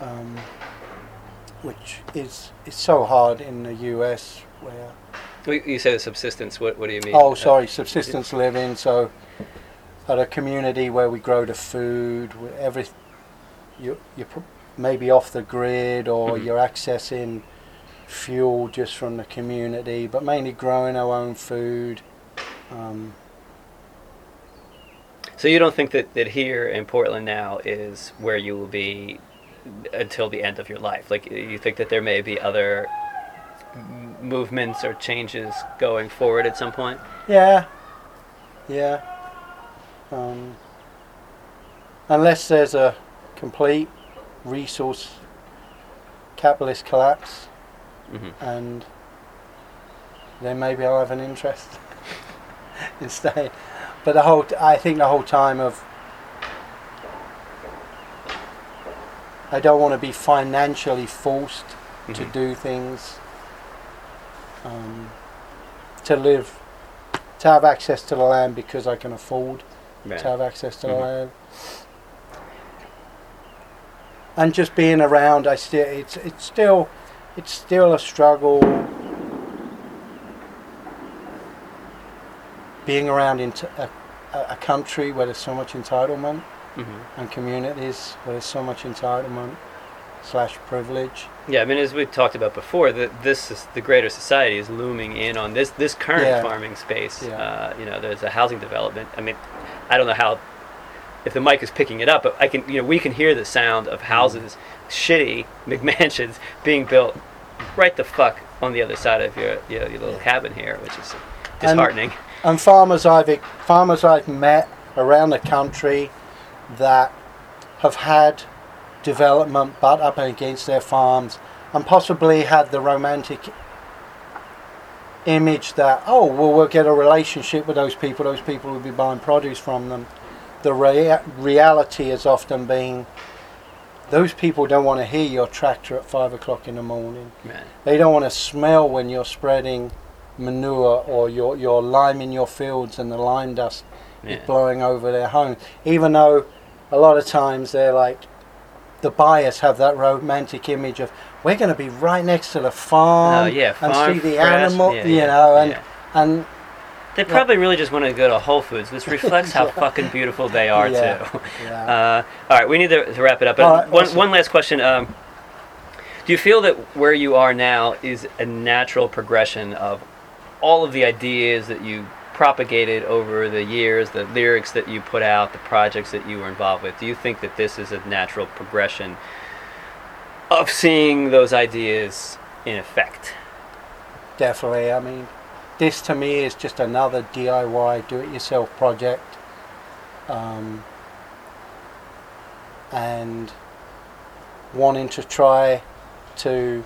um, which is is so hard in the U.S. where You say the subsistence. What What do you mean? Oh, sorry, subsistence living. So, at a community where we grow the food, where every you you pr- maybe off the grid, or Mhm. you're accessing fuel just from the community, but mainly growing our own food. Um, So you don't think that, that here in Portland now is where you will be until the end of your life? Like you think that there may be other movements or changes going forward at some point? yeah, yeah. Um, unless there's a complete resource capitalist collapse. hmm and then maybe I'll have an interest in staying. But the whole, I think the whole time of, I don't want to be financially forced to Mhm. do things, um, to live, to have access to the land because I can afford Right. to have access to Mhm. land. And just being around, I still it's it's still it's still a struggle. Being around in t- a, a country where there's so much entitlement Mhm. and communities where there's so much entitlement slash privilege. Yeah, I mean, as we talked about before, that this is the greater society is looming in on this this current Yeah. farming space. Yeah. Uh, you know, there's a housing development. I mean, I don't know how if the mic is picking it up, but I can. You know, we can hear the sound of houses, shitty McMansions being built right the fuck on the other side of your your, your little cabin here, which is And- disheartening. and farmers I've farmers I've met around the country that have had development butt up against their farms and possibly had the romantic image that oh well we'll get a relationship with those people those people will be buying produce from them the rea- reality has often been those people don't want to hear your tractor at five o'clock in the morning Man. they don't want to smell when you're spreading manure or you're, you're liming your fields and the lime dust Yeah. is blowing over their home. Even though a lot of times they're like the buyers have that romantic image of we're going to be right next to the farm Oh, yeah, and see the fresh, animal, yeah, you yeah, know, and and They probably really just want to go to Whole Foods, which reflects how fucking beautiful they are too. yeah. Uh, all right, we need to, to wrap it up. Right, one, awesome. one last question: um, Do you feel that where you are now is a natural progression of all of the ideas that you propagated over the years, the lyrics that you put out, the projects that you were involved with? Do you think that this is a natural progression of seeing those ideas in effect? definitely. I mean, this to me is just another DIY, do-it-yourself project, um, and wanting to try to,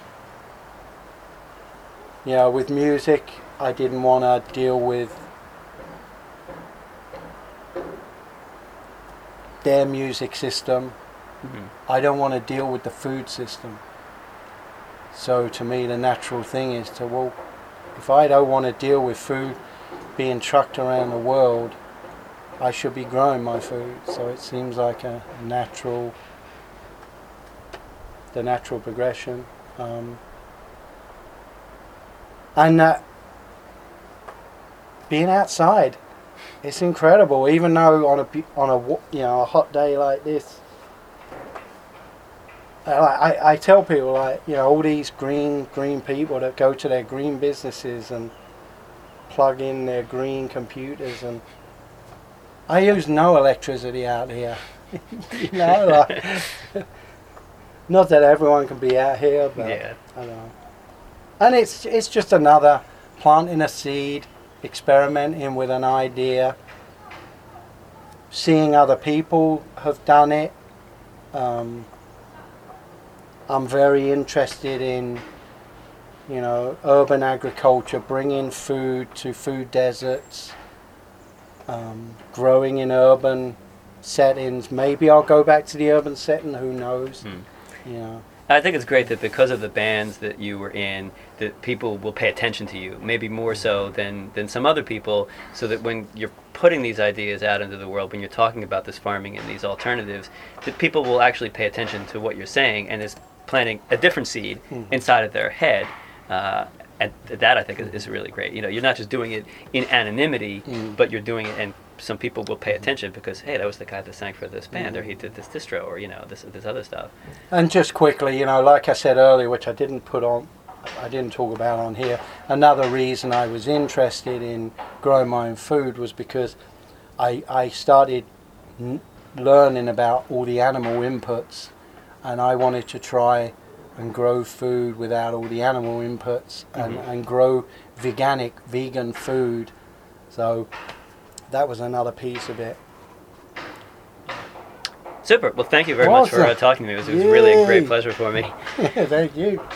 you know, with music, I didn't want to deal with their music system. Mhm. I don't want to deal with the food system. So to me, the natural thing is to well, if I don't want to deal with food being trucked around the world, I should be growing my food. So it seems like a natural, the natural progression, um, and that being outside, it's incredible. Even though on a on a you know a hot day like this. Uh, I, I, I tell people like you know all these green green people that go to their green businesses and plug in their green computers and I use no electricity out here. you know, like not that everyone can be out here, but Yeah. I don't know. And it's it's just another planting a seed, experimenting with an idea, seeing other people have done it. Um, I'm very interested in, you know, urban agriculture, bringing food to food deserts, um, growing in urban settings. Maybe I'll go back to the urban setting. Who knows? Hmm. You know. I think it's great that because of the bands that you were in, that people will pay attention to you, maybe more so than, than some other people, so that when you're putting these ideas out into the world, when you're talking about this farming and these alternatives, that people will actually pay attention to what you're saying and is planting a different seed Mhm. inside of their head. Uh, and that I think is, is really great. You know, you're not just doing it in anonymity, Mm. but you're doing it, and some people will pay attention because hey, that was the guy that sang for this band, or he did this distro, or you know, this this other stuff. And just quickly, you know, like I said earlier, which I didn't put on, I didn't talk about on here. Another reason I was interested in growing my own food was because I I started n- learning about all the animal inputs, and I wanted to try and grow food without all the animal inputs and, Mhm. and grow veganic vegan food. So that was another piece of it. Super. Well, thank you very much for uh, talking to me. It was, it was really a great pleasure for me. Thank you.